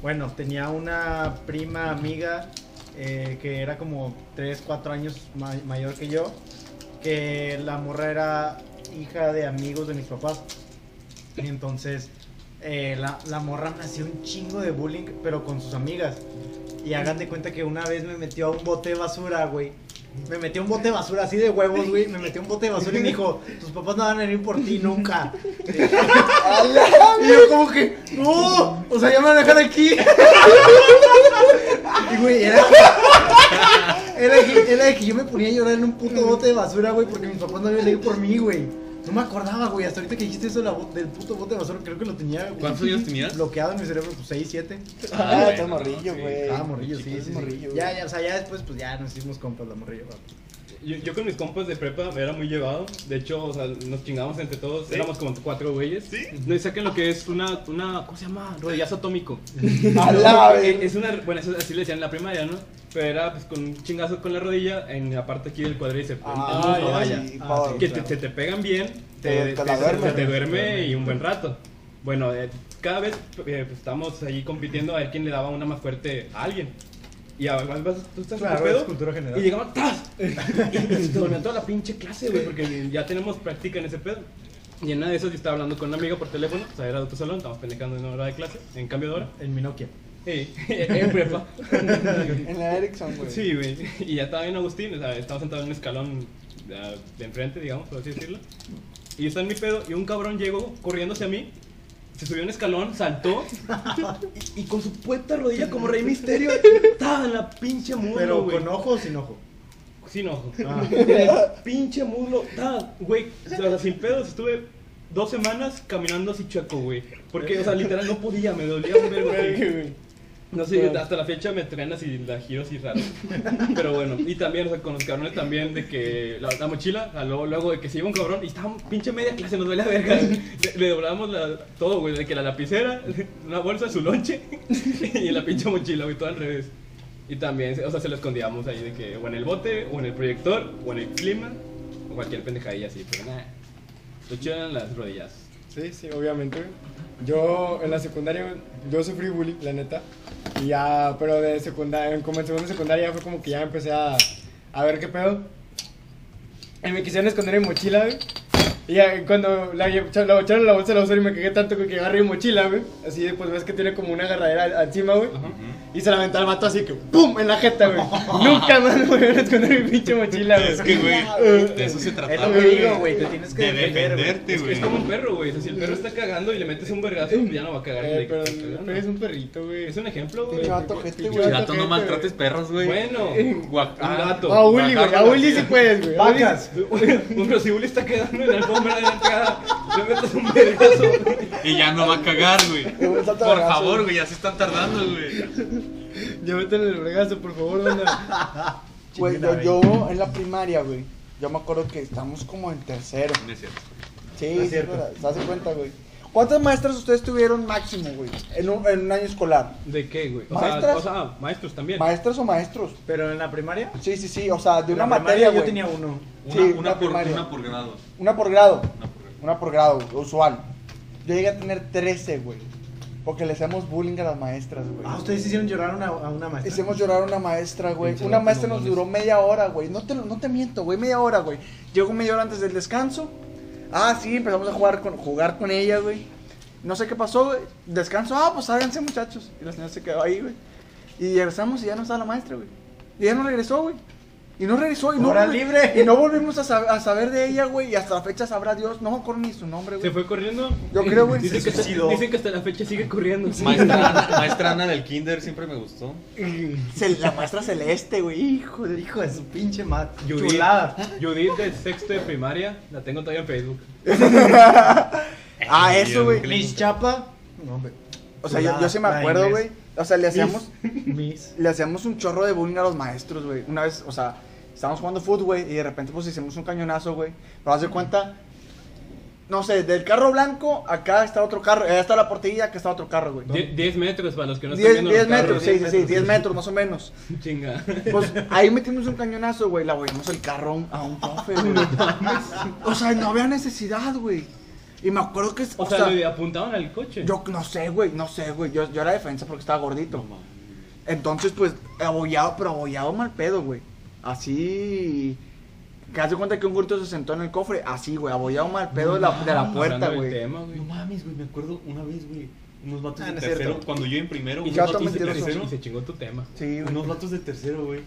Bueno, tenía una prima amiga eh, que era como 3, 4 años ma- mayor que yo, que la morra era hija de amigos de mis papás. Y entonces eh, la, la morra me hacía un chingo de bullying, pero con sus amigas. Y hagan de cuenta que una vez me metió a un bote de basura, güey. Me metió a un bote de basura así de huevos, güey. Me metió a un bote de basura y me dijo, tus papás no van a venir por ti nunca. y yo como que, no, o sea, ya me van a dejar aquí. y güey, era que, era, que, era que yo me ponía a llorar en un puto bote de basura, güey, porque mis papás no habían ido por mí, güey. No me acordaba, güey, hasta ahorita que dijiste eso de la bo- del puto bote de basura, creo que lo tenía güey, ¿Cuántos años tenías? bloqueado en mi cerebro, pues 6, 7. Ah, bueno, estás morrillo, sí. güey. Ah, morrillo, sí, sí, sí. morrillo, güey. Ya, ya, o sea, ya después, pues ya nos hicimos compas la morrillo. va. Yo, yo con mis compas de prepa era muy llevado. De hecho, o sea, nos chingábamos entre todos. Éramos como cuatro güeyes. ¿Sí? No saquen lo que es una, una. ¿Cómo se llama? Rodillazo atómico. A la vez. es una. Bueno, eso así le decían en la primaria, ¿no? Pero era pues con un chingazo con la rodilla en la parte aquí del el Ah, vaya. sí, Ah, sí. Que te, te, te pegan bien, te, Te- duerme. te duerme y un buen rato. Bueno, eh, cada vez eh, pues, estamos ahí compitiendo a ver quién le daba una más fuerte a alguien. Y además vas, tú estás en tu Claro, pedo es cultura general. y llegamos ¡tas! y dormían toda la pinche clase, güey, porque ya tenemos práctica en ese pedo. Y en una de esas yo estaba hablando con una amiga por teléfono, o sea, era de otro salón, estábamos pendejando en hora de clase, en cambio de hora. En mi Nokia. Sí, en prepa. En la Ericsson, güey. Sí, güey. Y ya estaba bien Agustín, o sea, estaba sentado en un escalón de, de enfrente, digamos, por así decirlo. Y está en mi pedo, y un cabrón llegó corriendo hacia mí, se subió un escalón, saltó, y, y con su puesta rodilla como rey misterio, estaba en la pinche muslo, Pero güey. con ojo o sin ojo. Sin ojo. Ah. El pinche muslo, estaba, güey, o sea, sin pedos, estuve dos semanas caminando así chueco, güey. Porque, o sea, literal no podía, me dolía un güey. No sé, hasta la fecha me trenas y la giro así raro. Pero bueno, y también, o sea, con los cabrones también de que la, la mochila, a luego, luego de que se iba un cabrón y estaba pinche media clase, nos duele la verga. Le, le doblábamos la- todo, güey, de que la lapicera, una bolsa, su lonche y la pinche mochila, güey, todo al revés. Y también, o sea, se lo escondíamos ahí de que o en el bote, o en el proyector, o en el clima, o cualquier pendejadilla así, pero nada. Lo chido eran las rodillas. Sí, sí, obviamente. Yo en la secundaria, yo sufrí bullying, la neta. Y ya, pero de secundaria, como en segunda secundaria fue como que ya empecé a, a ver qué pedo. Y me quisieron esconder mi mochila, güey. Y ya cuando la, la echaron la bolsa de la basura y me cagué tanto que agarré mi mochila, güey. Así, pues ves que tiene como una agarradera al- encima, güey. Y se la aventó al vato así que ¡pum! en la jeta, güey. Nunca más me volvieron a esconder mi pinche mochila, güey. Es que, güey, de eso se Es lo trataba. que digo, güey. Te tienes que De defenderte, Es, güey. es como un perro, güey. O sea, si el perro está cagando y le metes un vergazo, ya no va a cagar. Eh, pero es un perrito, güey. Es un ejemplo, güey. Pinche vato ojete, Pinche güey. Chato, no maltrates perros, güey. Bueno, un gato. A Uli, güey. A Uli sí puedes, güey. Vacas. Pero si Uli está quedando en alfombra de la entrada, le metes un vergazo. Y ya no va a cagar, güey. Por vergazo, favor, güey. se están tardando, güey. Ya métele el regazo, por favor, banda. Güey, yo, yo en la primaria, güey. Yo me acuerdo que estamos como en tercero. No es cierto. Sí, No es sí, cierto. verdad, ¿se hace cuenta, güey? ¿Cuántas maestras ustedes tuvieron máximo, güey? En un, en un año escolar. ¿De qué, güey? O sea, ¿Maestras? o sea, ah, maestros también. ¿Maestras o maestros? Pero en la primaria. Sí, sí, sí, o sea, de en una la materia, güey. yo tenía uno. Una, Sí, una, una por, primaria. una por grado. Una por grado. Una por grado. Una por grado, usual. Yo llegué a tener 13, güey. Porque le hacemos bullying a las maestras, güey. Ah, ustedes hicieron llorar a una, a una maestra. Hicimos llorar a una maestra, güey. Una maestra nos duró media hora, güey. No te, no te miento, güey, media hora, güey. Llegó media hora antes del descanso. Ah, sí, empezamos a jugar con, jugar con ella, güey. No sé qué pasó, güey. Descanso, ah, pues háganse, muchachos. Y la señora se quedó ahí, güey. Y regresamos y ya no estaba la maestra, güey. Y ella no regresó, güey. Y no regresó. Y no, Hora libre. Y no volvimos a, sab- a saber de ella, güey. Y hasta la fecha sabrá Dios. No me acuerdo ni su nombre, ¿Se güey. fue corriendo? Yo creo, güey. Dicen, Se que hasta- dicen que hasta la fecha sigue corriendo. Maestra Ana, maestra Ana del kinder siempre me gustó. Se- la maestra celeste, güey. Hijo de Hijo de su pinche mat. Judith. Chulada. Judith de sexto de primaria, la tengo todavía en Facebook. Ah, eso, güey. Miss Chapa. No, hombre. O sea, yo, Chulada, yo sí me acuerdo, güey. O sea, le hacíamos, Miss. le hacíamos un chorro de bullying a los maestros, güey. Una vez, o sea, estábamos jugando fútbol, güey, y de repente, pues hicimos un cañonazo, güey. Pero haz de cuenta, no sé, del carro blanco, acá está otro carro, allá está la portilla, acá está otro carro, güey. Die- 10 metros para los que no están 10 viendo 10 los carros. metros, sí, sí, sí, 10 metros más o menos. Chinga. Pues ahí metimos un cañonazo, güey. La volvimos el carro a un- a un profe, güey. O sea, no había necesidad, güey. Y me acuerdo que. O sea, le apuntaban al coche. Yo no sé, güey, no sé, güey. Yo, yo era defensa porque estaba gordito. Entonces, pues, abollado, pero abollado mal pedo, güey. Así. Que hace cuenta que un gordito se sentó en el cofre. Así, güey, abollado mal pedo de, la, de la puerta, güey. No mames, güey, me acuerdo una vez, güey. Unos vatos Ah, de tercero, cierto. cuando yo en primero, Y unos ya vatos también de tercero, Y se chingó tu tema. Sí, unos vatos de tercero, güey,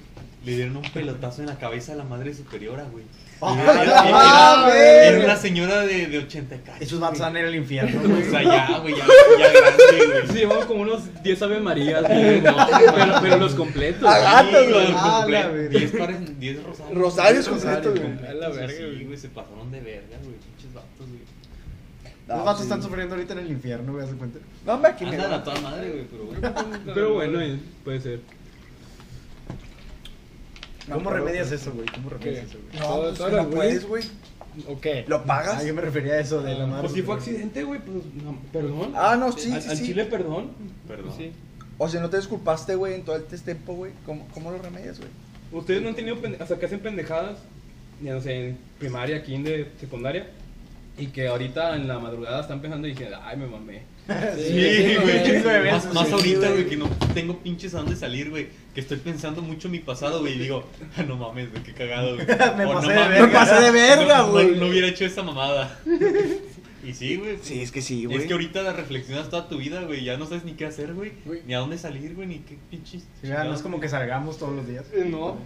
le dieron un pelotazo en la cabeza a la madre superiora, güey. Ah, Y era- era- ah, era- verga. Era una señora de, de 80 cachos, Esos vatos güey. van a ir al infierno, O güey. sea, ya, güey, ya, ya grande, güey. Sí, llevamos como unos 10 Ave Marías, güey, no, pero, pero los completos. Ah, gatos, Sí, güey. los Ah, la comple- verga. 10 pares, 10 rosarios. Rosarios completos, güey. güey. A la verga, Sí, güey. güey, se pasaron de verga, güey, pinches vatos, güey. Los vatos están sufriendo ahorita en el infierno, güey, haz de cuenta. No, hombre, aquí Andan mira. a toda madre, güey, pero bueno. Pero bueno, eh, puede ser. ¿Cómo remedias eso, güey? ¿Cómo remedias eso, güey? No, pues que no puedes, güey. ¿O qué? ¿Lo pagas? Ah, yo me refería a eso de la madre. Pues si fue accidente, güey, pues no, perdón. Ah, no, sí, Al- sí, al sí. chile, perdón. Perdón. Sí. O sea, no te disculpaste, güey, en todo este tiempo, güey. ¿Cómo, ¿Cómo lo remedias, güey? Ustedes no han tenido, sea, que hacen pendejadas, ya no sé, en primaria, kinder, secundaria, y que ahorita en la madrugada están pensando y dicen, ay, me mamé. Sí, güey. chingo de veces, Más, más sí, ahorita, güey. güey, que no tengo pinches a dónde salir, güey. Que estoy pensando mucho en mi pasado, güey. Y digo, ah, no mames, güey, qué cagado, güey. Me O, pasé no de mames, verga. Me pasé de verga, no- no- güey. No, hubiera hecho esa mamada. Y sí, güey. Sí, es que sí, güey. Es que ahorita la reflexionas toda tu vida, güey. Ya no sabes ni qué hacer, güey. Güey. Ni a dónde salir, güey. Ni qué pinches. Sí, ya, no es como que salgamos todos los días. Eh, No.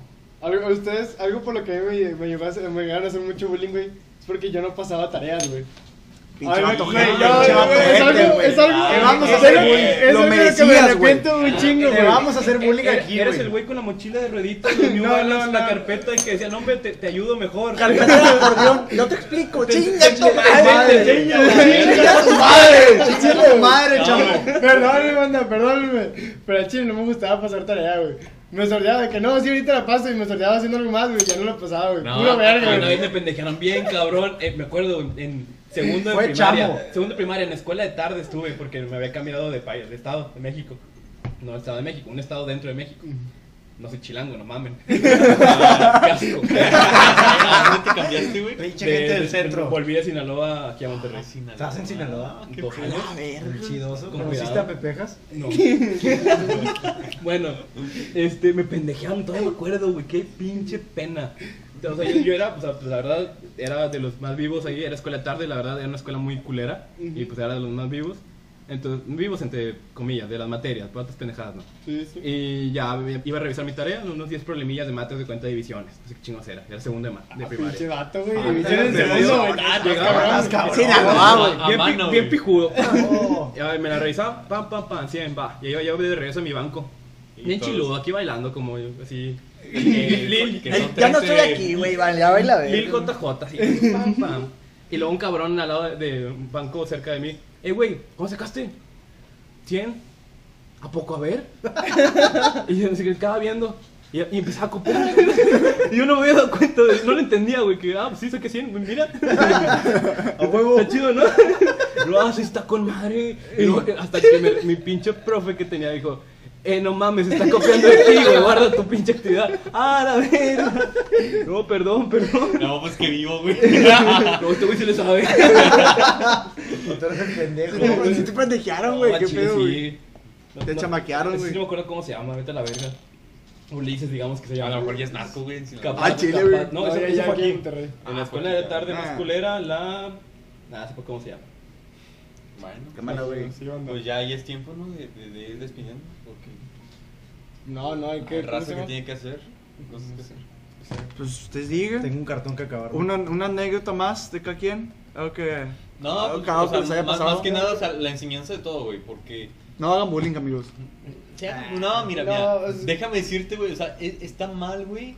Algo, ustedes, algo por lo que me, me, llegó a hacer- me llegaron a hacer mucho bullying, güey, es porque yo no pasaba tareas, güey. Pinche vato güey, güey, es algo, güey. es algo, que vamos a hacer bullying. Lo merecías, güey. un chingo, Te güey. vamos a hacer bullying Era- aquí, Eres güey. el güey con la mochila de rueditas, No, no, la carpeta y que decía, no, hombre, te, te ayudo mejor. Carpeta de acordeón. Yo te explico. Chinga tu Madre, te güey. Chinga tu madre. Chinga tu madre, chavo. Perdóname, banda, perdóname. Pero al chile no me gustaba pasar tarea, güey. Me sordeaba de que no, sí, ahorita la paso y me sordeaba haciendo algo más, güey. Ya no la pasaba, güey. No, Puro verga, una vez güey. me pendejaron bien, cabrón. Eh, me acuerdo en segundo de Fue primaria. chamo. Segundo de primaria, en la escuela de tarde estuve porque me había cambiado de país, de estado, de México. No, el estado de México, un estado dentro de México. No soy chilango, no mamen. Ah, Qué asco. ¿A dónde te cambiaste, güey? Pinche De- gente de- del centro. Volví de Sinaloa aquí a Monterrey. Ah, Sinaloa. ¿Estás en Sinaloa? Qué Dos años. El chidoso. Con ¿Conociste cuidado. a Pepejas? No. bueno, este, me pendejearon, todavía me acuerdo, güey, qué pinche pena. O sea, yo, yo era, o sea, pues, la verdad, era de los más vivos ahí, era escuela tarde, la verdad, era una escuela muy culera, y pues era de los más vivos. Entonces, vivos entre comillas, de las materias, para otras pendejadas, ¿no? Sí, sí. Y ya iba a revisar mi tarea, unos 10 problemillas de mates de cuenta de divisiones. No sé qué chingos era, era segundo de, ma- de Pinche primaria. vato, güey. Ah, División en te segundo, güey. Ah, güey. Bien, pijudo. Oh. Ya, me la revisaba, pam, pam, pam, 100, va. Y yo, yo de regreso a mi banco. Y Bien todos- chiludo, aquí bailando como yo, así. Eh, Lil, que Eh, son Ya no 13 estoy aquí, güey. Vale, ya baila, Lil ver. JJ, así. Pam, pam. Y luego un cabrón al lado de, de un banco cerca de mí. Eh, güey, ¿cómo sacaste? 100. ¿A poco a ver? y yo se quedaba viendo. Y, y empezaba a copiar. y yo no me había dado cuenta, de- no lo entendía, güey. Que, ah, pues sí, saqué 100, mira. A huevo. Está chido, ¿no? Lo hace, está con madre. Y luego, hasta que me- mi pinche profe que tenía dijo, eh, no mames, está copiando de ti, güey, guarda tu pinche actividad. Ah, la verga. No, perdón, perdón. No, pues que vivo, güey. No, este güey se le sabe. Tú eres el pendejo. No, sí te pendejaron, güey. No, Qué pedo, güey. sí. No, Te no, chamaquearon, güey. Sí, no me acuerdo cómo se llama, vete a la verga. Ulises, digamos que se A llama. lo mejor ya es narco, güey. Ah, chile, güey. No, eso, ya, fue aquí en la Ah, escuela de tarde más Ah. culera, la. Nada, sé por cómo se llama. Bueno, Qué mala, güey. Pues ya ahí es tiempo, ¿no? De, de, de ir despidiendo. No, no, hay que. hay ¿cómo se raza que tiene que hacer. Cosas que hacer. Pues ustedes digan. Tengo un cartón que acabar. Una, una anécdota más de cada quien. Algo que. No, algo pues, que- algo o sea, que les haya más, pasado. más que nada, o sea, la enseñanza de todo, güey. Porque. No hagan bullying, amigos. no, mira, no, mira. es- Déjame decirte, güey. O sea, es- está mal, güey.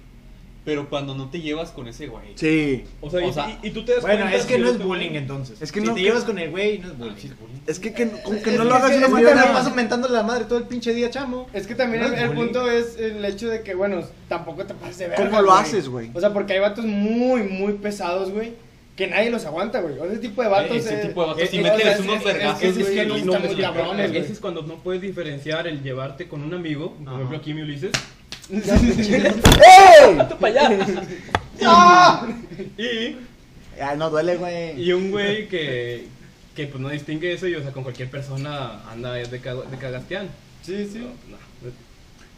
Pero cuando no te llevas con ese güey. Sí. O sea, y, O sea, y- y tú te das Bueno, es que no es bullying güey- entonces. Es que si no te que- llevas con el güey, no es Ah, bullying. sí, es bullying. Es que, que, como que Es no lo hagas de es una que manera. te la paso mentándole la madre todo el pinche día, chamo. Es que también No el, es el punto es el hecho de que, bueno, tampoco te pases de verga. ¿Cómo lo güey. haces, güey? O sea, porque hay vatos muy, muy pesados, güey, que nadie los aguanta, güey. Ese tipo de vatos. Ese eh, tipo de vatos, eh, si sea, unos es- es- vergazos, es- es que no están muy cabrones, güey. Ese es cuando no puedes diferenciar el llevarte con un amigo, por ejemplo aquí mi Ulises, ¡Ey! para allá. ¡Ah! Y, Ay, no duele, güey. y un güey que, que pues no distingue eso y o sea con cualquier persona anda de, cago- de cagasteán. Sí, sí. No,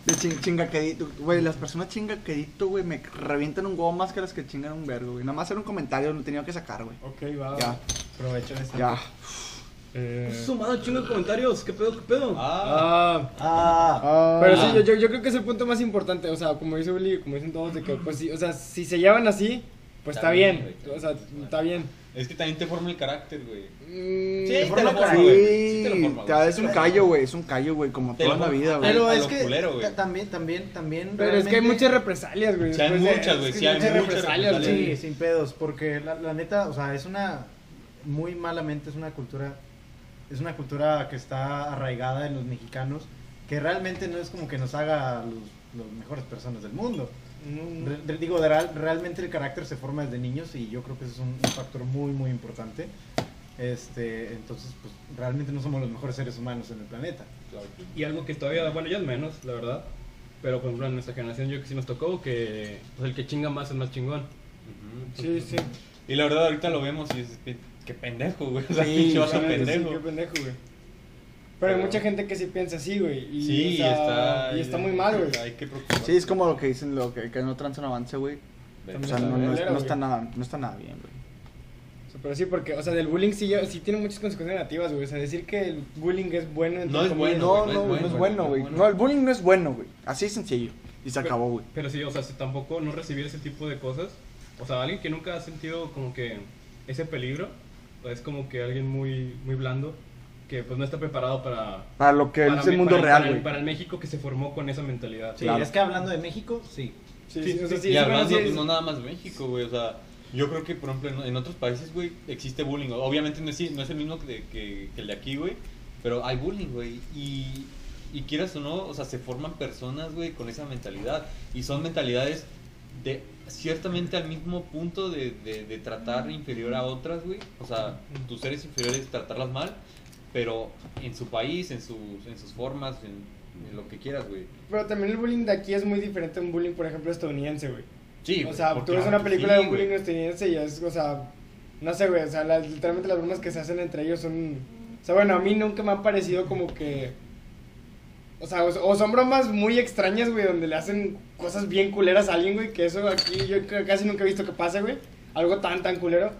De ching, chingaquedito. Güey, las personas chingaquedito, güey, me revientan un huevo más que las que chingan un vergo, güey. Nada más era un comentario, lo tenía que sacar, güey. Ok, va. Ya, Aprovecho eso. ya. Eh, Pues sumado chingo de comentarios, ¿qué pedo, qué pedo? Ah, Ah, Ah. pero sí, yo, yo, yo creo que es el punto más importante. O sea, como dice Willy, como dicen todos, de que, pues sí, o sea, si se llevan así, pues está Está bien. O sea, está bien. es que también te forma el carácter, güey. Mm, Sí, te forma el carácter. güey. Sí te lo forma, es un callo, güey, es un callo, güey, como Te toda la vida, güey. Pero es que culero, también, también, también. Pero es que hay muchas represalias, güey. Sí, hay después muchas, güey, sí, hay muchas represalias, represalias. güey. Sí, sin pedos, porque la, la neta, o sea, es una, muy malamente es una cultura, es una cultura que está arraigada en los mexicanos, que realmente no es como que nos haga los, los mejores personas del mundo. No, no. Re- digo, de real- realmente el carácter se forma desde niños y yo creo que ese es un, un factor muy, muy importante. Este, entonces, pues realmente no somos los mejores seres humanos en el planeta. Y algo que todavía, bueno, ya es menos, la verdad. Pero por ejemplo, en nuestra generación, yo que sí nos tocó que pues, el que chinga más es más chingón. Ujú. Sí, sí. Y la verdad, ahorita lo vemos y es. Qué pendejo, güey. O sea, Sí, pinche vato Sí, pendejo. qué pendejo, güey. Pero hay mucha gente que sí piensa así, güey. Y, Sí, o sea, está. y está muy mal, güey. Hay que preocuparse. Sí, es como lo que dicen, lo que, que no transan avance, güey. O sea, no, está no, culero, no güey. está nada, no está nada bien, güey. O sea, pero sí, porque, o sea, del bullying sí, sí tiene muchas consecuencias negativas, güey. O sea, decir que el bullying es bueno No es bueno, No, güey, no, no es no es bueno, bueno, no es güey. No, el bullying no es bueno, güey. Así de sencillo. Y se Pero- acabó, güey. Pero sí, o sea, si tampoco no recibir ese tipo de cosas. O sea, alguien que nunca ha sentido como que ese peligro, es como que alguien muy, muy blando, que pues no está preparado para... Para lo que para es el mundo para real, para el- güey. Para el México que se formó con esa mentalidad. Sí, Claro. es que hablando de México, sí. Sí, Sí, sí, o sea, sí, sí, y sí, hablando, pues, no nada más México, güey, o sea, yo creo que, por ejemplo, en, en otros países, güey, existe bullying. Obviamente no es, no es el mismo que, que- que el de aquí, güey, pero hay bullying, güey, y, y quieras o no, o sea, se forman personas, güey, con esa mentalidad, y son mentalidades de ciertamente al mismo punto de, de, de tratar inferior a otras, güey, o sea, tus seres inferiores, tratarlas mal, pero en su país, en sus, en sus formas, en, en lo que quieras, güey. Pero también el bullying de aquí es muy diferente a un bullying, por ejemplo, estadounidense, güey. Sí, O sea, tú ves una película sí, de un bullying estadounidense y es, o sea, no sé, güey, o sea, las- literalmente las bromas que se hacen entre ellos son, o sea, bueno, a mí nunca me han parecido como que, o sea, o, son bromas muy extrañas, güey, donde le hacen cosas bien culeras a alguien, güey, que eso aquí yo casi nunca he visto que pase, güey, algo tan, tan culero.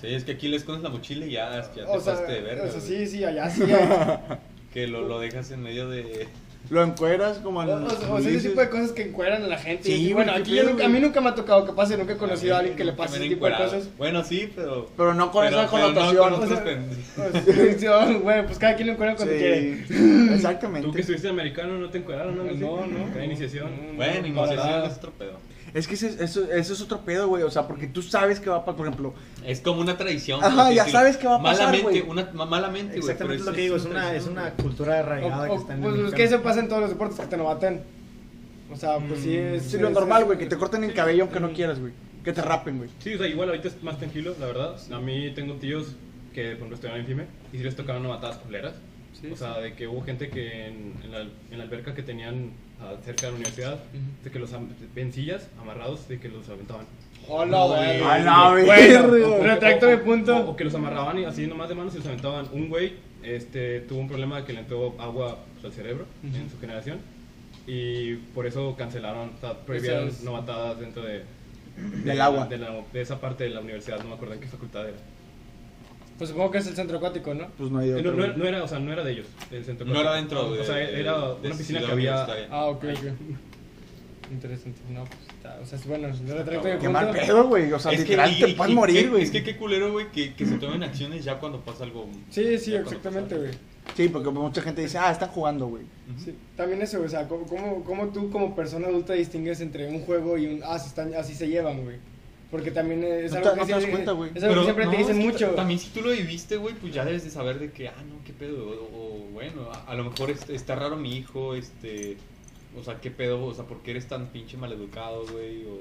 Sí, es que aquí le escondes la mochila y ya, ya te O sea, pasaste de verga. o sea, güey. sí, sí, allá sí. Que lo, lo dejas en medio de. Lo encueras como O, en o- o sea, ese tipo de cosas que encueran a la gente. Sí, y bueno, aquí yo nunca- a mí nunca me ha tocado que pase, nunca he conocido a, alguien que le pase ese tipo de cosas. Bueno, sí, pero. Pero no con pero- esa pero no connotación. con O sea, Bueno, pues cada quien lo encuentra cuando quiere. Sí, exactamente. Tú que estuviste americano no te encuadraron, ¿no? No, no. La iniciación. Bueno, iniciación es otro pedo. Es que ese- eso, eso es otro pedo, güey. O sea, porque tú sabes que va a pasar, por ejemplo. Es como una tradición. Ajá, ya sabes qué va a pasar, Malamente, güey. una, malamente, güey. Exactamente pero lo que digo, es una, es una güey. cultura arraigada O- que está en el pues es que eso pasa en todos los deportes que te novaten. O sea, pues sí es. Sí, lo es- normal, es- güey, que te corten el cabello aunque no quieras, güey. Que te rapen, güey. Sí, o sea, igual ahorita es más tranquilo, la verdad. A mí tengo tíos que, por ejemplo, estudiaron en FIME y sí les tocaron matadas culeras. O sea, de que hubo gente que en, en la, en la alberca que tenían ah, cerca de la universidad, de que los vencillas amarrados, de que los aventaban. Hola, güey. retracto O, punto. o que los amarraban y así nomás de manos y los aventaban. Un güey este, tuvo un problema de que le entró agua pues, al cerebro en su generación y por eso cancelaron, o sea, prohibieron es- novatadas dentro de, Del agua. De, la- de esa parte de la universidad, no me acuerdo en qué facultad era. Pues supongo que es el centro acuático, ¿no? Pues no hay Eh, otro. No, no, güey. no era, o sea, no era de ellos, del centro. No era dentro de. O sea, era de una piscina que había. Ah, ok, ok. Interesante. No, pues está. O sea, es bueno, yo retracto mi Qué punto. mal pedo, güey. O sea, Es que, literal y- te y- puedes y- morir, que- güey. Es que qué culero, güey, que, que se tomen acciones ya cuando pasa algo. Sí, sí, exactamente, güey. Sí, porque mucha gente dice, ah, están jugando, güey. Sí, también eso, o sea, ¿cómo, cómo, cómo tú como persona adulta distingues entre un juego y un, ah, se están, así se llevan, güey? Porque también es No algo te- que no te das siempre- cuenta, güey. Es algo que siempre no, te dicen es que mucho. ta- También si tú lo viviste, güey, pues ya debes de saber de que, ah, no, qué pedo. O, o, bueno, a, a lo mejor es- está raro mi hijo, este. O sea, qué pedo, o sea, ¿por qué eres tan pinche maleducado, güey? O,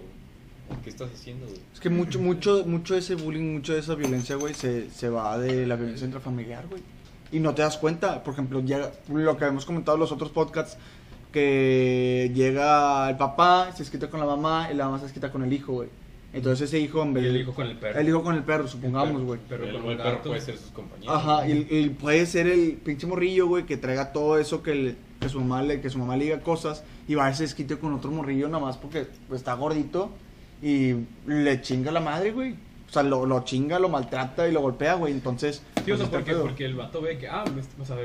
o qué estás haciendo, güey. Es que mucho, mucho, mucho de ese bullying, mucho de esa violencia, güey, se, se va de la violencia intrafamiliar, güey. Y no te das cuenta, por ejemplo, ya lo que hemos comentado en los otros podcasts, que llega el papá, se desquita con la mamá y la mamá se desquita con el hijo, güey. Entonces ese hijo, en Y vez el hijo con el perro. el hijo con el perro, supongamos, güey. Pero el, un el perro puede ser sus compañeros. Ajá, y, y puede ser el pinche morrillo, güey, que traiga todo eso que, le- que su mamá le, que su mamá le diga cosas y va a ese desquite con otro morrillo nada más porque pues, está gordito y le chinga la madre, güey. O sea, lo, lo chinga, lo maltrata y lo golpea, güey. Entonces, Sí, o pues, sea, porque, porque el vato ve que, ah, me- o sea,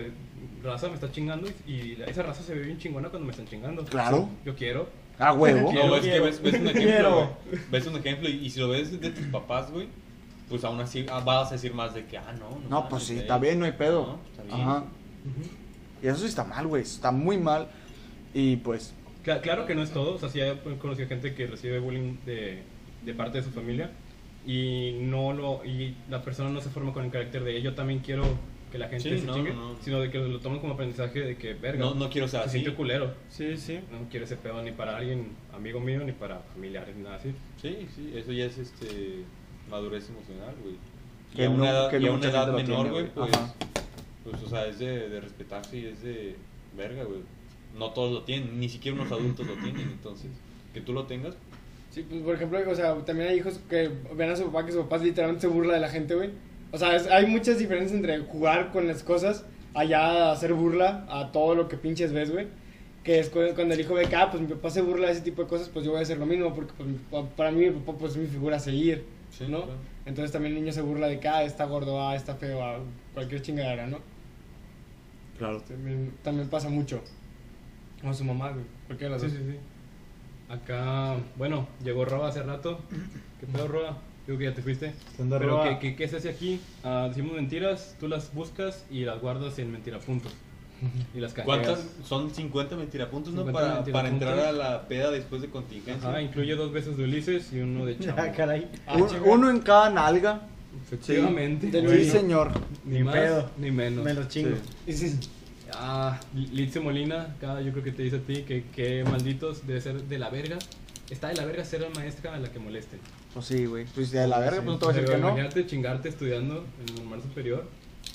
raza me está chingando y, y esa raza se ve bien chingona cuando me están chingando. Claro. Yo quiero. Ah, huevo. No, es que ves, ves un ejemplo, güey. Ves un ejemplo y, y si lo ves de tus papás, güey, pues aún así ah, vas a decir más de que, ah, no, no. Pues sí, está bien, no hay pedo. No, está bien. Ajá. Y eso sí está mal, güey. Está muy mal. Y pues, Cla- Claro que no es todo, o sea, sí he conocido gente que recibe bullying de, de parte de su familia y no lo y la persona no se forma con el carácter de yo también quiero que la gente Sí, se no, chingue, no. sino de que lo tomen como aprendizaje de que, verga, No, no quiero ser se así. siente culero. Sí, sí. No quiero ese pedo ni para alguien, amigo mío, ni para familiares, ni nada así. Sí, sí, eso ya es este madurez emocional, güey. Que Y a no- una edad, que y a no una edad menor, güey, pues, pues, o sea, es de, de respetarse y es de verga, güey. No todos lo tienen, ni siquiera unos adultos lo tienen, entonces, que tú lo tengas, Sí, pues por ejemplo, o sea, también hay hijos que ven a su papá que su papá literalmente se burla de la gente, güey. O sea, es- hay muchas diferencias entre jugar con las cosas allá hacer burla a todo lo que pinches ves, güey. Que es cu- cuando el hijo ve que, ah, pues mi papá se burla de ese tipo de cosas, pues yo voy a hacer lo mismo, porque pues, papá- para mí mi papá pues es mi figura a seguir, Sí, ¿no? claro. Entonces también el niño se burla de que, ah, está gordo, ah, está feo, ah, cualquier chingadera, ¿no? Claro. También, también pasa mucho. O su mamá, güey. Cualquiera de Sí, las sí, dos. sí. Acá, bueno, llegó Roba hace rato. ¿Qué pedo, Roba? Digo que ya te fuiste. ¿Qué onda, Pero, Roba? ¿qué, qué, qué se hace aquí? Ah, decimos mentiras, tú las buscas y las guardas en mentirapuntos. Y las canjeas. ¿Cuántas? Son 50 mentirapuntos, ¿no? 50 Para, para mentirapuntos. entrar a la peda después de contingencia. Ajá, incluye dos besos de Ulises y uno de Chavo. Ah, caray. Ah, Un- uno en cada nalga. Efectivamente. De Sí, señor. Ni Ni más pedo. ni menos. Me lo chingo. Ah, Litze Molina, acá yo creo que te dice a ti que, que malditos debe ser de la verga. Está de la verga ser la maestra a la que molesten. Pues sí, güey. Pues de la verga, pues no te voy a decir que no. Imagínate chingarte estudiando en el normal superior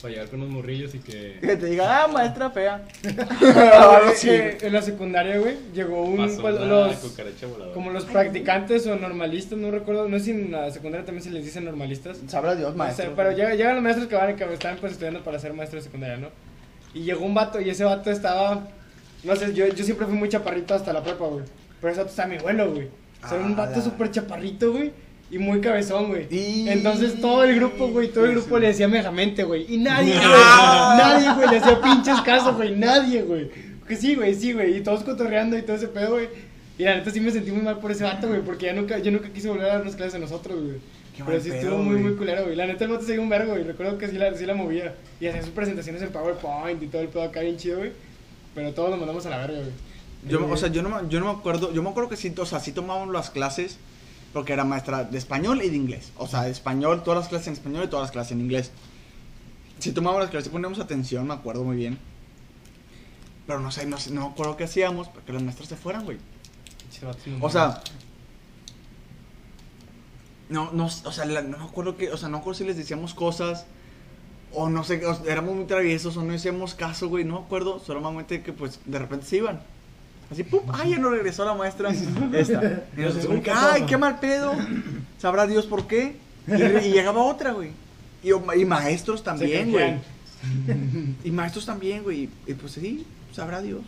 para llegar con unos morrillos y que. Que te diga, ah, maestra fea. Sí, eh, en la secundaria, güey, llegó un. Pasó pues, los, como los practicantes o normalistas, no recuerdo. No sé si en la secundaria también se les dice normalistas. Sabrá Dios, maestro. pero llegan, llegan los maestros que van que están pues estudiando para ser maestro de secundaria, ¿no? Y llegó un vato y ese vato estaba. No sé, yo, yo siempre fui muy chaparrito hasta la prepa, güey. Pero ese vato está mi vuelo, güey. O sea, un Ah, vato súper chaparrito, güey. Y muy cabezón, güey. Y- Entonces todo el grupo, güey, todo el grupo sí. le decía megamente, güey. Y nadie, güey. Ah. nadie, güey, le hacía pinches caso, güey. Nadie, güey. Que sí, güey, sí, güey. Y todos cotorreando y todo ese pedo, güey. Y la neta sí me sentí muy mal por ese vato, güey. Porque ya nunca, yo nunca quise volver a darnos clases a nosotros, güey. Qué Pero sí pedo, estuvo muy, güey. muy culero, güey. La neta el vato se dio un vergo, güey. Recuerdo que sí la, sí la movía. Y hacía sus presentaciones en PowerPoint y todo el pedo acá bien chido, güey. Pero todos nos mandamos a la verga, güey. Yo, o Eh, sea, yo no, me- yo no me acuerdo, yo me acuerdo que sí, o sea, sí tomábamos las clases, porque era maestra de español y de inglés. O sea, de español, todas las clases en español y todas las clases en inglés. Sí tomábamos las clases, poníamos atención, me acuerdo muy bien. Pero no sé, no, sé, no me acuerdo qué hacíamos, para que los maestros se fueran, güey. O sea, no, no, o sea, la- no me acuerdo que, o sea, no me acuerdo si les decíamos cosas, o no sé, o éramos muy traviesos, o no hacíamos caso, güey, no me acuerdo, solamente que pues de repente se iban. Así, ¡pum! ¡Ay, ya no regresó la maestra! Esta. Y como que, ¡ay, qué mal pedo! Sabrá Dios por qué. Y, y llegaba otra, güey. Y, y maestros también, güey. Y maestros también, güey. Y pues sí, sabrá Dios.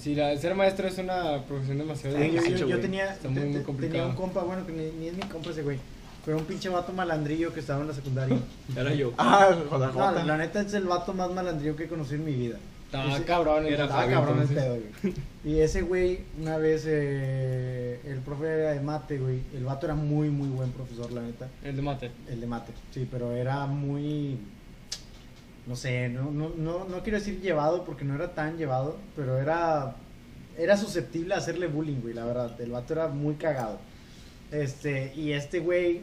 Sí, la, ser maestro es una profesión demasiado Sí, yo, tenía, Está muy, muy tenía un compa, bueno, que ni, ni es mi compa ese güey, pero un pinche vato malandrillo que estaba en la secundaria. Era yo. Ah, No, joder, la neta es el vato más malandrillo que he conocido en mi vida. Estaba Ese- cabrón. Era Estaba cabrón el pedo, güey. Y ese güey, una vez, eh, el profe era de mate, güey. El vato era muy, muy buen profesor, la neta. El de mate. El de mate, sí, pero era muy. No sé, no, no, no, no quiero decir llevado porque no era tan llevado, pero era. Era susceptible a hacerle bullying, güey, la verdad. El vato era muy cagado. Este, y este güey,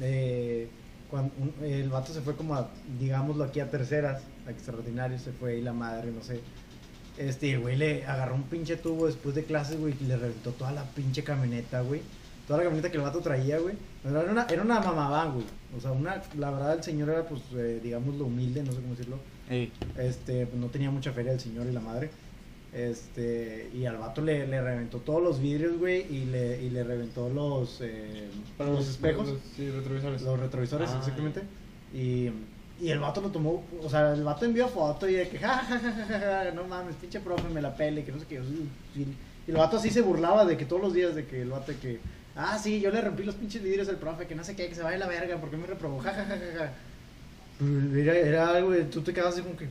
eh, cuando un- el vato se fue como a, digámoslo aquí, a terceras, extraordinario, se fue y la madre, no sé. Este, y el güey le agarró un pinche tubo después de clases, güey, y le reventó toda la pinche camioneta, güey. Toda la camioneta que el vato traía, güey. Era una, era una mamaván, güey. O sea, una, la verdad el señor era, pues, eh, digámoslo, humilde, no sé cómo decirlo. Ey. Este, pues no tenía mucha feria el señor y la madre. Este, y al vato le, le reventó todos los vidrios, güey, y le, y le reventó los, eh, los espejos. los- Sí, retrovisores. Los retrovisores, Ah. exactamente. Y, y el vato lo tomó, o sea, el vato envió foto y de que, ja, ja, ja, ja, ja, no mames, pinche profe, me la pele, que no sé qué. Y, el vato así se burlaba de que todos los días, de que el vato que, ah, sí, yo le rompí los pinches vidrios al profe, que no sé qué, que se vaya la verga, porque me reprobó, ja, ja, ja, ja, ja. Era, era algo, de- tú te quedas así como que,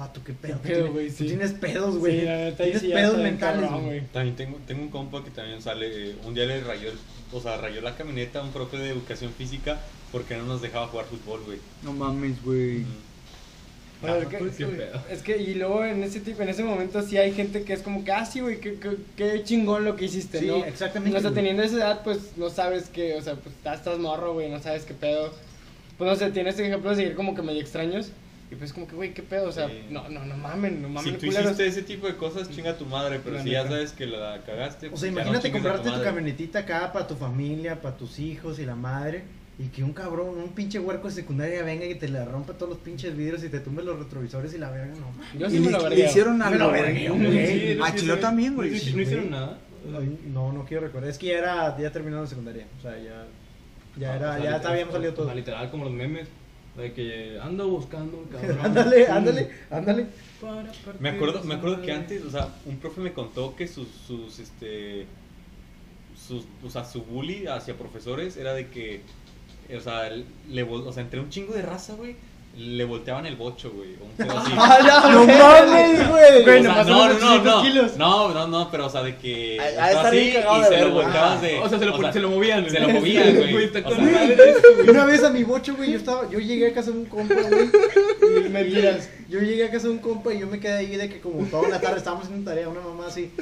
vato, qué pedo. Qué que pedo, güey, tú sí. tienes pedos, güey. Sí, tienes sí pedos mentales, cabrón, güey. También tengo, tengo un compa que también sale, eh, un día le rayó, el- o sea, rayó la camioneta a un profe de educación física porque no nos dejaba jugar fútbol, güey. No mames, güey. Bueno, Ah, es, que, pues, qué güey, pedo. es que, y luego en ese tipo, en ese momento sí hay gente que es como que, ah, sí, güey, qué, qué, qué chingón lo que hiciste, Sí, ¿no? exactamente, O sea, teniendo esa edad, pues no sabes que, o sea, pues estás, estás morro, güey, no sabes qué pedo. Pues no sé, tienes ejemplos de seguir como que medio extraños. Y pues como que, güey, qué pedo, o sea, Sí. no, no, no mamen, no Si mamen, tú culeros. hiciste ese tipo de cosas, chinga tu madre, pero La si ya sabes que la cagaste, O pues sea, no imagínate comprarte tu madre. camionetita acá para tu familia, para tus hijos y la madre. Y que un cabrón, un pinche huerco de secundaria venga y te le rompa todos los pinches vidrios y te tumbe los retrovisores y la verga, no mames. Yo Y sí me le, lo le hicieron algo, güey. A Chilo también, güey. No, hicieron nada. No, no quiero recordar. Es que ya era, ya terminado la secundaria. O sea, ya, ya era, O sea, ya habíamos salido o sea, todos. literal como los memes. De que ando buscando un cabrón. Ándale, ándale, Me acuerdo, me acuerdo que antes, o sea, un profe me contó que sus, sus, este, sus, o sea, su bully hacia profesores era de que, o sea, le, o sea, entre un chingo de raza, güey, le volteaban el bocho, güey, un pedo así. ¡No mames, güey! Güey, O sea, nomás no, no, no, 800 no, kilos. no, no, no, pero o sea, de que estar así y se lo volteabas de, O sea, se lo, se lo movían. se lo movían, güey. güey. Una vez a mi bocho, güey, yo estaba, yo llegué a casa de un compa, güey. Y mentiras. Yo llegué a casa de un compa y yo me quedé ahí de que como toda una tarde estábamos haciendo tarea, una mamá así.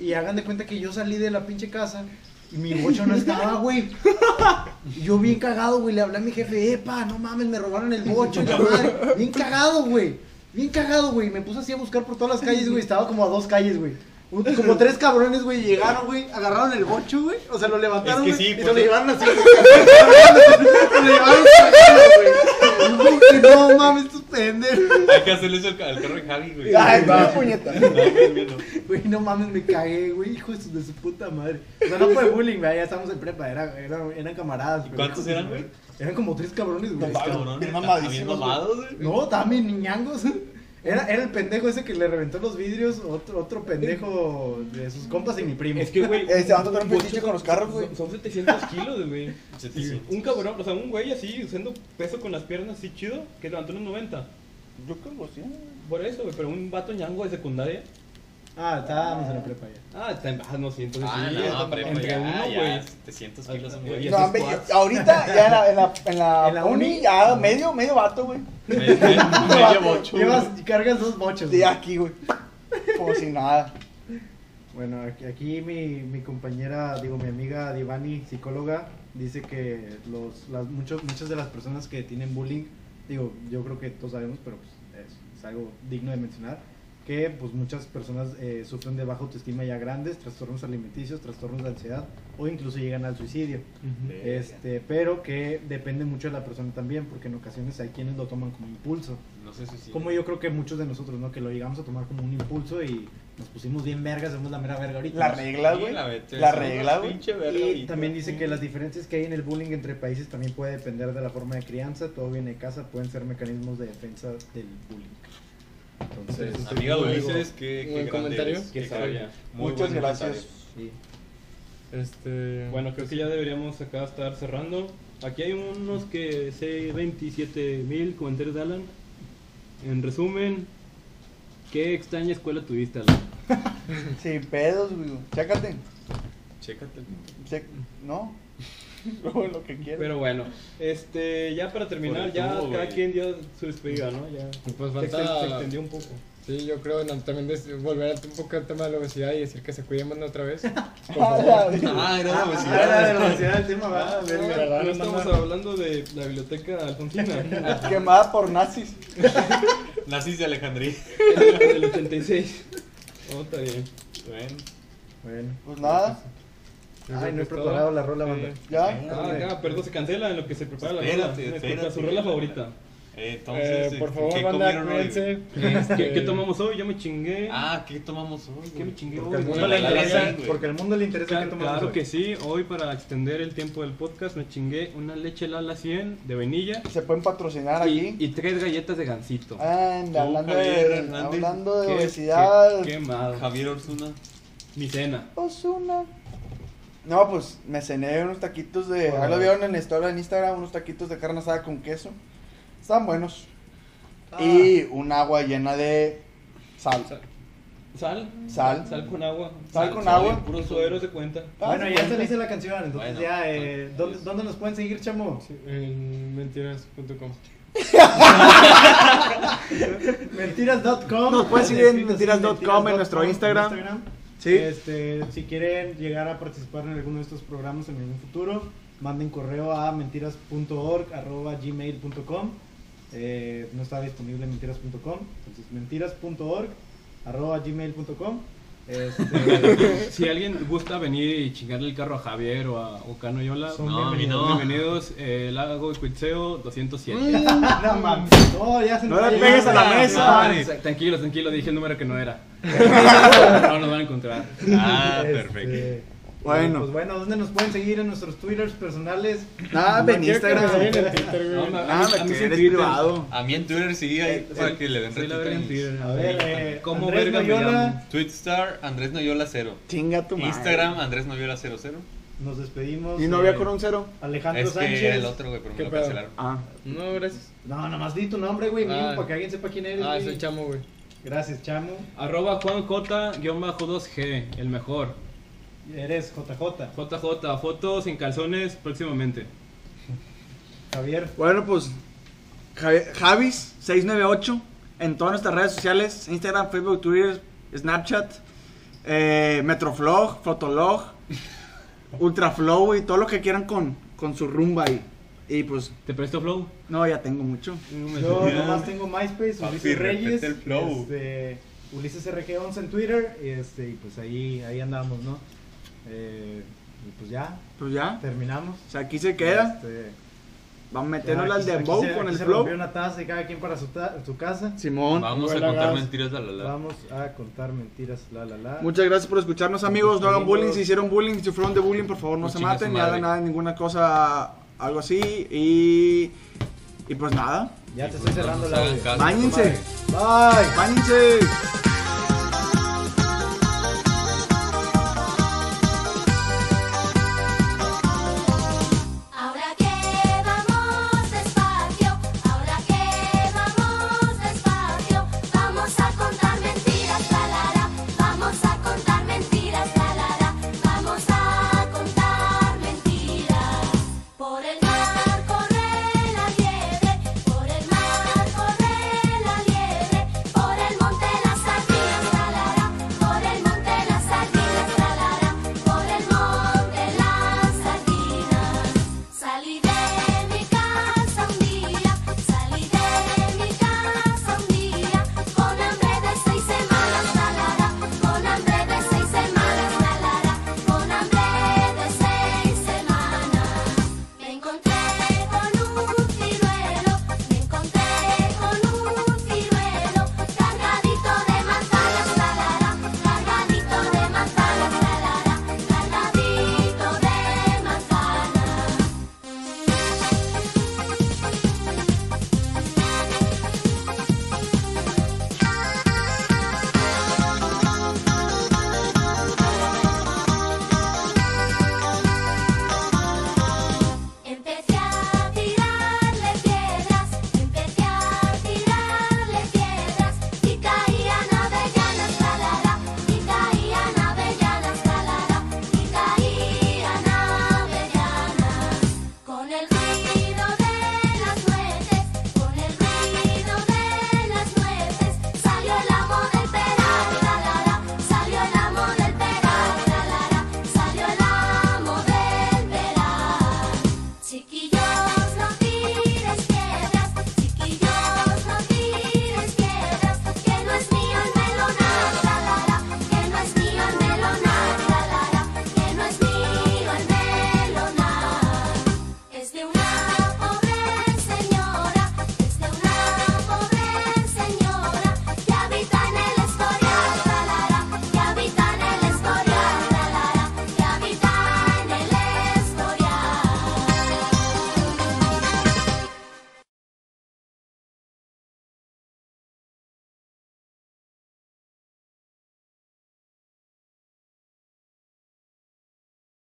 Y hagan de cuenta que yo salí de la pinche casa y mi bocho no estaba, güey. Yo bien cagado, güey, le hablé a mi jefe, epa, no mames, me robaron el bocho y la madre. Bien cagado, güey. Bien cagado, güey. Me puse así a buscar por todas las calles, güey. Estaba como a dos calles, güey. Como tres cabrones, güey, llegaron, güey, agarraron el bocho, güey. O sea, lo levantaron, Es que güey, sí, y pues, se lo llevaron así. Se lo llevaron güey. No mames, estos pendejos. Hay que hacerle eso al, ca- al carro de Javi, güey. Ay, va, puñeta. No, güey, no. Güey, no mames, me cagué, güey, hijo de su, de su puta madre. O sea, no fue bullying, güey, ya estamos en prepa, era, era- eran camaradas. ¿Y cuántos hijos eran, güey? Eran como tres cabrones, güey. No, bien mamadísimos, mamados, güey. No, también niñangos. Era, era el pendejo ese que le reventó los vidrios, otro, otro pendejo de sus compas y mi primo. Es que, güey. Este, vamos a tocar un son- con los carros, güey. Son, son 700 kilos, güey. 700. Un cabrón, o sea, un güey así, usando peso con las piernas así chido, que levantó unos 90. Yo creo que sí. Por eso, güey, pero un vato ñango de secundaria. Ah, estábamos en la prepa ya. Ah, está en baja, no, sí, entonces Ah, sí. no, está- pero entre ya, uno, güey. 700 kilos Ah, güey. No, hombre, ahorita ya en la, en la, en la, ¿En la uni, uni? ya medio, medio vato, güey. Medio medio bocho. Llevas, cargas dos bochos. De güey. aquí, güey. Como si nada. Bueno, aquí, aquí mi, mi compañera, digo, mi amiga Divani, psicóloga, dice que los, las, muchos, muchas de las personas que tienen bullying, digo, yo creo que todos sabemos, pero pues, es, es algo digno de mencionar, que pues muchas personas eh, sufren de baja autoestima ya grandes, trastornos alimenticios, trastornos de ansiedad o incluso llegan al suicidio. Este, pero que depende mucho de la persona también, porque en ocasiones hay quienes lo toman como impulso. No sé si. Como yo creo que muchos de nosotros, ¿no? Que lo llegamos a tomar como un impulso y nos pusimos bien vergas, somos la mera verga ahorita. La regla, Sí, güey. la regla, güey. Y ahorita. también dice que las diferencias que hay en el bullying entre países también puede depender de la forma de crianza, todo viene de casa, pueden ser mecanismos de defensa del bullying. Entonces, Amiga Ulises, qué, qué comentario. Qué sabia. Muchas buen gracias. sí. Este. Bueno, creo que ya deberíamos acá estar cerrando. Aquí hay unos que sé 27 mil comentarios de Alan. En resumen, ¿qué extraña escuela tuviste, Alan? Sin pedos, güey. Chécate. Chécate. Che- ¿No? Luego lo que quieras. Pero bueno, este, ya para terminar, ya todo, cada güey. quien dio su despedida, ¿no? Ya Pues se, falta. se extendió un poco. Sí, yo creo no, también des- volver a un poco al tema de la obesidad y decir que se cuiden más otra vez. Por Ah, Ah, era la Ah, obesidad. era la obesidad el tema, Ah, ¿verdad? verga, verdad, no no estamos hablando de la biblioteca alfonsina. Quemada por nazis. Nazis de Alejandría. del 86. Oh, está bien. Bueno. Bueno. Pues nada. Ay, no he preparado la rola, banda. Ya. Ah, perdón, se cancela en lo que se prepara la rola. Espérate. su rola favorita. Eh, entonces, Eh, eh, por favor, ¿qué banda, cuídense. ¿Qué, qué Eh, tomamos hoy? Yo me chingué. Ah, ¿qué tomamos hoy? ¿Qué me chingué Porque hoy? al mundo le interesa, porque al mundo le interesa Claro, tomamos claro hoy. que sí, hoy para extender el tiempo del podcast me chingué una leche Lala 100 de vainilla Se pueden patrocinar y, aquí. y tres galletas de gansito. Anda, Tú, hablando Javier de, Hernández. hablando de Qué- obesidad. qué quemado. Javier Orsuna. Mi cena. Osuna. No, pues me cené unos taquitos de. Ahí lo vieron en la historia en Instagram, unos taquitos de carne asada con queso. Están buenos. Ah. Y un agua llena de sal. Sal. Sal. Sal. Sal con agua. Sal con agua. Puro suero se cuenta. Ah, Bueno, ya se le hice la canción, entonces Bueno, ya, eh, bueno, ¿dónde, pues. ¿dónde nos pueden seguir, chamo? sí, En mentiras.com. Mentiras.com. Nos pueden seguir en mentiras.com en nuestro Instagram. Sí. Este, si quieren llegar a participar en alguno de estos programas en algún futuro, manden correo a mentiras.org arroba gmail.com Eh, no está disponible en mentiras.com. Entonces, mentiras.org, arroba gmail.com. Este, Si alguien gusta venir y chingarle el carro a Javier o a o Cano Yola, Son No, no. bienvenidos. Eh, Lago Cuitseo 207. no mames. No, ya se No le pegues a la ya. mesa. Sa- tranquilo, tranquilo, dije el número que no era. no nos van a encontrar. Ah, Este, perfecto. Bueno. Pues bueno, ¿dónde nos pueden seguir en nuestros twitters personales? Nada, ven Quiero que me Instagram. sigan en Twitter. No, me- Nada, a mí- a mí tienes Twitter. privado. A mí en Twitter sí, ahí, para que le den en retweet. Twitter. A ver, eh, ¿Cómo Andrés verga Noyola, llamo? Tweetstar, Andrés Noyola 0. Chinga tu madre. Instagram, Andrés Noyola 00. Nos despedimos. ¿Y novia eh, con un cero? Alejandro Es que Sánchez. era el otro, güey, pero me ¿Qué lo pedo? cancelaron. Ah. No, gracias. No, nomás di tu nombre, güey, Ah. para que alguien sepa quién eres. Ah, güey. soy chamo, güey. Gracias, Chamo. Arroba Juan J-2G, el mejor. Eres JJ. JJ, fotos sin calzones próximamente. Javier. Bueno, pues Javi- Javis698 en todas nuestras redes sociales, Instagram, Facebook, Twitter, Snapchat, eh, Metroflog, Fotolog, Ultraflow y todo lo que quieran con, con su rumba ahí. Y pues, ¿Te presto flow? no, ya tengo mucho. Yo nomás tengo MySpace, Papi, Ulises Reyes. el flow. Este, Ulises RG11 en Twitter. Y, este, y pues ahí, ahí andamos, ¿no? Eh, y pues ya, Pues ya, terminamos. o sea, aquí se queda. Este, Vamos a meternos al dembow se- con aquí el se flow. una taza y cada quien para su, ta- su casa. Simón, Vamos a contar gas. mentiras, la la la. Vamos a contar mentiras, la la la. muchas gracias por escucharnos amigos, no hagan bullying, si hicieron bullying, si sufrieron de bullying, por favor no se maten, ni hagan nada, ninguna cosa, algo así. Y, y pues nada, Ya te estoy pues cerrando no la. Báñense. Bye. Báñense.